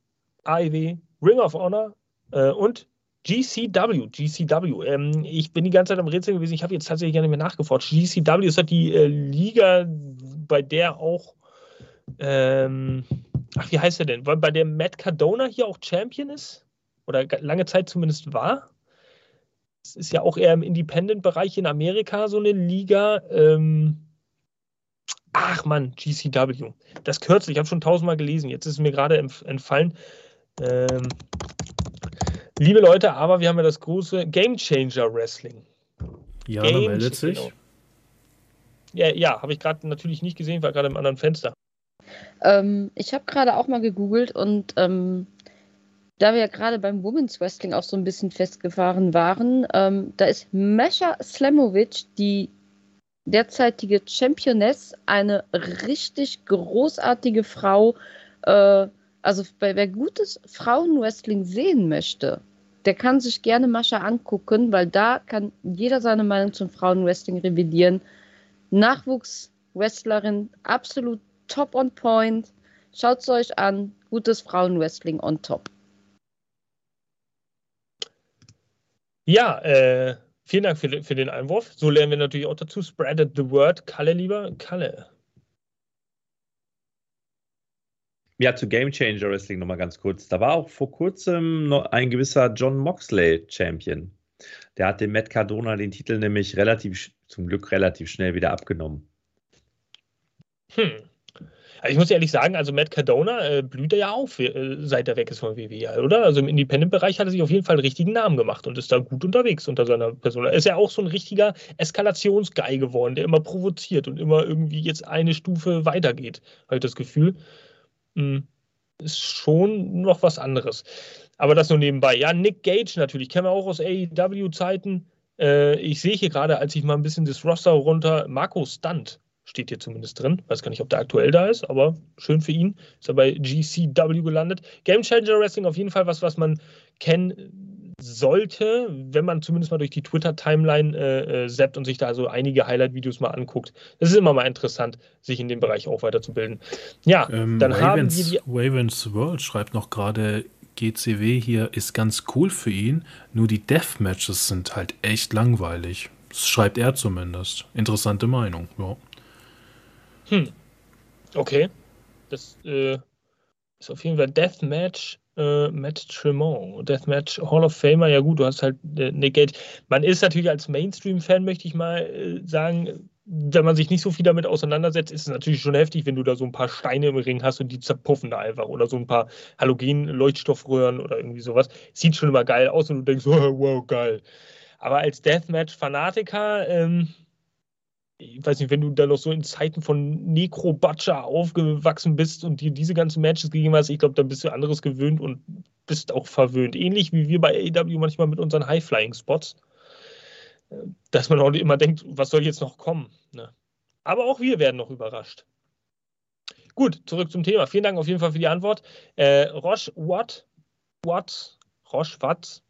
AEW, Ring of Honor äh, und GCW. GCW. Ähm, ich bin die ganze Zeit am Rätsel gewesen. Ich habe jetzt tatsächlich gar nicht mehr nachgeforscht. GCW ist halt die äh, Liga, bei der auch, ähm, ach, wie heißt er denn? Bei der Matt Cardona hier auch Champion ist? Oder lange Zeit zumindest war? Es ist ja auch eher im Independent-Bereich in Amerika so eine Liga. Ähm, ach man, GCW. Das kürzlich, ich habe schon tausendmal gelesen. Jetzt ist es mir gerade entfallen. Ähm, liebe Leute, aber wir haben ja das große Game Changer Wrestling. Ja, Game meldet sich. Genau. Ja, ja habe ich gerade natürlich nicht gesehen, war gerade im anderen Fenster. Ähm, ich habe gerade auch mal gegoogelt und ähm, da wir ja gerade beim Women's Wrestling auch so ein bisschen festgefahren waren, ähm, da ist Mesha Slamovic, die derzeitige Championess, eine richtig großartige Frau, äh, also wer gutes Frauenwrestling sehen möchte, der kann sich gerne Mascha angucken, weil da kann jeder seine Meinung zum Frauenwrestling revidieren. Nachwuchswrestlerin, absolut top on point. Schaut es euch an. Gutes Frauenwrestling on top. Ja, äh, vielen Dank für, für den Einwurf. So lernen wir natürlich auch dazu. Spread the word. Kalle lieber. Kalle. Ja, zu Game Changer Wrestling nochmal ganz kurz. Da war auch vor kurzem noch ein gewisser John Moxley Champion. Der hat dem Matt Cardona den Titel nämlich relativ, zum Glück relativ schnell wieder abgenommen. Hm. Also ich muss ehrlich sagen, also Matt Cardona äh, blüht er ja auf, äh, seit er weg ist von WWE, oder? Also im Independent-Bereich hat er sich auf jeden Fall einen richtigen Namen gemacht und ist da gut unterwegs unter seiner Person. Er ist ja auch so ein richtiger Eskalationsguy geworden, der immer provoziert und immer irgendwie jetzt eine Stufe weitergeht, habe ich das Gefühl. Hm, ist schon noch was anderes. Aber das nur nebenbei. Ja, Nick Gage natürlich, kennen wir auch aus AEW-Zeiten. Äh, ich sehe hier gerade, als ich mal ein bisschen das Roster runter, Marco Stunt steht hier zumindest drin. Weiß gar nicht, ob der aktuell da ist, aber schön für ihn. Ist er bei GCW gelandet. Game Changer Wrestling auf jeden Fall was, was man kennen sollte, wenn man zumindest mal durch die Twitter-Timeline äh, äh, und sich da so einige Highlight-Videos mal anguckt. Das ist immer mal interessant, sich in dem Bereich auch weiterzubilden. Ja, ähm, dann Ravens, haben wir die. Ravens World schreibt noch gerade, GCW hier ist ganz cool für ihn, nur die Deathmatches sind halt echt langweilig. Das schreibt er zumindest. Interessante Meinung, ja. Hm. Okay. Das äh, ist auf jeden Fall Deathmatch äh, Matt Tremont. Deathmatch Hall of Famer, ja gut, du hast halt äh, Nick Gage. Man ist natürlich als Mainstream-Fan, möchte ich mal äh, sagen, wenn man sich nicht so viel damit auseinandersetzt, ist es natürlich schon heftig, wenn du da so ein paar Steine im Ring hast und die zerpuffen da einfach oder so ein paar Halogen-Leuchtstoffröhren oder irgendwie sowas. Sieht schon immer geil aus und du denkst, oh, <laughs> wow, geil. Aber als Deathmatch-Fanatiker, ähm, ich weiß nicht, wenn du da noch so in Zeiten von Necro Butcher aufgewachsen bist und dir diese ganzen Matches gegeben hast, ich glaube, dann bist du anderes gewöhnt und bist auch verwöhnt. Ähnlich wie wir bei AEW manchmal mit unseren High-Flying-Spots. Äh, dass man auch immer denkt, was soll jetzt noch kommen? Ne? Aber auch wir werden noch überrascht. Gut, zurück zum Thema. Vielen Dank auf jeden Fall für die Antwort. Äh, Roche Watt, Watt, Roche Watt,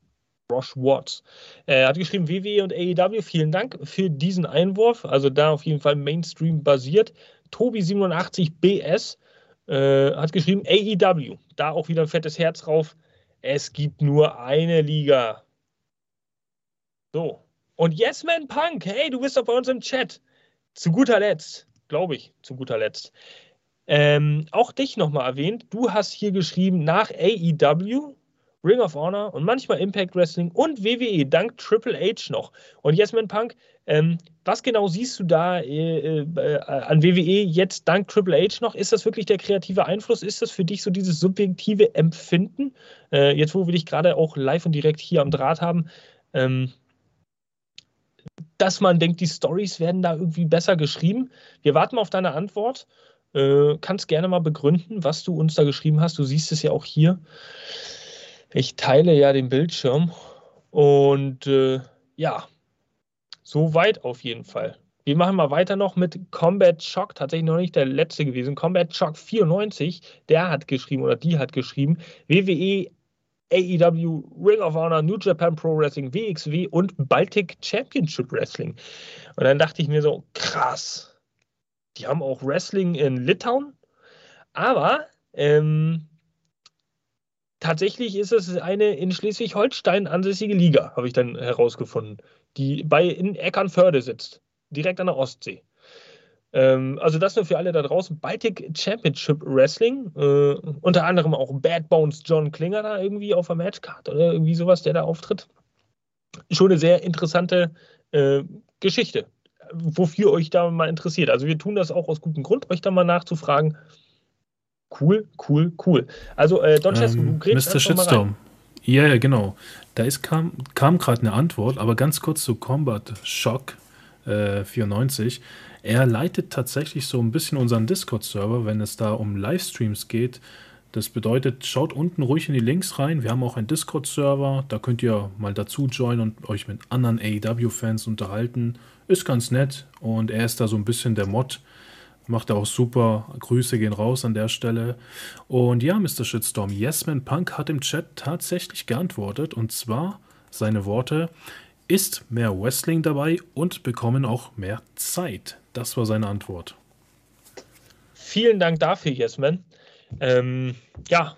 Roche Watts. Er hat geschrieben WWE und AEW. Vielen Dank für diesen Einwurf. Also da auf jeden Fall Mainstream basiert. Tobi87BS äh, hat geschrieben AEW. Da auch wieder ein fettes Herz drauf. Es gibt nur eine Liga. So. Und Yes Man Punk, hey, du bist doch bei uns im Chat. Zu guter Letzt, glaube ich, zu guter Letzt. Ähm, auch dich nochmal erwähnt. Du hast hier geschrieben, nach AEW, Ring of Honor und manchmal Impact Wrestling und WWE, dank Triple H noch. Und Yes Man Punk, ähm, was genau siehst du da äh, äh, an WWE jetzt dank Triple H noch? Ist das wirklich der kreative Einfluss? Ist das für dich so dieses subjektive Empfinden? Äh, jetzt, wo wir dich gerade auch live und direkt hier am Draht haben, ähm, dass man denkt, die Stories werden da irgendwie besser geschrieben. Wir warten mal auf deine Antwort. Äh, kannst gerne mal begründen, was du uns da geschrieben hast. Du siehst es ja auch hier. Ich teile ja den Bildschirm. Und äh, ja, soweit auf jeden Fall. Wir machen mal weiter noch mit Combat Shock, tatsächlich noch nicht der letzte gewesen. Combat Shock 94, der hat geschrieben oder die hat geschrieben, WWE AEW, Ring of Honor, New Japan Pro Wrestling, WXW und Baltic Championship Wrestling. Und dann dachte ich mir so, krass, die haben auch Wrestling in Litauen, aber ähm, tatsächlich ist es eine in Schleswig-Holstein ansässige Liga, habe ich dann herausgefunden, die bei in Eckernförde sitzt, direkt an der Ostsee. Ähm, also das nur für alle da draußen. Baltic Championship Wrestling, äh, unter anderem auch Bad Bones John Klinger da irgendwie auf der Matchcard oder irgendwie sowas, der da auftritt. Schon eine sehr interessante äh, Geschichte wofür euch da mal interessiert. Also wir tun das auch aus gutem Grund, euch da mal nachzufragen. Cool, cool, cool. Also äh, Don ähm, du Mr. Shitstorm. Ja, ja, genau. Da ist, kam, kam gerade eine Antwort, aber ganz kurz zu Combat Shock äh, 94. Er leitet tatsächlich so ein bisschen unseren Discord-Server, wenn es da um Livestreams geht. Das bedeutet, schaut unten ruhig in die Links rein. Wir haben auch einen Discord-Server, da könnt ihr mal dazu joinen und euch mit anderen AEW-Fans unterhalten. Ist ganz nett und er ist da so ein bisschen der Mod. Macht er auch super. Grüße gehen raus an der Stelle. Und ja, Mr. Shitstorm, Yesman Punk hat im Chat tatsächlich geantwortet und zwar seine Worte: Ist mehr Wrestling dabei und bekommen auch mehr Zeit. Das war seine Antwort. Vielen Dank dafür, Yesman. Ähm, ja,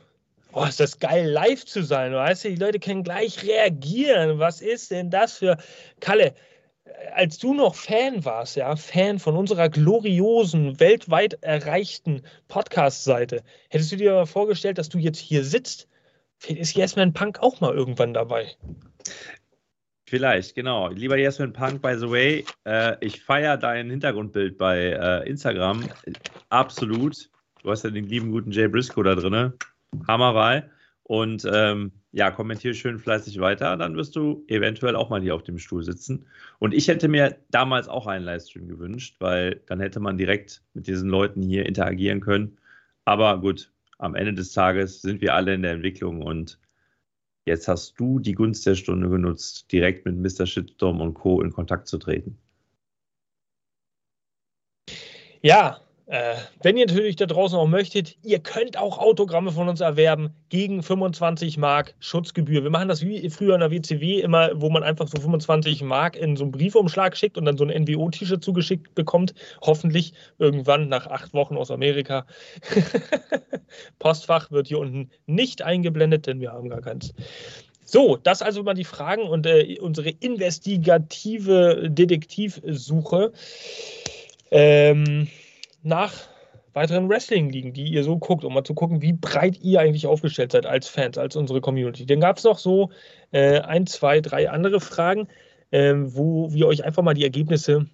oh, ist das geil, live zu sein. Weißt du, die Leute können gleich reagieren. Was ist denn das für Kalle? Als du noch Fan warst, ja, Fan von unserer gloriosen, weltweit erreichten Podcast-Seite, hättest du dir mal vorgestellt, dass du jetzt hier sitzt? Ist Jasmin Punk auch mal irgendwann dabei. Vielleicht, genau. Lieber Jasmin Punk, by the way, äh, ich feiere dein Hintergrundbild bei äh, Instagram. Absolut. Du hast ja den lieben guten Jay Briscoe da drin. Hammerwahl. Und ähm, ja, kommentiere schön fleißig weiter, dann wirst du eventuell auch mal hier auf dem Stuhl sitzen. Und ich hätte mir damals auch einen Livestream gewünscht, weil dann hätte man direkt mit diesen Leuten hier interagieren können. Aber gut, am Ende des Tages sind wir alle in der Entwicklung und jetzt hast du die Gunst der Stunde genutzt, direkt mit Mr. Shitstorm und Co. in Kontakt zu treten. Ja, äh, wenn ihr natürlich da draußen auch möchtet, ihr könnt auch Autogramme von uns erwerben gegen 25 Mark Schutzgebühr. Wir machen das wie früher in der WCW immer, wo man einfach so 25 Mark in so einen Briefumschlag schickt und dann so ein NWO-T-Shirt zugeschickt bekommt. Hoffentlich irgendwann nach acht Wochen aus Amerika. <laughs> Postfach wird hier unten nicht eingeblendet, denn wir haben gar keins. So, das also mal die Fragen und äh, unsere investigative Detektivsuche. Ähm, nach weiteren Wrestling-Ligen, die ihr so guckt, um mal zu gucken, wie breit ihr eigentlich aufgestellt seid als Fans, als unsere Community. Dann gab es noch so äh, ein, zwei, drei andere Fragen, äh, wo wir euch einfach mal die Ergebnisse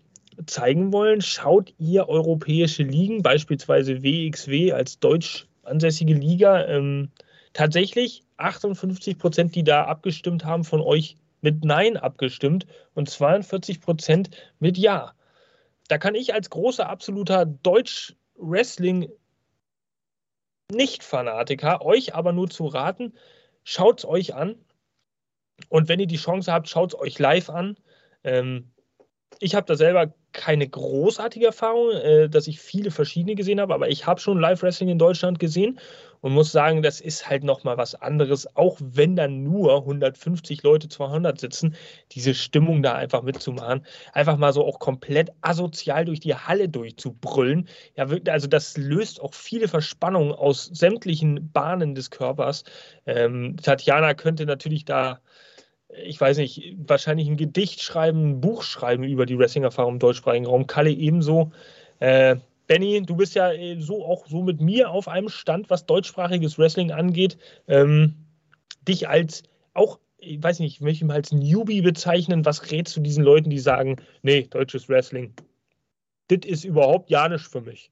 zeigen wollen. Schaut ihr europäische Ligen, beispielsweise WXW als deutsch ansässige Liga, ähm, tatsächlich 58 Prozent, die da abgestimmt haben, von euch mit Nein abgestimmt und 42 Prozent mit Ja da kann ich als großer, absoluter Deutsch-Wrestling nicht-Fanatiker euch aber nur zu raten, schaut es euch an. Und wenn ihr die Chance habt, schaut es euch live an. Ähm, ich habe da selber keine großartige Erfahrung, äh, dass ich viele verschiedene gesehen habe, aber ich habe schon Live-Wrestling in Deutschland gesehen und muss sagen, das ist halt nochmal was anderes, auch wenn dann nur 150 Leute 200 sitzen, diese Stimmung da einfach mitzumachen, einfach mal so auch komplett asozial durch die Halle durchzubrüllen. Ja, also das löst auch viele Verspannungen aus sämtlichen Bahnen des Körpers. Ähm, Tatjana könnte natürlich da ich weiß nicht, wahrscheinlich ein Gedicht schreiben, ein Buch schreiben über die Wrestling-Erfahrung im deutschsprachigen Raum. Kalle ebenso. Äh, Benny, du bist ja äh, so auch so mit mir auf einem Stand, was deutschsprachiges Wrestling angeht. Ähm, dich als auch, ich weiß nicht, ich möchte ihn als Newbie bezeichnen. Was rätst du diesen Leuten, die sagen, nee, deutsches Wrestling, das ist überhaupt ja nicht für mich?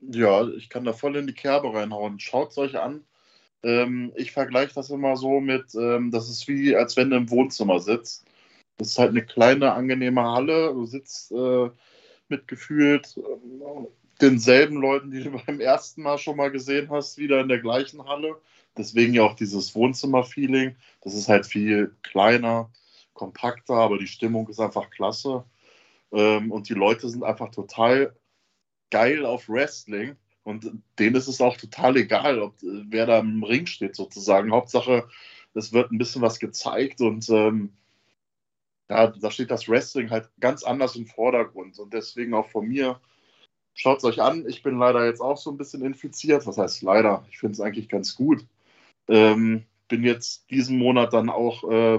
Ja, ich kann da voll in die Kerbe reinhauen. Schaut es euch an. Ähm, ich vergleiche das immer so mit, ähm, das ist wie, als wenn du im Wohnzimmer sitzt. Das ist halt eine kleine, angenehme Halle. Du sitzt äh, mit gefühlt äh, denselben Leuten, die du <laughs> beim ersten Mal schon mal gesehen hast, wieder in der gleichen Halle. Deswegen ja auch dieses Wohnzimmer-Feeling. Das ist halt viel kleiner, kompakter, aber die Stimmung ist einfach klasse. Ähm, und die Leute sind einfach total geil auf Wrestling. Und denen ist es auch total egal, ob, wer da im Ring steht, sozusagen. Hauptsache, es wird ein bisschen was gezeigt und ähm, ja, da steht das Wrestling halt ganz anders im Vordergrund. Und deswegen auch von mir, schaut es euch an. Ich bin leider jetzt auch so ein bisschen infiziert. Was heißt leider? Ich finde es eigentlich ganz gut. Ähm, bin jetzt diesen Monat dann auch äh,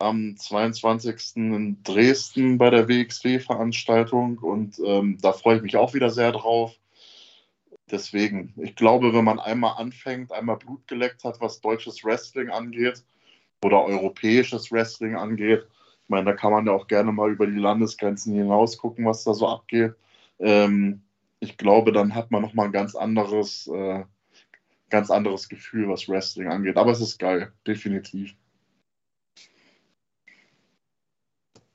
am 22. in Dresden bei der WXW-Veranstaltung und ähm, da freue ich mich auch wieder sehr drauf. Deswegen, ich glaube, wenn man einmal anfängt, einmal Blut geleckt hat, was deutsches Wrestling angeht oder europäisches Wrestling angeht, ich meine, da kann man ja auch gerne mal über die Landesgrenzen hinaus gucken, was da so abgeht. Ähm, ich glaube, dann hat man nochmal ein ganz anderes, äh, ganz anderes Gefühl, was Wrestling angeht. Aber es ist geil, definitiv.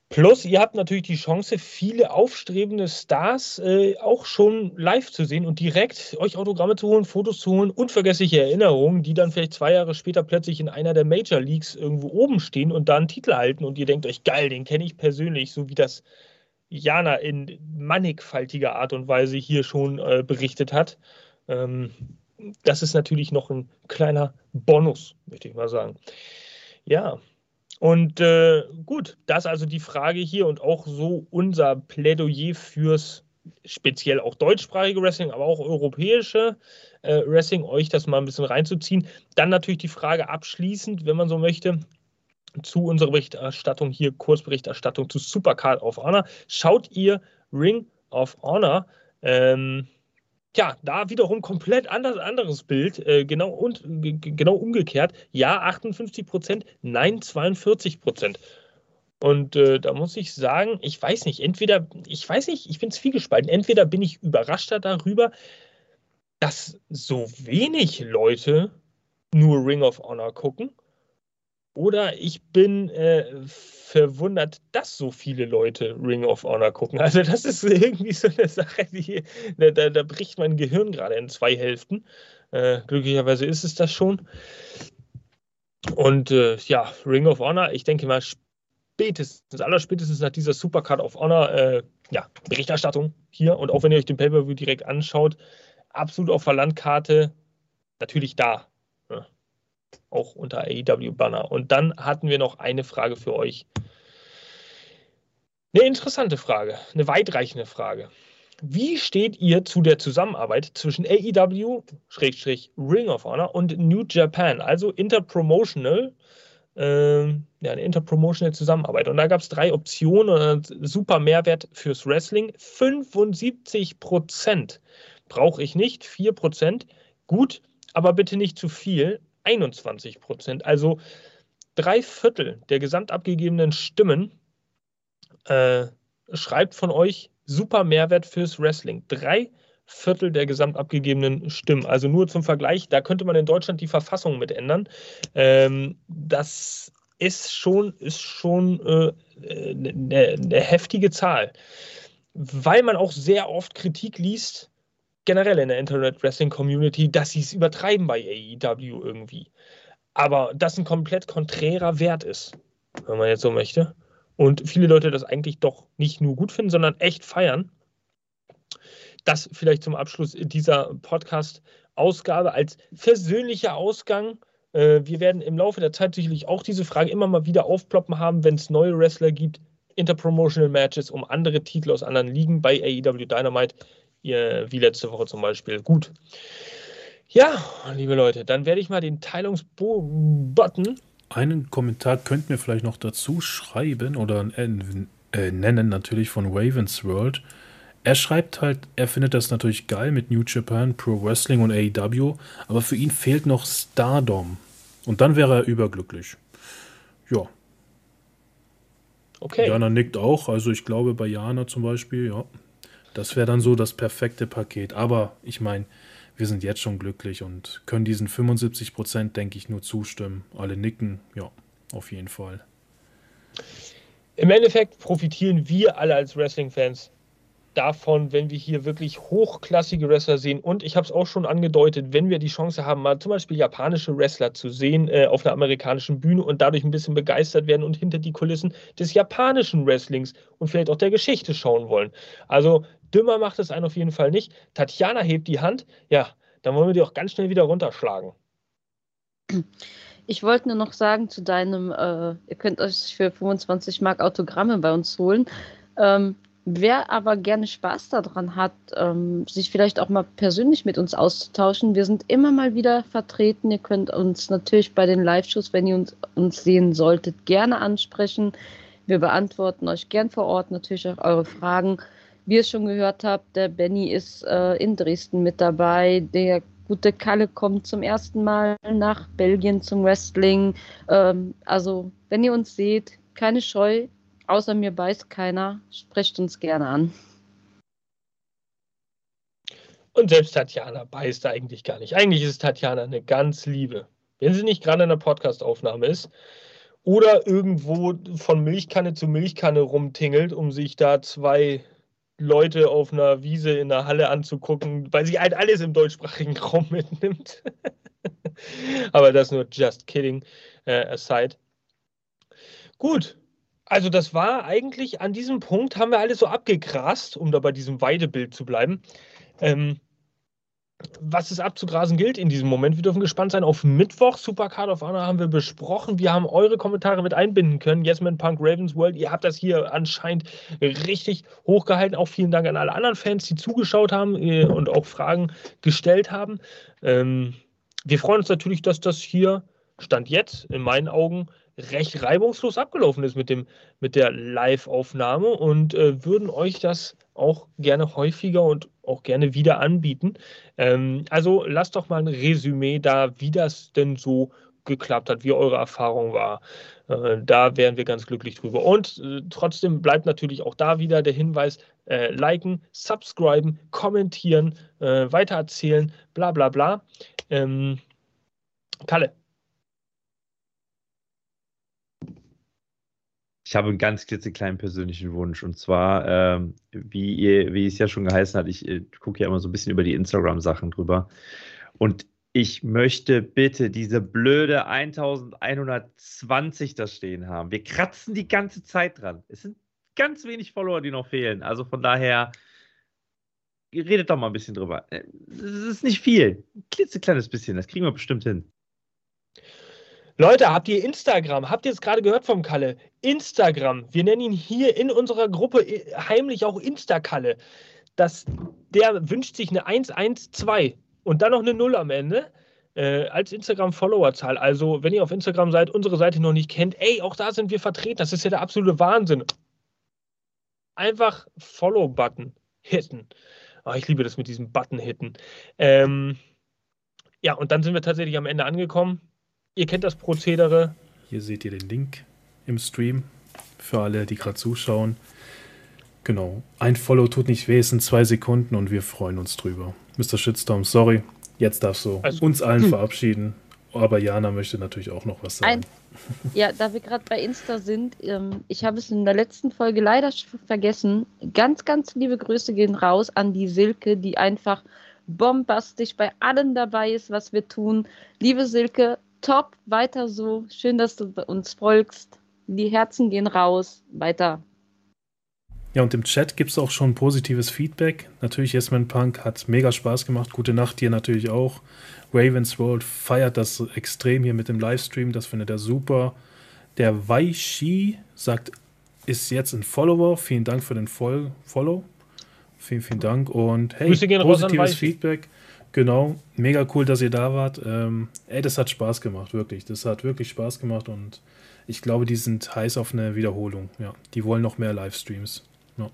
Plus, ihr habt natürlich die Chance, viele aufstrebende Stars äh, auch schon live zu sehen und direkt euch Autogramme zu holen, Fotos zu holen, unvergessliche Erinnerungen, die dann vielleicht zwei Jahre später plötzlich in einer der Major Leagues irgendwo oben stehen und da einen Titel halten und ihr denkt euch, geil, den kenne ich persönlich, so wie das Jana in mannigfaltiger Art und Weise hier schon äh, berichtet hat. Ähm, das ist natürlich noch ein kleiner Bonus, möchte ich mal sagen. Ja, und äh, gut, das also die Frage hier und auch so unser Plädoyer fürs speziell auch deutschsprachige Wrestling, aber auch europäische äh, Wrestling, euch das mal ein bisschen reinzuziehen. Dann natürlich die Frage abschließend, wenn man so möchte, zu unserer Berichterstattung hier, Kurzberichterstattung zu Supercard of Honor. Schaut ihr Ring of Honor? Ähm, ja, da wiederum komplett anders, anderes Bild, äh, genau, und, genau umgekehrt. Ja, 58 Prozent, nein, 42 Prozent. Und äh, da muss ich sagen, ich weiß nicht, entweder, ich weiß nicht, ich bin zwiegespalten. Entweder bin ich überraschter darüber, dass so wenig Leute nur Ring of Honor gucken oder ich bin äh, verwundert, dass so viele Leute Ring of Honor gucken. Also das ist <laughs> irgendwie so eine Sache, die, da, da, da bricht mein Gehirn gerade in zwei Hälften. Äh, glücklicherweise ist es das schon. Und äh, ja, Ring of Honor, ich denke mal, spätestens, allerspätestens nach dieser Supercard of Honor, äh, ja, Berichterstattung hier und auch wenn ihr euch den Pay-Per-View direkt anschaut, absolut auf der Landkarte, natürlich da auch unter AEW-Banner. Und dann hatten wir noch eine Frage für euch. Eine interessante Frage, eine weitreichende Frage. Wie steht ihr zu der Zusammenarbeit zwischen AEW, Ring of Honor und New Japan, also Interpromotional, äh, ja, eine Interpromotional Zusammenarbeit? Und da gab es drei Optionen, super Mehrwert fürs Wrestling. 75 Prozent brauche ich nicht, 4 Prozent. Gut, aber bitte nicht zu viel. 21 Prozent. Also drei Viertel der gesamt abgegebenen Stimmen äh, schreibt von euch super Mehrwert fürs Wrestling. Drei Viertel der gesamt abgegebenen Stimmen. Also nur zum Vergleich, da könnte man in Deutschland die Verfassung mit ändern. Ähm, das ist schon, ist schon äh, eine, eine heftige Zahl. Weil man auch sehr oft Kritik liest, generell in der Internet Wrestling Community, dass sie es übertreiben bei AEW irgendwie. Aber das ein komplett konträrer Wert ist, wenn man jetzt so möchte. Und viele Leute das eigentlich doch nicht nur gut finden, sondern echt feiern. Das vielleicht zum Abschluss dieser Podcast-Ausgabe als versöhnlicher Ausgang. Äh, wir werden im Laufe der Zeit sicherlich auch diese Frage immer mal wieder aufploppen haben, wenn es neue Wrestler gibt, Interpromotional Matches um andere Titel aus anderen Ligen bei AEW Dynamite wie letzte Woche zum Beispiel. Gut. Ja, liebe Leute, dann werde ich mal den Teilungsbutton einen Kommentar könnten wir vielleicht noch dazu schreiben oder äh, nennen, natürlich von Ravens World. Er schreibt halt, er findet das natürlich geil mit New Japan, Pro Wrestling und AEW, aber für ihn fehlt noch Stardom. Und dann wäre er überglücklich. Ja. Okay. Jana nickt auch, also ich glaube bei Jana zum Beispiel, ja. Das wäre dann so das perfekte Paket. Aber ich meine, wir sind jetzt schon glücklich und können diesen 75 Prozent, denke ich, nur zustimmen. Alle nicken, ja, auf jeden Fall. Im Endeffekt profitieren wir alle als Wrestling-Fans davon, wenn wir hier wirklich hochklassige Wrestler sehen. Und ich habe es auch schon angedeutet, wenn wir die Chance haben, mal zum Beispiel japanische Wrestler zu sehen äh, auf einer amerikanischen Bühne und dadurch ein bisschen begeistert werden und hinter die Kulissen des japanischen Wrestlings und vielleicht auch der Geschichte schauen wollen. Also Dümmer macht es einen auf jeden Fall nicht. Tatjana hebt die Hand. Ja, dann wollen wir die auch ganz schnell wieder runterschlagen. Ich wollte nur noch sagen zu deinem, äh, ihr könnt euch für 25 Mark Autogramme bei uns holen. Ähm, wer aber gerne Spaß daran hat, ähm, sich vielleicht auch mal persönlich mit uns auszutauschen, wir sind immer mal wieder vertreten. Ihr könnt uns natürlich bei den Live-Shows, wenn ihr uns, uns sehen solltet, gerne ansprechen. Wir beantworten euch gern vor Ort natürlich auch eure Fragen wie ihr schon gehört habt, der Benny ist äh, in Dresden mit dabei. Der gute Kalle kommt zum ersten Mal nach Belgien zum Wrestling. Ähm, also, wenn ihr uns seht, keine Scheu, außer mir beißt keiner, sprecht uns gerne an. Und selbst Tatjana beißt eigentlich gar nicht. Eigentlich ist Tatjana eine ganz liebe. Wenn sie nicht gerade in einer Podcastaufnahme ist oder irgendwo von Milchkanne zu Milchkanne rumtingelt, um sich da zwei Leute auf einer Wiese in der Halle anzugucken, weil sie halt alles im deutschsprachigen <laughs> Raum mitnimmt. <laughs> Aber das nur just kidding äh, aside. Gut, also das war eigentlich an diesem Punkt, haben wir alles so abgegrast, um da bei diesem Weidebild zu bleiben. Ähm, was es abzugrasen gilt in diesem Moment. Wir dürfen gespannt sein auf Mittwoch. Supercard of Honor haben wir besprochen. Wir haben eure Kommentare mit einbinden können. Yesman Punk Ravens World. Ihr habt das hier anscheinend richtig hochgehalten. Auch vielen Dank an alle anderen Fans, die zugeschaut haben äh, und auch Fragen gestellt haben. Ähm, wir freuen uns natürlich, dass das hier Stand jetzt in meinen Augen recht reibungslos abgelaufen ist mit, dem, mit der Live-Aufnahme und äh, würden euch das auch gerne häufiger und auch gerne wieder anbieten. Ähm, also lasst doch mal ein Resümee da, wie das denn so geklappt hat, wie eure Erfahrung war. Äh, da wären wir ganz glücklich drüber. Und äh, trotzdem bleibt natürlich auch da wieder der Hinweis, äh, liken, subscriben, kommentieren, äh, weitererzählen, bla bla bla. Ähm, Kalle, Ich habe einen ganz klitzekleinen persönlichen Wunsch. Und zwar, ähm, wie, ihr, wie es ja schon geheißen hat, ich äh, gucke ja immer so ein bisschen über die Instagram-Sachen drüber. Und ich möchte bitte diese blöde 1120 da stehen haben. Wir kratzen die ganze Zeit dran. Es sind ganz wenig Follower, die noch fehlen. Also von daher, redet doch mal ein bisschen drüber. Äh, es ist nicht viel. Ein klitzekleines bisschen. Das kriegen wir bestimmt hin. Leute, habt ihr Instagram? Habt ihr es gerade gehört vom Kalle? Instagram. Wir nennen ihn hier in unserer Gruppe äh, heimlich auch Instakalle. Der wünscht sich eine 112 und dann noch eine 0 am Ende äh, als Instagram-Follower-Zahl. Also, wenn ihr auf Instagram seid, unsere Seite noch nicht kennt, ey, auch da sind wir vertreten. Das ist ja der absolute Wahnsinn. Einfach Follow-Button hitten. Oh, ich liebe das mit diesem Button hitten. Ähm, ja, und dann sind wir tatsächlich am Ende angekommen. Ihr kennt das Prozedere. Hier seht ihr den Link im Stream für alle, die gerade zuschauen. Genau. Ein Follow tut nicht weh, es sind zwei Sekunden und wir freuen uns drüber. Mr. Shitstorm, sorry. Jetzt darfst du also, uns allen hm. verabschieden. Aber Jana möchte natürlich auch noch was sagen. Ein, ja, da wir gerade bei Insta sind, ähm, ich habe es in der letzten Folge leider vergessen. Ganz, ganz liebe Grüße gehen raus an die Silke, die einfach bombastisch bei allem dabei ist, was wir tun. Liebe Silke, top, weiter so. Schön, dass du uns folgst. Die Herzen gehen raus. Weiter. Ja, und im Chat gibt es auch schon positives Feedback. Natürlich, Yesman Punk hat mega Spaß gemacht. Gute Nacht dir natürlich auch. Ravens World feiert das extrem hier mit dem Livestream. Das findet er super. Der Waishi sagt, ist jetzt ein Follower. Vielen Dank für den Follow. Vielen, vielen Dank. Und hey, positives Feedback. Genau. Mega cool, dass ihr da wart. Ähm, ey, das hat Spaß gemacht, wirklich. Das hat wirklich Spaß gemacht und ich glaube, die sind heiß auf eine Wiederholung. Ja, die wollen noch mehr Livestreams. Ja.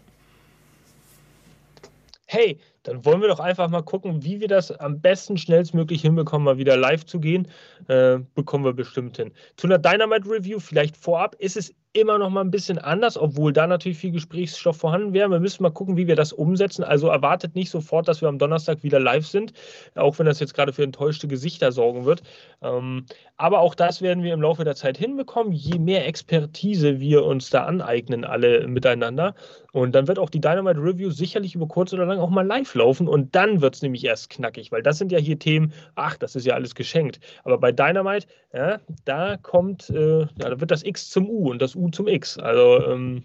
Hey, dann wollen wir doch einfach mal gucken, wie wir das am besten schnellstmöglich hinbekommen, mal wieder live zu gehen. Äh, bekommen wir bestimmt hin. Zu einer Dynamite Review, vielleicht vorab, ist es immer noch mal ein bisschen anders, obwohl da natürlich viel Gesprächsstoff vorhanden wäre. Wir müssen mal gucken, wie wir das umsetzen. Also erwartet nicht sofort, dass wir am Donnerstag wieder live sind, auch wenn das jetzt gerade für enttäuschte Gesichter sorgen wird. Ähm, aber auch das werden wir im Laufe der Zeit hinbekommen, je mehr Expertise wir uns da aneignen, alle miteinander. Und dann wird auch die Dynamite Review sicherlich über kurz oder lang auch mal live laufen und dann wird es nämlich erst knackig, weil das sind ja hier Themen, ach, das ist ja alles geschenkt. Aber bei Dynamite, ja, da kommt, äh, ja, da wird das X zum U und das U zum X. Also ähm,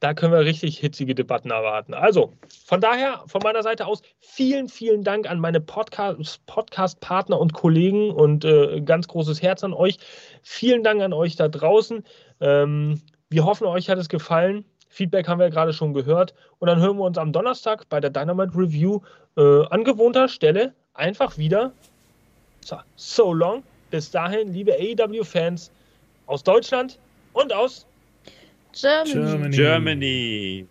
da können wir richtig hitzige Debatten erwarten. Also von daher, von meiner Seite aus, vielen, vielen Dank an meine Podcast-Partner und Kollegen und äh, ganz großes Herz an euch. Vielen Dank an euch da draußen. Ähm, wir hoffen, euch hat es gefallen. Feedback haben wir gerade schon gehört. Und dann hören wir uns am Donnerstag bei der Dynamite Review äh, an gewohnter Stelle einfach wieder. So, so long. Bis dahin, liebe AEW-Fans aus Deutschland und aus Germany. Germany.